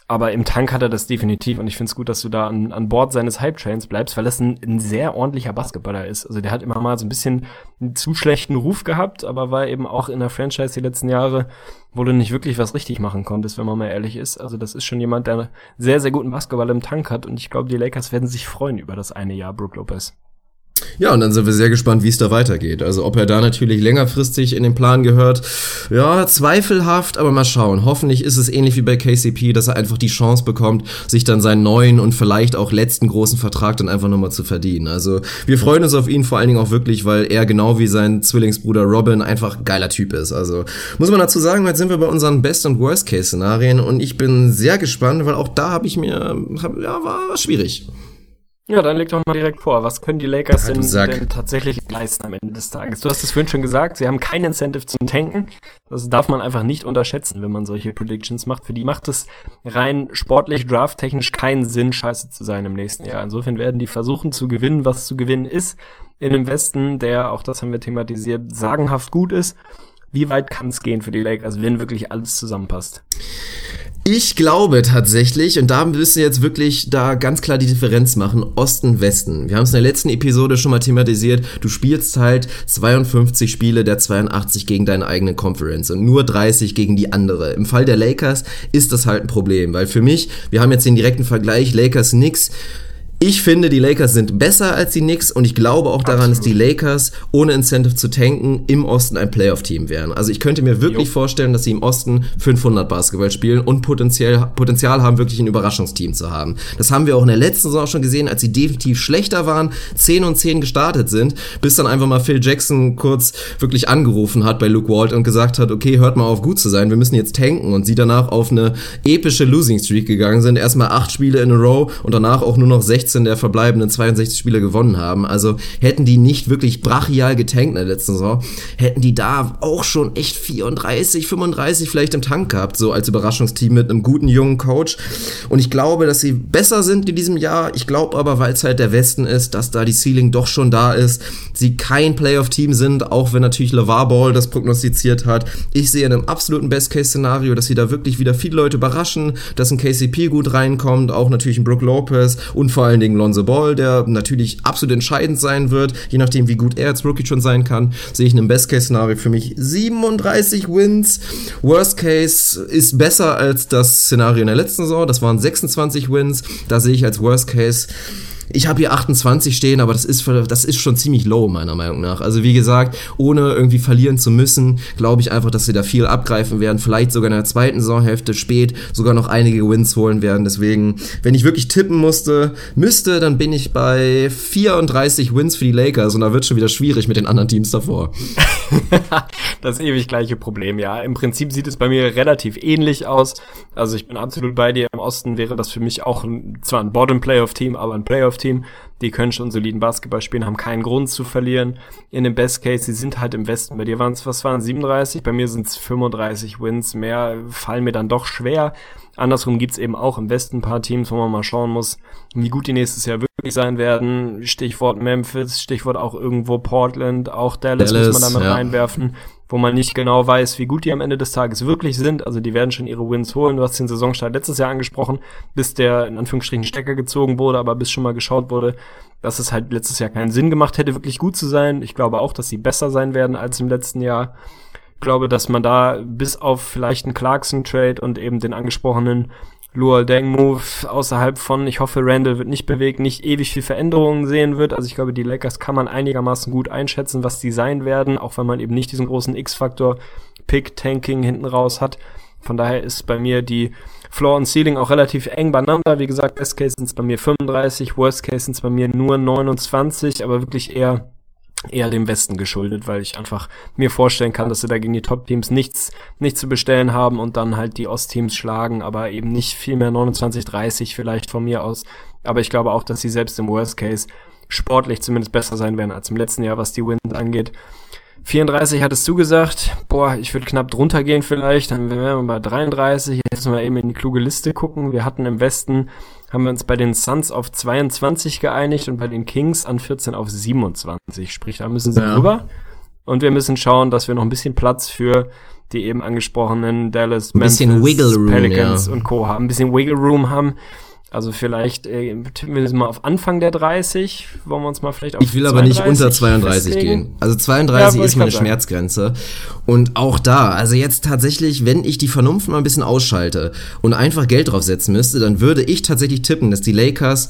Aber im Tank hat er das definitiv und ich finde es gut, dass du da an, an Bord seines Hype-Trains bleibst, weil das ein, ein sehr ordentlicher Basketballer ist. Also der hat immer mal so ein bisschen einen zu schlechten Ruf gehabt, aber war eben auch in der Franchise die letzten Jahre, wo du nicht wirklich was richtig machen konntest, wenn man mal ehrlich ist. Also das ist schon jemand, der sehr, sehr guten Basketball im Tank hat und ich glaube, die Lakers werden sich freuen über das eine Jahr Brook Lopez. Ja, und dann sind wir sehr gespannt, wie es da weitergeht. Also ob er da natürlich längerfristig in den Plan gehört, ja, zweifelhaft, aber mal schauen. Hoffentlich ist es ähnlich wie bei KCP, dass er einfach die Chance bekommt, sich dann seinen neuen und vielleicht auch letzten großen Vertrag dann einfach nochmal zu verdienen. Also wir freuen uns auf ihn vor allen Dingen auch wirklich, weil er genau wie sein Zwillingsbruder Robin einfach geiler Typ ist. Also muss man dazu sagen, jetzt sind wir bei unseren Best- und Worst-Case-Szenarien und ich bin sehr gespannt, weil auch da habe ich mir, hab, ja, war, war schwierig. Ja, dann leg doch mal direkt vor. Was können die Lakers denn, denn, tatsächlich leisten am Ende des Tages? Du hast es vorhin schon gesagt, sie haben kein Incentive zum Tanken. Das darf man einfach nicht unterschätzen, wenn man solche Predictions macht. Für die macht es rein sportlich, drafttechnisch keinen Sinn, scheiße zu sein im nächsten Jahr. Insofern werden die versuchen zu gewinnen, was zu gewinnen ist. In dem Westen, der, auch das haben wir thematisiert, sagenhaft gut ist. Wie weit kann es gehen für die Lakers, wenn wirklich alles zusammenpasst? Ich glaube tatsächlich, und da müssen wir jetzt wirklich da ganz klar die Differenz machen, Osten, Westen. Wir haben es in der letzten Episode schon mal thematisiert, du spielst halt 52 Spiele der 82 gegen deine eigene Conference und nur 30 gegen die andere. Im Fall der Lakers ist das halt ein Problem, weil für mich, wir haben jetzt den direkten Vergleich, Lakers nix, ich finde, die Lakers sind besser als die Knicks und ich glaube auch daran, Absolut. dass die Lakers ohne Incentive zu tanken im Osten ein Playoff-Team wären. Also ich könnte mir wirklich jo. vorstellen, dass sie im Osten 500 Basketball spielen und potenziell, Potenzial haben, wirklich ein Überraschungsteam zu haben. Das haben wir auch in der letzten Saison schon gesehen, als sie definitiv schlechter waren, 10 und 10 gestartet sind, bis dann einfach mal Phil Jackson kurz wirklich angerufen hat bei Luke Walt und gesagt hat, okay, hört mal auf gut zu sein, wir müssen jetzt tanken und sie danach auf eine epische Losing Streak gegangen sind, erstmal acht Spiele in a row und danach auch nur noch 16 16 der verbleibenden 62 Spiele gewonnen haben. Also hätten die nicht wirklich brachial getankt in der letzten Saison, hätten die da auch schon echt 34, 35 vielleicht im Tank gehabt, so als Überraschungsteam mit einem guten jungen Coach. Und ich glaube, dass sie besser sind in diesem Jahr. Ich glaube aber, weil es halt der Westen ist, dass da die Ceiling doch schon da ist. Sie kein Playoff-Team sind, auch wenn natürlich LeVar Ball das prognostiziert hat. Ich sehe in einem absoluten Best-Case-Szenario, dass sie da wirklich wieder viele Leute überraschen, dass ein KCP gut reinkommt, auch natürlich ein Brook Lopez und vor allem Dingen Lonzo Ball, der natürlich absolut entscheidend sein wird, je nachdem, wie gut er als Rookie schon sein kann, sehe ich in einem Best-Case-Szenario für mich 37 Wins. Worst Case ist besser als das Szenario in der letzten Saison, das waren 26 Wins. Da sehe ich als Worst Case ich habe hier 28 stehen, aber das ist, das ist schon ziemlich low, meiner Meinung nach. Also wie gesagt, ohne irgendwie verlieren zu müssen, glaube ich einfach, dass sie da viel abgreifen werden. Vielleicht sogar in der zweiten Saisonhälfte spät sogar noch einige Wins holen werden. Deswegen, wenn ich wirklich tippen musste, müsste, dann bin ich bei 34 Wins für die Lakers und da wird schon wieder schwierig mit den anderen Teams davor. das ewig gleiche Problem, ja. Im Prinzip sieht es bei mir relativ ähnlich aus. Also ich bin absolut bei dir. Im Osten wäre das für mich auch ein, zwar ein Bottom Playoff Team, aber ein Playoff Playoff-Team. Die können schon soliden Basketball spielen, haben keinen Grund zu verlieren. In dem Best Case, sie sind halt im Westen. Bei dir waren es, was waren 37? Bei mir sind es 35 Wins. Mehr fallen mir dann doch schwer. Andersrum gibt's eben auch im Westen ein paar Teams, wo man mal schauen muss, wie gut die nächstes Jahr wirklich sein werden. Stichwort Memphis, Stichwort auch irgendwo Portland, auch Dallas, Dallas muss man damit ja. reinwerfen wo man nicht genau weiß, wie gut die am Ende des Tages wirklich sind. Also die werden schon ihre Wins holen. Du hast den Saisonstart letztes Jahr angesprochen, bis der in Anführungsstrichen Stecker gezogen wurde, aber bis schon mal geschaut wurde, dass es halt letztes Jahr keinen Sinn gemacht hätte, wirklich gut zu sein. Ich glaube auch, dass sie besser sein werden als im letzten Jahr. Ich glaube, dass man da bis auf vielleicht einen Clarkson-Trade und eben den angesprochenen Luol Deng Move außerhalb von, ich hoffe, Randall wird nicht bewegt, nicht ewig viel Veränderungen sehen wird. Also ich glaube, die Lakers kann man einigermaßen gut einschätzen, was die sein werden, auch wenn man eben nicht diesen großen X-Faktor Pick-Tanking hinten raus hat. Von daher ist bei mir die Floor und Ceiling auch relativ eng beieinander. Wie gesagt, Best Case sind es bei mir 35, Worst Case sind es bei mir nur 29, aber wirklich eher eher dem Westen geschuldet, weil ich einfach mir vorstellen kann, dass sie da gegen die Top-Teams nichts, nichts zu bestellen haben und dann halt die Ost-Teams schlagen, aber eben nicht viel mehr 29, 30 vielleicht von mir aus. Aber ich glaube auch, dass sie selbst im Worst Case sportlich zumindest besser sein werden als im letzten Jahr, was die Wins angeht. 34 hattest du gesagt, boah, ich würde knapp drunter gehen vielleicht, dann wären wir bei 33. Jetzt müssen wir eben in die kluge Liste gucken. Wir hatten im Westen haben wir uns bei den Suns auf 22 geeinigt und bei den Kings an 14 auf 27. Sprich, da müssen sie ja. rüber. Und wir müssen schauen, dass wir noch ein bisschen Platz für die eben angesprochenen Dallas, Memphis, Pelicans ja. und Co. haben, ein bisschen Wiggle Room haben. Also vielleicht äh, tippen wir das mal auf Anfang der 30. Wollen wir uns mal vielleicht auf Ich will aber nicht unter 32 festlegen? gehen. Also 32 ja, ist meine Schmerzgrenze. Und auch da, also jetzt tatsächlich, wenn ich die Vernunft mal ein bisschen ausschalte und einfach Geld draufsetzen müsste, dann würde ich tatsächlich tippen, dass die Lakers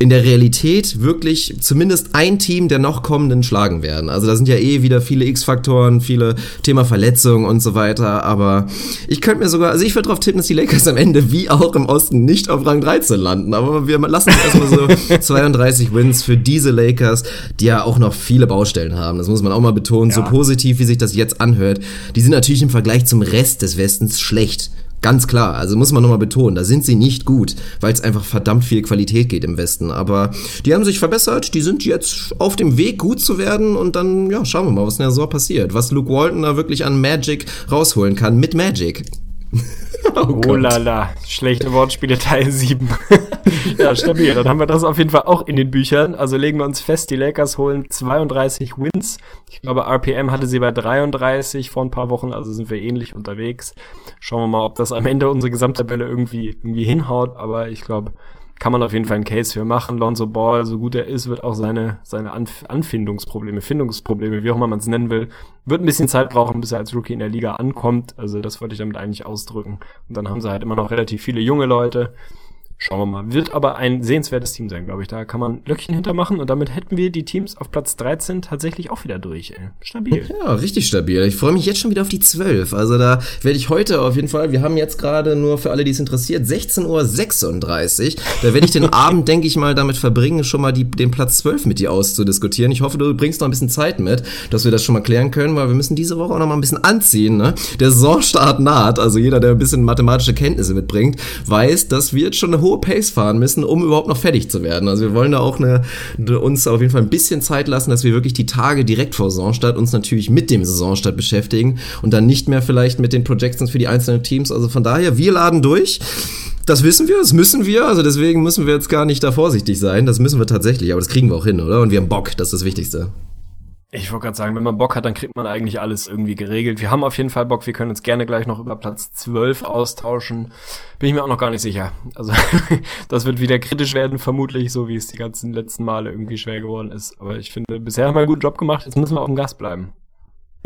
in der Realität wirklich zumindest ein Team der noch kommenden schlagen werden. Also da sind ja eh wieder viele X-Faktoren, viele Thema Verletzungen und so weiter. Aber ich könnte mir sogar, also ich würde darauf tippen, dass die Lakers am Ende wie auch im Osten nicht auf Rang 13 landen. Aber wir lassen erstmal so 32 Wins für diese Lakers, die ja auch noch viele Baustellen haben. Das muss man auch mal betonen. Ja. So positiv, wie sich das jetzt anhört. Die sind natürlich im Vergleich zum Rest des Westens schlecht. Ganz klar, also muss man nochmal betonen, da sind sie nicht gut, weil es einfach verdammt viel Qualität geht im Westen. Aber die haben sich verbessert, die sind jetzt auf dem Weg, gut zu werden und dann, ja, schauen wir mal, was in der Saison passiert. Was Luke Walton da wirklich an Magic rausholen kann mit Magic. oh, oh la la, schlechte Wortspiele Teil 7. ja, stabil. Dann haben wir das auf jeden Fall auch in den Büchern. Also legen wir uns fest, die Lakers holen 32 Wins. Ich glaube, RPM hatte sie bei 33 vor ein paar Wochen, also sind wir ähnlich unterwegs. Schauen wir mal, ob das am Ende unsere Gesamttabelle irgendwie, irgendwie hinhaut. Aber ich glaube, kann man auf jeden Fall einen Case für machen. Lonzo Ball, so gut er ist, wird auch seine, seine Anf Anfindungsprobleme, Findungsprobleme, wie auch immer man es nennen will, wird ein bisschen Zeit brauchen, bis er als Rookie in der Liga ankommt. Also das wollte ich damit eigentlich ausdrücken. Und dann haben sie halt immer noch relativ viele junge Leute. Schauen wir mal. Wird aber ein sehenswertes Team sein, glaube ich. Da kann man Löckchen hintermachen und damit hätten wir die Teams auf Platz 13 tatsächlich auch wieder durch. Ey. Stabil. Ja, richtig stabil. Ich freue mich jetzt schon wieder auf die 12. Also da werde ich heute auf jeden Fall, wir haben jetzt gerade nur für alle, die es interessiert, 16.36 Uhr. Da werde ich den Abend, denke ich mal, damit verbringen, schon mal die, den Platz 12 mit dir auszudiskutieren. Ich hoffe, du bringst noch ein bisschen Zeit mit, dass wir das schon mal klären können, weil wir müssen diese Woche auch noch mal ein bisschen anziehen. Ne? Der Saisonstart naht. Also jeder, der ein bisschen mathematische Kenntnisse mitbringt, weiß, dass wir jetzt schon eine hohe Pace fahren müssen, um überhaupt noch fertig zu werden. Also wir wollen da auch eine, uns auf jeden Fall ein bisschen Zeit lassen, dass wir wirklich die Tage direkt vor Saisonstart uns natürlich mit dem Saisonstart beschäftigen und dann nicht mehr vielleicht mit den Projections für die einzelnen Teams. Also von daher, wir laden durch. Das wissen wir, das müssen wir, also deswegen müssen wir jetzt gar nicht da vorsichtig sein. Das müssen wir tatsächlich, aber das kriegen wir auch hin, oder? Und wir haben Bock, das ist das Wichtigste. Ich wollte gerade sagen, wenn man Bock hat, dann kriegt man eigentlich alles irgendwie geregelt. Wir haben auf jeden Fall Bock, wir können uns gerne gleich noch über Platz 12 austauschen. Bin ich mir auch noch gar nicht sicher. Also das wird wieder kritisch werden, vermutlich, so wie es die ganzen letzten Male irgendwie schwer geworden ist. Aber ich finde, bisher haben wir einen guten Job gemacht, jetzt müssen wir auf dem Gas bleiben.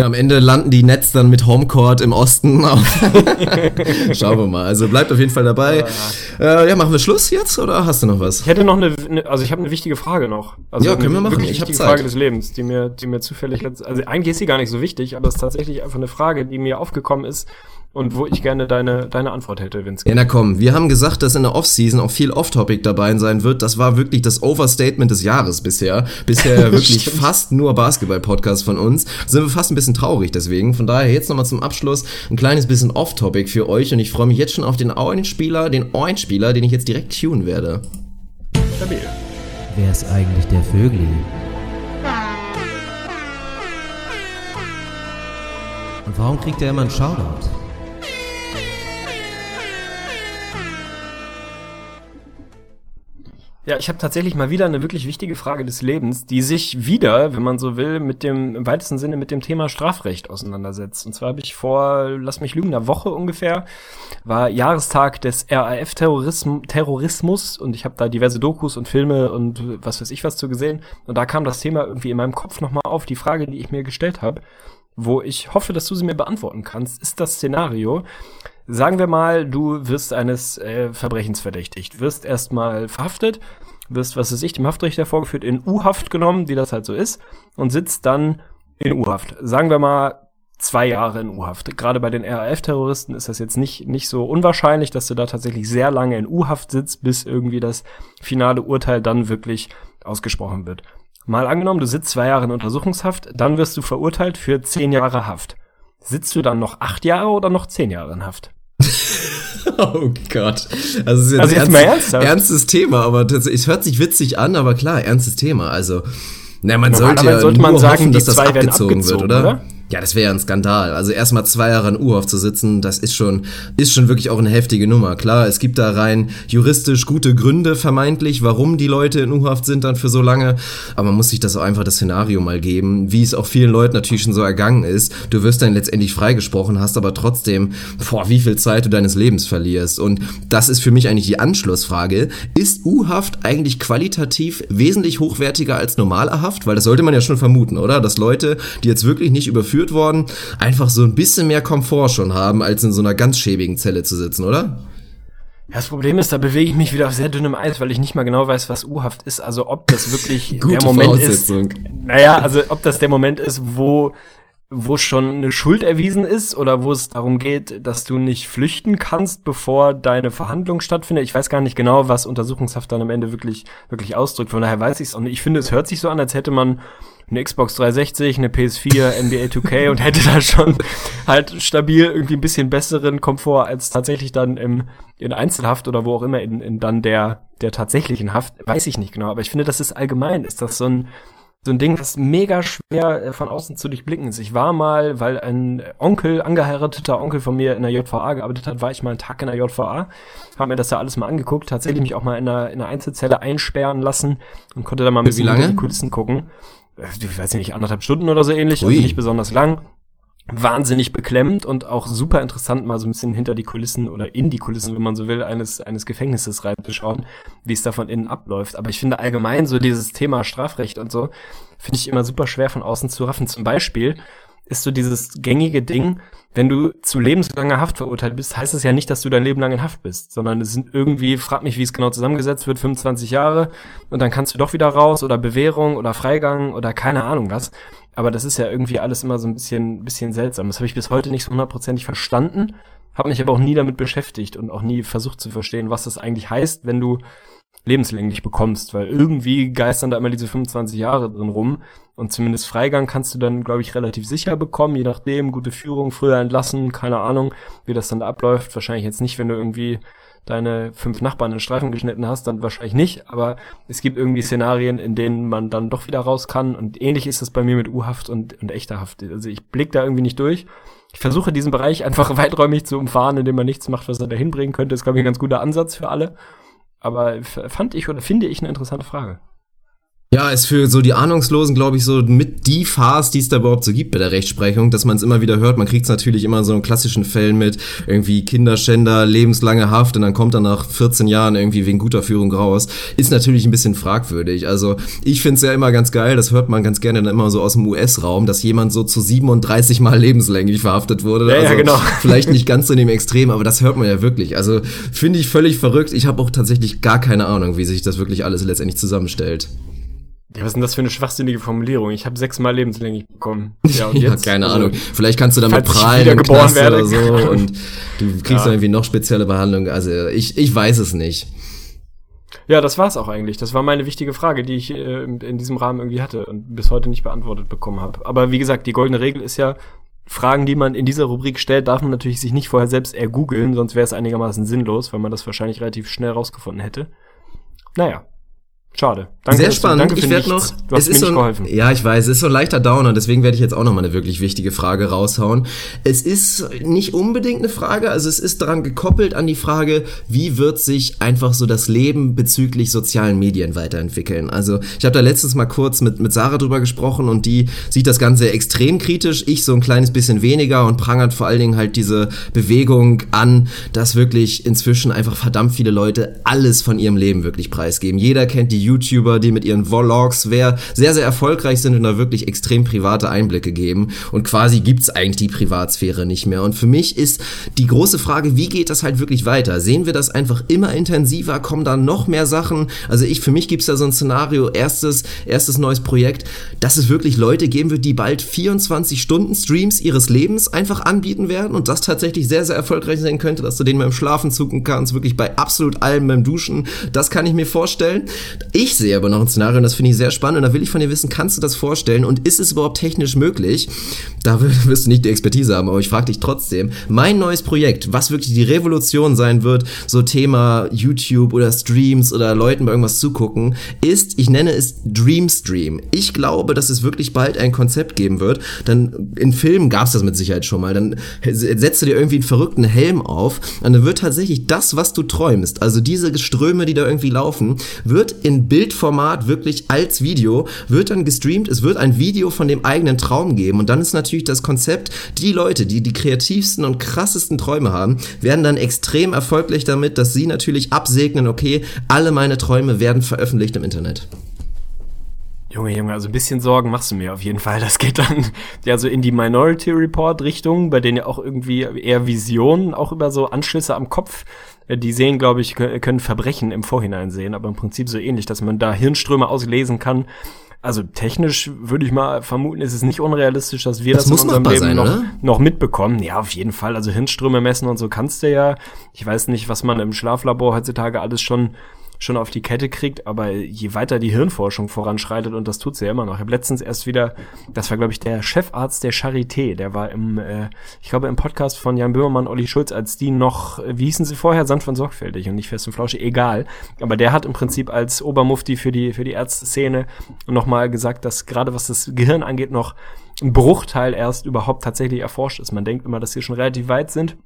Ja, am Ende landen die Nets dann mit Homecourt im Osten. Schauen wir mal. Also bleibt auf jeden Fall dabei. Äh, ja, machen wir Schluss jetzt oder hast du noch was? Ich hätte noch eine, also ich habe eine wichtige Frage noch. Also ja, können wir machen. Ich habe Zeit. Frage des Lebens, die mir, die mir zufällig, also eigentlich ist sie gar nicht so wichtig, aber es ist tatsächlich einfach eine Frage, die mir aufgekommen ist und wo ich gerne deine, deine Antwort hätte, Vince. Ja, na komm, wir haben gesagt, dass in der Offseason auch viel Off-Topic dabei sein wird. Das war wirklich das Overstatement des Jahres bisher. Bisher wirklich fast nur Basketball-Podcast von uns. Sind wir fast ein bisschen traurig deswegen. Von daher jetzt nochmal zum Abschluss ein kleines bisschen Off-Topic für euch und ich freue mich jetzt schon auf den Orange-Spieler, den Orange-Spieler, den ich jetzt direkt tun werde. Stabil. Wer ist eigentlich der Vögli? Und warum kriegt er immer einen Shoutout? Ja, ich habe tatsächlich mal wieder eine wirklich wichtige Frage des Lebens, die sich wieder, wenn man so will, mit dem im weitesten Sinne mit dem Thema Strafrecht auseinandersetzt. Und zwar habe ich vor, lass mich lügen, einer Woche ungefähr, war Jahrestag des RAF-Terrorismus und ich habe da diverse Dokus und Filme und was weiß ich was zu gesehen. Und da kam das Thema irgendwie in meinem Kopf nochmal auf, die Frage, die ich mir gestellt habe, wo ich hoffe, dass du sie mir beantworten kannst, ist das Szenario, Sagen wir mal, du wirst eines äh, Verbrechens verdächtigt, wirst erstmal verhaftet, wirst, was weiß ich, dem Haftrichter vorgeführt, in U-Haft genommen, wie das halt so ist, und sitzt dann in U-Haft. Sagen wir mal zwei Jahre in U-Haft. Gerade bei den RAF-Terroristen ist das jetzt nicht, nicht so unwahrscheinlich, dass du da tatsächlich sehr lange in U-Haft sitzt, bis irgendwie das finale Urteil dann wirklich ausgesprochen wird. Mal angenommen, du sitzt zwei Jahre in Untersuchungshaft, dann wirst du verurteilt für zehn Jahre Haft. Sitzt du dann noch acht Jahre oder noch zehn Jahre in Haft? oh Gott. Also, es ist jetzt, Also jetzt ernst, mal ernsthaft? ernstes Thema, aber tatsächlich, es hört sich witzig an, aber klar, ernstes Thema. Also, na, man sollte ja sollte man nur sagen, hoffen, dass das werden abgezogen, wird, abgezogen, oder? oder? Ja, das wäre ja ein Skandal. Also erstmal zwei Jahre in U-Haft zu sitzen, das ist schon, ist schon wirklich auch eine heftige Nummer. Klar, es gibt da rein juristisch gute Gründe vermeintlich, warum die Leute in U-Haft sind dann für so lange. Aber man muss sich das auch einfach das Szenario mal geben, wie es auch vielen Leuten natürlich schon so ergangen ist. Du wirst dann letztendlich freigesprochen, hast aber trotzdem, vor wie viel Zeit du deines Lebens verlierst. Und das ist für mich eigentlich die Anschlussfrage. Ist U-Haft eigentlich qualitativ wesentlich hochwertiger als normale Haft? Weil das sollte man ja schon vermuten, oder? Dass Leute, die jetzt wirklich nicht überführt worden, einfach so ein bisschen mehr Komfort schon haben, als in so einer ganz schäbigen Zelle zu sitzen, oder? Ja, das Problem ist, da bewege ich mich wieder auf sehr dünnem Eis, weil ich nicht mal genau weiß, was U-Haft ist. Also ob das wirklich der Moment ist. Naja, also ob das der Moment ist, wo wo schon eine Schuld erwiesen ist oder wo es darum geht, dass du nicht flüchten kannst, bevor deine Verhandlung stattfindet. Ich weiß gar nicht genau, was Untersuchungshaft dann am Ende wirklich wirklich ausdrückt. Von daher weiß ich es auch nicht. Ich finde, es hört sich so an, als hätte man eine Xbox 360, eine PS4, NBA 2K und hätte da schon halt stabil irgendwie ein bisschen besseren Komfort als tatsächlich dann im in Einzelhaft oder wo auch immer in, in dann der der tatsächlichen Haft, weiß ich nicht genau, aber ich finde, das ist allgemein, ist das so ein so ein Ding, das mega schwer äh, von außen zu durchblicken ist. Ich war mal, weil ein Onkel, angeheirateter Onkel von mir in der JVA gearbeitet hat, war ich mal einen Tag in der JVA, habe mir das da alles mal angeguckt, tatsächlich mich auch mal in einer, in einer Einzelzelle einsperren lassen und konnte da mal ein bisschen hinter die Kulissen gucken. Äh, Ich weiß nicht, anderthalb Stunden oder so ähnlich, Ui. also nicht besonders lang. Wahnsinnig beklemmend und auch super interessant, mal so ein bisschen hinter die Kulissen oder in die Kulissen, wenn man so will, eines, eines Gefängnisses reinzuschauen, wie es da von innen abläuft. Aber ich finde allgemein so dieses Thema Strafrecht und so, finde ich immer super schwer von außen zu raffen. Zum Beispiel ist so dieses gängige Ding, wenn du zu lebenslanger Haft verurteilt bist, heißt es ja nicht, dass du dein Leben lang in Haft bist, sondern es sind irgendwie, frag mich, wie es genau zusammengesetzt wird, 25 Jahre und dann kannst du doch wieder raus oder Bewährung oder Freigang oder keine Ahnung was. Aber das ist ja irgendwie alles immer so ein bisschen, bisschen seltsam. Das habe ich bis heute nicht so hundertprozentig verstanden, habe mich aber auch nie damit beschäftigt und auch nie versucht zu verstehen, was das eigentlich heißt, wenn du lebenslänglich bekommst, weil irgendwie geistern da immer diese 25 Jahre drin rum und zumindest Freigang kannst du dann, glaube ich, relativ sicher bekommen, je nachdem, gute Führung, früher entlassen, keine Ahnung, wie das dann da abläuft. Wahrscheinlich jetzt nicht, wenn du irgendwie deine fünf Nachbarn in Streifen geschnitten hast, dann wahrscheinlich nicht, aber es gibt irgendwie Szenarien, in denen man dann doch wieder raus kann und ähnlich ist es bei mir mit U-Haft und, und echter Haft. Also ich blick da irgendwie nicht durch. Ich versuche diesen Bereich einfach weiträumig zu umfahren, indem man nichts macht, was er dahin bringen könnte. ist, glaube ich, ein ganz guter Ansatz für alle. Aber fand ich oder finde ich eine interessante Frage. Ja, ist für so die Ahnungslosen, glaube ich, so mit die Farce, die es da überhaupt so gibt bei der Rechtsprechung, dass man es immer wieder hört. Man kriegt es natürlich immer so in klassischen Fällen mit, irgendwie Kinderschänder, lebenslange Haft und dann kommt er nach 14 Jahren irgendwie wegen guter Führung raus. Ist natürlich ein bisschen fragwürdig. Also ich finde es ja immer ganz geil, das hört man ganz gerne dann immer so aus dem US-Raum, dass jemand so zu 37 Mal lebenslänglich verhaftet wurde. Ja, ja, also genau. Vielleicht nicht ganz so in dem Extrem, aber das hört man ja wirklich. Also finde ich völlig verrückt. Ich habe auch tatsächlich gar keine Ahnung, wie sich das wirklich alles letztendlich zusammenstellt. Ja, was ist denn das für eine schwachsinnige Formulierung? Ich habe sechsmal lebenslänglich bekommen. Ja, und Ja, jetzt? keine Also, Ahnung. Vielleicht kannst du damit prallen im Knast werde. oder so und du kriegst Ja. dann irgendwie noch spezielle Behandlung. Also ich, ich weiß es nicht. Ja, das war's auch eigentlich. Das war meine wichtige Frage, die ich äh, in diesem Rahmen irgendwie hatte und bis heute nicht beantwortet bekommen habe. Aber wie gesagt, die goldene Regel ist ja, Fragen, die man in dieser Rubrik stellt, darf man natürlich sich nicht vorher selbst ergoogeln, sonst wäre es einigermaßen sinnlos, weil man das wahrscheinlich relativ schnell rausgefunden hätte. Naja, Schade. Danke, Sehr spannend. Danke ich werde noch. Du hast es mir ist so nicht ein, geholfen. Ja, ich weiß. Es ist so ein leichter Downer. Deswegen werde ich jetzt auch noch mal eine wirklich wichtige Frage raushauen. Es ist nicht unbedingt eine Frage. Also es ist daran gekoppelt an die Frage, wie wird sich einfach so das Leben bezüglich sozialen Medien weiterentwickeln. Also ich habe da letztens mal kurz mit mit Sarah drüber gesprochen und die sieht das Ganze extrem kritisch. Ich so ein kleines bisschen weniger und prangert vor allen Dingen halt diese Bewegung an, dass wirklich inzwischen einfach verdammt viele Leute alles von ihrem Leben wirklich preisgeben. Jeder kennt die YouTuber, die mit ihren Vlogs sehr, sehr erfolgreich sind und da wirklich extrem private Einblicke geben. Und quasi gibt's eigentlich die Privatsphäre nicht mehr. Und für mich ist die große Frage, wie geht das halt wirklich weiter? Sehen wir das einfach immer intensiver? Kommen da noch mehr Sachen? Also ich, für mich gibt's da so ein Szenario, erstes, erstes neues Projekt, dass es wirklich Leute geben wird, die bald 24 Stunden Streams ihres Lebens einfach anbieten werden und das tatsächlich sehr, sehr erfolgreich sein könnte, dass du den beim Schlafen zucken kannst, wirklich bei absolut allem beim Duschen. Das kann ich mir vorstellen. Ich sehe aber noch ein Szenario und das finde ich sehr spannend und da will ich von dir wissen, kannst du das vorstellen und ist es überhaupt technisch möglich? Da wirst du nicht die Expertise haben, aber ich frage dich trotzdem. Mein neues Projekt, was wirklich die Revolution sein wird, so Thema YouTube oder Streams oder Leuten bei irgendwas zugucken, ist, ich nenne es Dreamstream. Ich glaube, dass es wirklich bald ein Konzept geben wird. Dann in Filmen gab es das mit Sicherheit schon mal. Dann setzt du dir irgendwie einen verrückten Helm auf und dann wird tatsächlich das, was du träumst, also diese Ströme, die da irgendwie laufen, wird in Bildformat wirklich als Video, wird dann gestreamt, es wird ein Video von dem eigenen Traum geben und dann ist natürlich das Konzept, die Leute, die die kreativsten und krassesten Träume haben, werden dann extrem erfolgreich damit, dass sie natürlich absegnen, okay, alle meine Träume werden veröffentlicht im Internet. Junge, Junge, also ein bisschen Sorgen machst du mir auf jeden Fall. Das geht dann ja so in die Minority Report Richtung, bei denen ja auch irgendwie eher Visionen, auch über so Anschlüsse am Kopf, die sehen, glaube ich, kö- können Verbrechen im Vorhinein sehen, aber im Prinzip so ähnlich, dass man da Hirnströme auslesen kann. Also technisch würde ich mal vermuten, ist es nicht unrealistisch, dass wir Das das, muss in unserem Leben sein, noch, oder? noch mitbekommen. Ja, auf jeden Fall. Also Hirnströme messen und so kannst du ja. Ich weiß nicht, was man im Schlaflabor heutzutage alles schon schon auf die Kette kriegt, aber je weiter die Hirnforschung voranschreitet, und das tut sie ja immer noch. Ich habe letztens erst wieder, das war, glaube ich, der Chefarzt der Charité, der war im, äh, ich glaube, im Podcast von Jan Böhmermann, Olli Schulz, als die noch, äh, wie hießen sie vorher, sanft und sorgfältig und nicht fest und flauschig, egal. Aber der hat im Prinzip als Obermufti für die, für die Ärzteszene nochmal gesagt, dass gerade was das Gehirn angeht, noch ein Bruchteil erst überhaupt tatsächlich erforscht ist. Man denkt immer, dass wir schon relativ weit sind.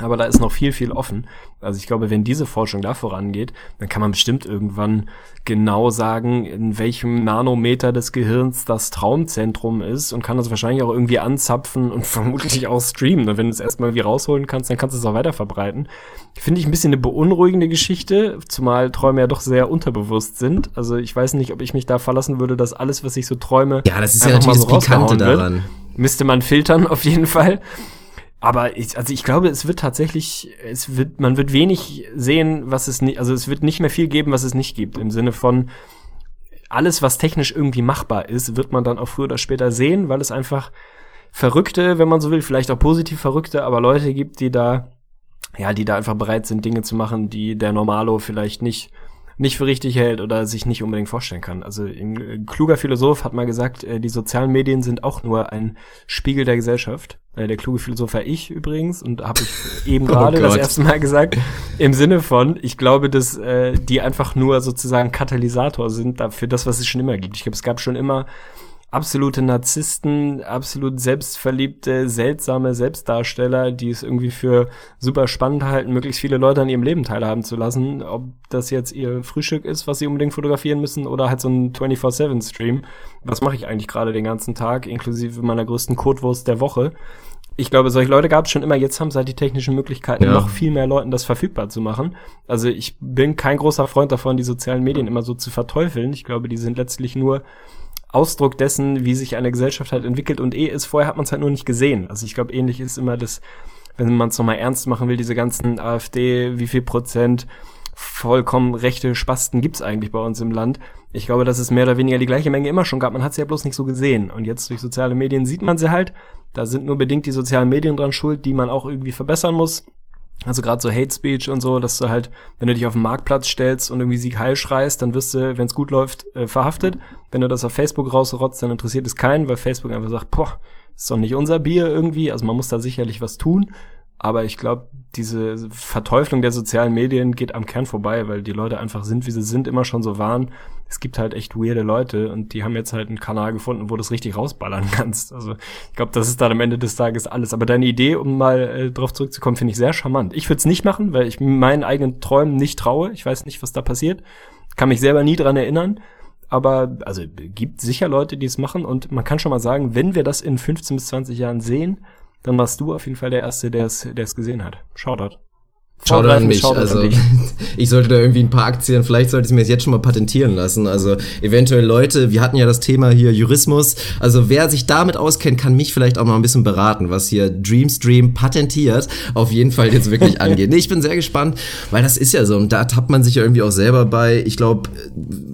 Aber da ist noch viel, viel offen. Also ich glaube, wenn diese Forschung da vorangeht, dann kann man bestimmt irgendwann genau sagen, in welchem Nanometer des Gehirns das Traumzentrum ist und kann das wahrscheinlich auch irgendwie anzapfen und vermutlich auch streamen. Und wenn du es erstmal irgendwie rausholen kannst, dann kannst du es auch weiter verbreiten. Finde ich ein bisschen eine beunruhigende Geschichte, zumal Träume ja doch sehr unterbewusst sind. Also ich weiß nicht, ob ich mich da verlassen würde, dass alles, was ich so träume, Ja, das ist ja natürlich das Pikante rausgehauen wird. daran. Müsste man filtern, auf jeden Fall. Aber ich, also ich glaube, es wird tatsächlich, es wird, man wird wenig sehen, was es nicht, also es wird nicht mehr viel geben, was es nicht gibt. Im Sinne von alles, was technisch irgendwie machbar ist, wird man dann auch früher oder später sehen, weil es einfach Verrückte, wenn man so will, vielleicht auch positiv Verrückte, aber Leute gibt, die da, ja, die da einfach bereit sind, Dinge zu machen, die der Normalo vielleicht nicht nicht für richtig hält oder sich nicht unbedingt vorstellen kann. Also ein kluger Philosoph hat mal gesagt, äh, die sozialen Medien sind auch nur ein Spiegel der Gesellschaft. Äh, Der kluge Philosoph war ich übrigens und habe ich eben Oh gerade das Gott. erste Mal gesagt, im Sinne von, ich glaube, dass äh, die einfach nur sozusagen Katalysator sind dafür das, was es schon immer gibt. Ich glaube, es gab schon immer absolute Narzissten, absolut selbstverliebte, seltsame Selbstdarsteller, die es irgendwie für super spannend halten, möglichst viele Leute an ihrem Leben teilhaben zu lassen. Ob das jetzt ihr Frühstück ist, was sie unbedingt fotografieren müssen, oder halt so ein 24-7-Stream. Was mache ich eigentlich gerade den ganzen Tag, inklusive meiner größten Codewurst der Woche? Ich glaube, solche Leute gab es schon immer. Jetzt haben sie halt die technischen Möglichkeiten, Ja. noch viel mehr Leuten das verfügbar zu machen. Also ich bin kein großer Freund davon, die sozialen Medien immer so zu verteufeln. Ich glaube, die sind letztlich nur Ausdruck dessen, wie sich eine Gesellschaft halt entwickelt und eh ist, vorher hat man es halt nur nicht gesehen. Also ich glaube, ähnlich ist immer das, wenn man es nochmal ernst machen will, diese ganzen AfD, wie viel Prozent vollkommen rechte Spasten gibt's eigentlich bei uns im Land. Ich glaube, dass es mehr oder weniger die gleiche Menge immer schon gab. Man hat sie ja bloß nicht so gesehen. Und jetzt durch soziale Medien sieht man sie halt. Da sind nur bedingt die sozialen Medien dran schuld, die man auch irgendwie verbessern muss. Also gerade so Hate Speech und so, dass du halt, wenn du dich auf den Marktplatz stellst und irgendwie Sieg Heil schreist, dann wirst du, wenn es gut läuft, äh, verhaftet. Wenn du das auf Facebook rausrotzt, dann interessiert es keinen, weil Facebook einfach sagt, boah, ist doch nicht unser Bier irgendwie. Also man muss da sicherlich was tun. Aber ich glaube, diese Verteuflung der sozialen Medien geht am Kern vorbei, weil die Leute einfach sind, wie sie sind, immer schon so waren. Es gibt halt echt weirde Leute und die haben jetzt halt einen Kanal gefunden, wo du das richtig rausballern kannst. Also ich glaube, das ist dann am Ende des Tages alles. Aber deine Idee, um mal äh, drauf zurückzukommen, finde ich sehr charmant. Ich würde es nicht machen, weil ich meinen eigenen Träumen nicht traue. Ich weiß nicht, was da passiert. Kann mich selber nie dran erinnern. Aber also gibt sicher Leute, die es machen und man kann schon mal sagen, wenn wir das in 15 bis 20 Jahren sehen, dann warst du auf jeden Fall der Erste, der es gesehen hat. Shoutout. Schau an mich. Shoutout Also an ich sollte da irgendwie ein paar Aktien, vielleicht sollte ich mir das jetzt schon mal patentieren lassen. Also eventuell Leute, wir hatten ja das Thema hier Jurismus. Also wer sich damit auskennt, kann mich vielleicht auch mal ein bisschen beraten, was hier Dreamstream patentiert auf jeden Fall jetzt wirklich angeht. Nee, ich bin sehr gespannt, weil das ist ja so und da tappt man sich ja irgendwie auch selber bei. Ich glaube,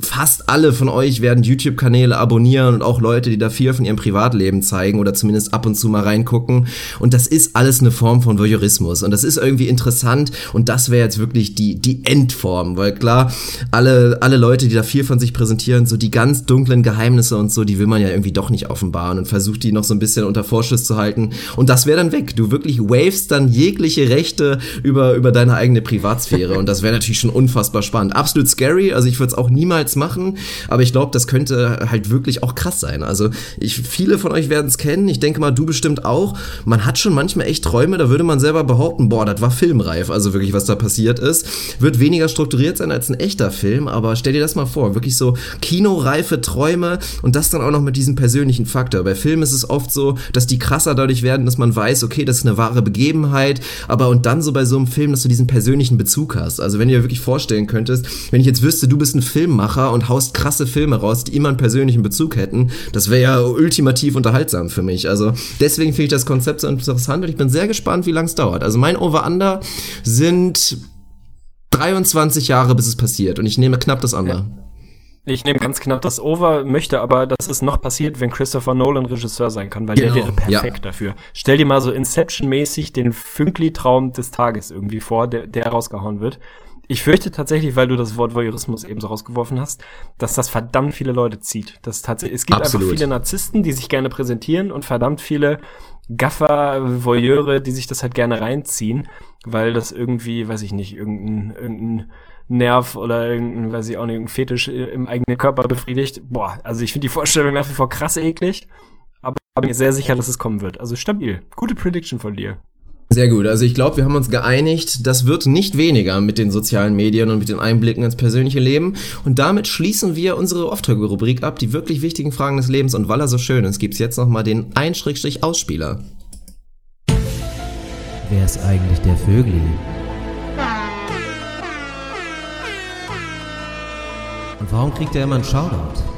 fast alle von euch werden YouTube-Kanäle abonnieren und auch Leute, die da viel von ihrem Privatleben zeigen oder zumindest ab und zu mal reingucken. Und das ist alles eine Form von Voyeurismus und das ist irgendwie interessant und das wäre jetzt wirklich die, die Endform, weil klar, alle, alle Leute, die da viel von sich präsentieren, so die ganz dunklen Geheimnisse und so, die will man ja irgendwie doch nicht offenbaren und versucht die noch so ein bisschen unter Vorschuss zu halten und das wäre dann weg. Du wirklich wavest dann jegliche Rechte über, über deine eigene Privatsphäre und das wäre natürlich schon unfassbar spannend. Absolut scary, also ich würde es auch niemals machen, aber ich glaube, das könnte halt wirklich auch krass sein. Also ich, viele von euch werden es kennen, ich denke mal, du bestimmt auch. Man hat schon manchmal echt Träume, da würde man selber behaupten, boah, das war filmreif, also wirklich, was da passiert ist. Wird weniger strukturiert sein als ein echter Film, aber stell dir das mal vor, wirklich so kinoreife Träume und das dann auch noch mit diesem persönlichen Faktor. Bei Filmen ist es oft so, dass die krasser dadurch werden, dass man weiß, okay, das ist eine wahre Begebenheit, aber und dann so bei so einem Film, dass du diesen persönlichen Bezug hast. Also wenn du dir wirklich vorstellen könntest, wenn ich jetzt wüsste, du bist ein Filmmacher und haust krasse Filme raus, die immer einen persönlichen Bezug hätten, das wäre ja ultimativ unterhaltsam für mich. Also deswegen finde ich das Konzept so interessant und ich bin sehr gespannt, wie lange es dauert. Also mein Over-Under sind 23 Jahre, bis es passiert und ich nehme knapp das Under. Ich nehme ganz knapp das Over, möchte aber, dass es noch passiert, wenn Christopher Nolan Regisseur sein kann, weil Genau, der wäre perfekt ja. dafür. Stell dir mal so Inception-mäßig den Fünkli-Traum des Tages irgendwie vor, der, der rausgehauen wird. Ich fürchte tatsächlich, weil du das Wort Voyeurismus eben so rausgeworfen hast, dass das verdammt viele Leute zieht. Das tatsächlich, es gibt Absolut. einfach viele Narzissten, die sich gerne präsentieren und verdammt viele Gaffer, Voyeure, die sich das halt gerne reinziehen, weil das irgendwie, weiß ich nicht, irgendein, irgendein Nerv oder irgendein, weiß ich auch nicht, irgendein Fetisch im eigenen Körper befriedigt. Boah, also ich finde die Vorstellung nach wie vor krass eklig, aber ich bin mir sehr sicher, dass es kommen wird. Also stabil. Gute Prediction von dir. Sehr gut. Also ich glaube, wir haben uns geeinigt, das wird nicht weniger mit den sozialen Medien und mit den Einblicken ins persönliche Leben. Und damit schließen wir unsere Auftrag-Rubrik ab, die wirklich wichtigen Fragen des Lebens. Und weil er so schön ist, gibt's jetzt nochmal den Ein-Ausspieler. Wer ist eigentlich der Vögli? Und warum kriegt er immer einen Shoutout?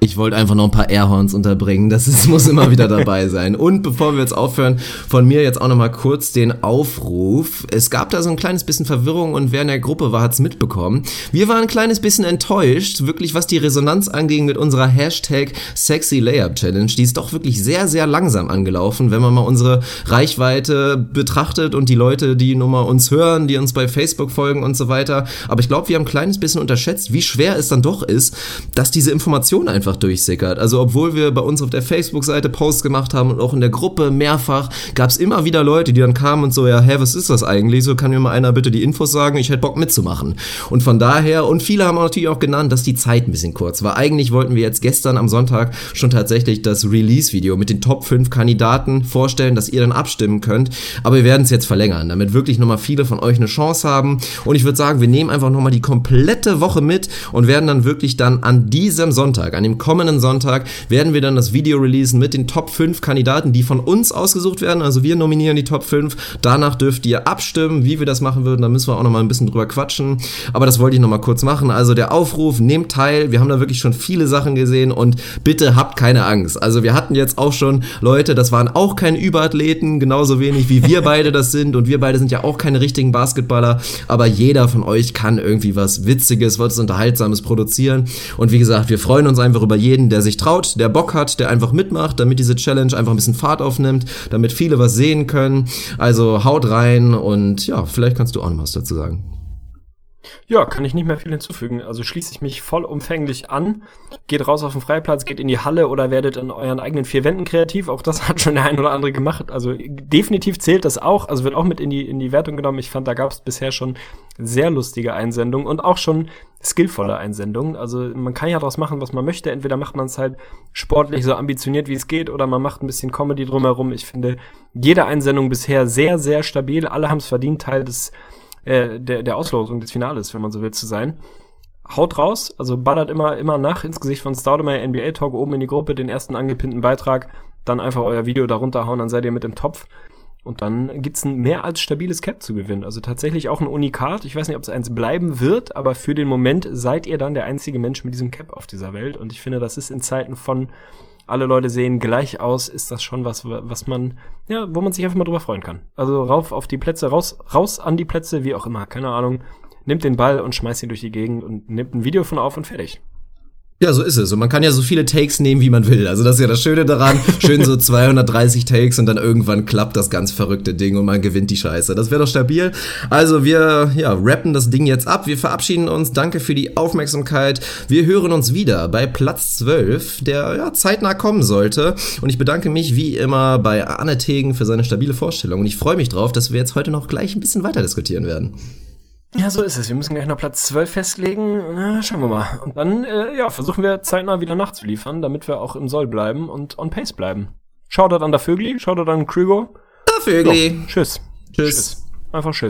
Ich wollte einfach noch ein paar Airhorns unterbringen. Das ist, muss immer wieder dabei sein. Und bevor wir jetzt aufhören, von mir jetzt auch noch mal kurz den Aufruf. Es gab da so ein kleines bisschen Verwirrung und wer in der Gruppe war, hat's mitbekommen. Wir waren ein kleines bisschen enttäuscht, wirklich was die Resonanz anging mit unserer Hashtag Sexy Layup Challenge. Die ist doch wirklich sehr, sehr langsam angelaufen, wenn man mal unsere Reichweite betrachtet und die Leute, die nun mal uns hören, die uns bei Facebook folgen und so weiter. Aber ich glaube, wir haben ein kleines bisschen unterschätzt, wie schwer es dann doch ist, dass diese Information einfach durchsickert. Also obwohl wir bei uns auf der Facebook-Seite Posts gemacht haben und auch in der Gruppe mehrfach, gab es immer wieder Leute, die dann kamen und so, ja, hä, was ist das eigentlich? So kann mir mal einer bitte die Infos sagen, ich hätte Bock mitzumachen. Und von daher, und viele haben natürlich auch genannt, dass die Zeit ein bisschen kurz war. Eigentlich wollten wir jetzt gestern am Sonntag schon tatsächlich das Release-Video mit den Top 5 Kandidaten vorstellen, dass ihr dann abstimmen könnt. Aber wir werden es jetzt verlängern, damit wirklich nochmal viele von euch eine Chance haben. Und ich würde sagen, wir nehmen einfach nochmal die komplette Woche mit und werden dann wirklich dann an diesem Sonntag, an dem kommenden Sonntag, werden wir dann das Video releasen mit den Top 5 Kandidaten, die von uns ausgesucht werden. Also wir nominieren die Top 5. Danach dürft ihr abstimmen, wie wir das machen würden. Da müssen wir auch nochmal ein bisschen drüber quatschen. Aber das wollte ich nochmal kurz machen. Also der Aufruf, nehmt teil. Wir haben da wirklich schon viele Sachen gesehen und bitte habt keine Angst. Also wir hatten jetzt auch schon Leute, das waren auch keine Überathleten, genauso wenig wie wir beide das sind. Und wir beide sind ja auch keine richtigen Basketballer. Aber jeder von euch kann irgendwie was Witziges, was Unterhaltsames produzieren. Und wie gesagt, wir freuen uns einfach über jeden, der sich traut, der Bock hat, der einfach mitmacht, damit diese Challenge einfach ein bisschen Fahrt aufnimmt, damit viele was sehen können. Also haut rein und ja, vielleicht kannst du auch noch was dazu sagen. Ja, kann ich nicht mehr viel hinzufügen. Also schließe ich mich vollumfänglich an. Geht raus auf den Freiplatz, geht in die Halle oder werdet in euren eigenen vier Wänden kreativ. Auch das hat schon der ein oder andere gemacht. Also definitiv zählt das auch. Also wird auch mit in die, in die Wertung genommen. Ich fand, da gab es bisher schon sehr lustige Einsendungen und auch schon skillvolle Einsendungen. Also man kann ja daraus machen, was man möchte. Entweder macht man es halt sportlich so ambitioniert, wie es geht, oder man macht ein bisschen Comedy drumherum. Ich finde jede Einsendung bisher sehr, sehr stabil. Alle haben es verdient, Teil des äh, der, der Auslosung des Finales, wenn man so will, zu sein. Haut raus, also ballert immer, immer nach ins Gesicht von Staudemeyer NBA Talk oben in die Gruppe, den ersten angepinnten Beitrag, dann einfach euer Video darunter hauen, dann seid ihr mit im Topf. Und dann gibt's ein mehr als stabiles Cap zu gewinnen. Also tatsächlich auch ein Unikat. Ich weiß nicht, ob es eins bleiben wird, aber für den Moment seid ihr dann der einzige Mensch mit diesem Cap auf dieser Welt. Und ich finde, das ist in Zeiten von alle Leute sehen gleich aus, ist das schon was, was man, ja, wo man sich einfach mal drüber freuen kann. Also rauf auf die Plätze, raus, raus an die Plätze, wie auch immer, keine Ahnung. Nimmt den Ball und schmeißt ihn durch die Gegend und nimmt ein Video von auf und fertig. Ja, so ist es. Und man kann ja so viele Takes nehmen, wie man will. Also das ist ja das Schöne daran. Schön so 230 Takes und dann irgendwann klappt das ganz verrückte Ding und man gewinnt die Scheiße. Das wäre doch stabil. Also wir, ja, rappen das Ding jetzt ab. Wir verabschieden uns. Danke für die Aufmerksamkeit. Wir hören uns wieder bei Platz 12, der ja zeitnah kommen sollte. Und ich bedanke mich wie immer bei Anne Tegen für seine stabile Vorstellung. Und ich freue mich drauf, dass wir jetzt heute noch gleich ein bisschen weiter diskutieren werden. Ja, so ist es. Wir müssen gleich noch Platz 12 festlegen. Na, schauen wir mal. Und dann, äh, ja, versuchen wir zeitnah wieder nachzuliefern, damit wir auch im Soll bleiben und on pace bleiben. Shoutout an der Vögli, Shoutout an Krüger. Der Vögli. tschüss. Tschüss. Einfach tschüss.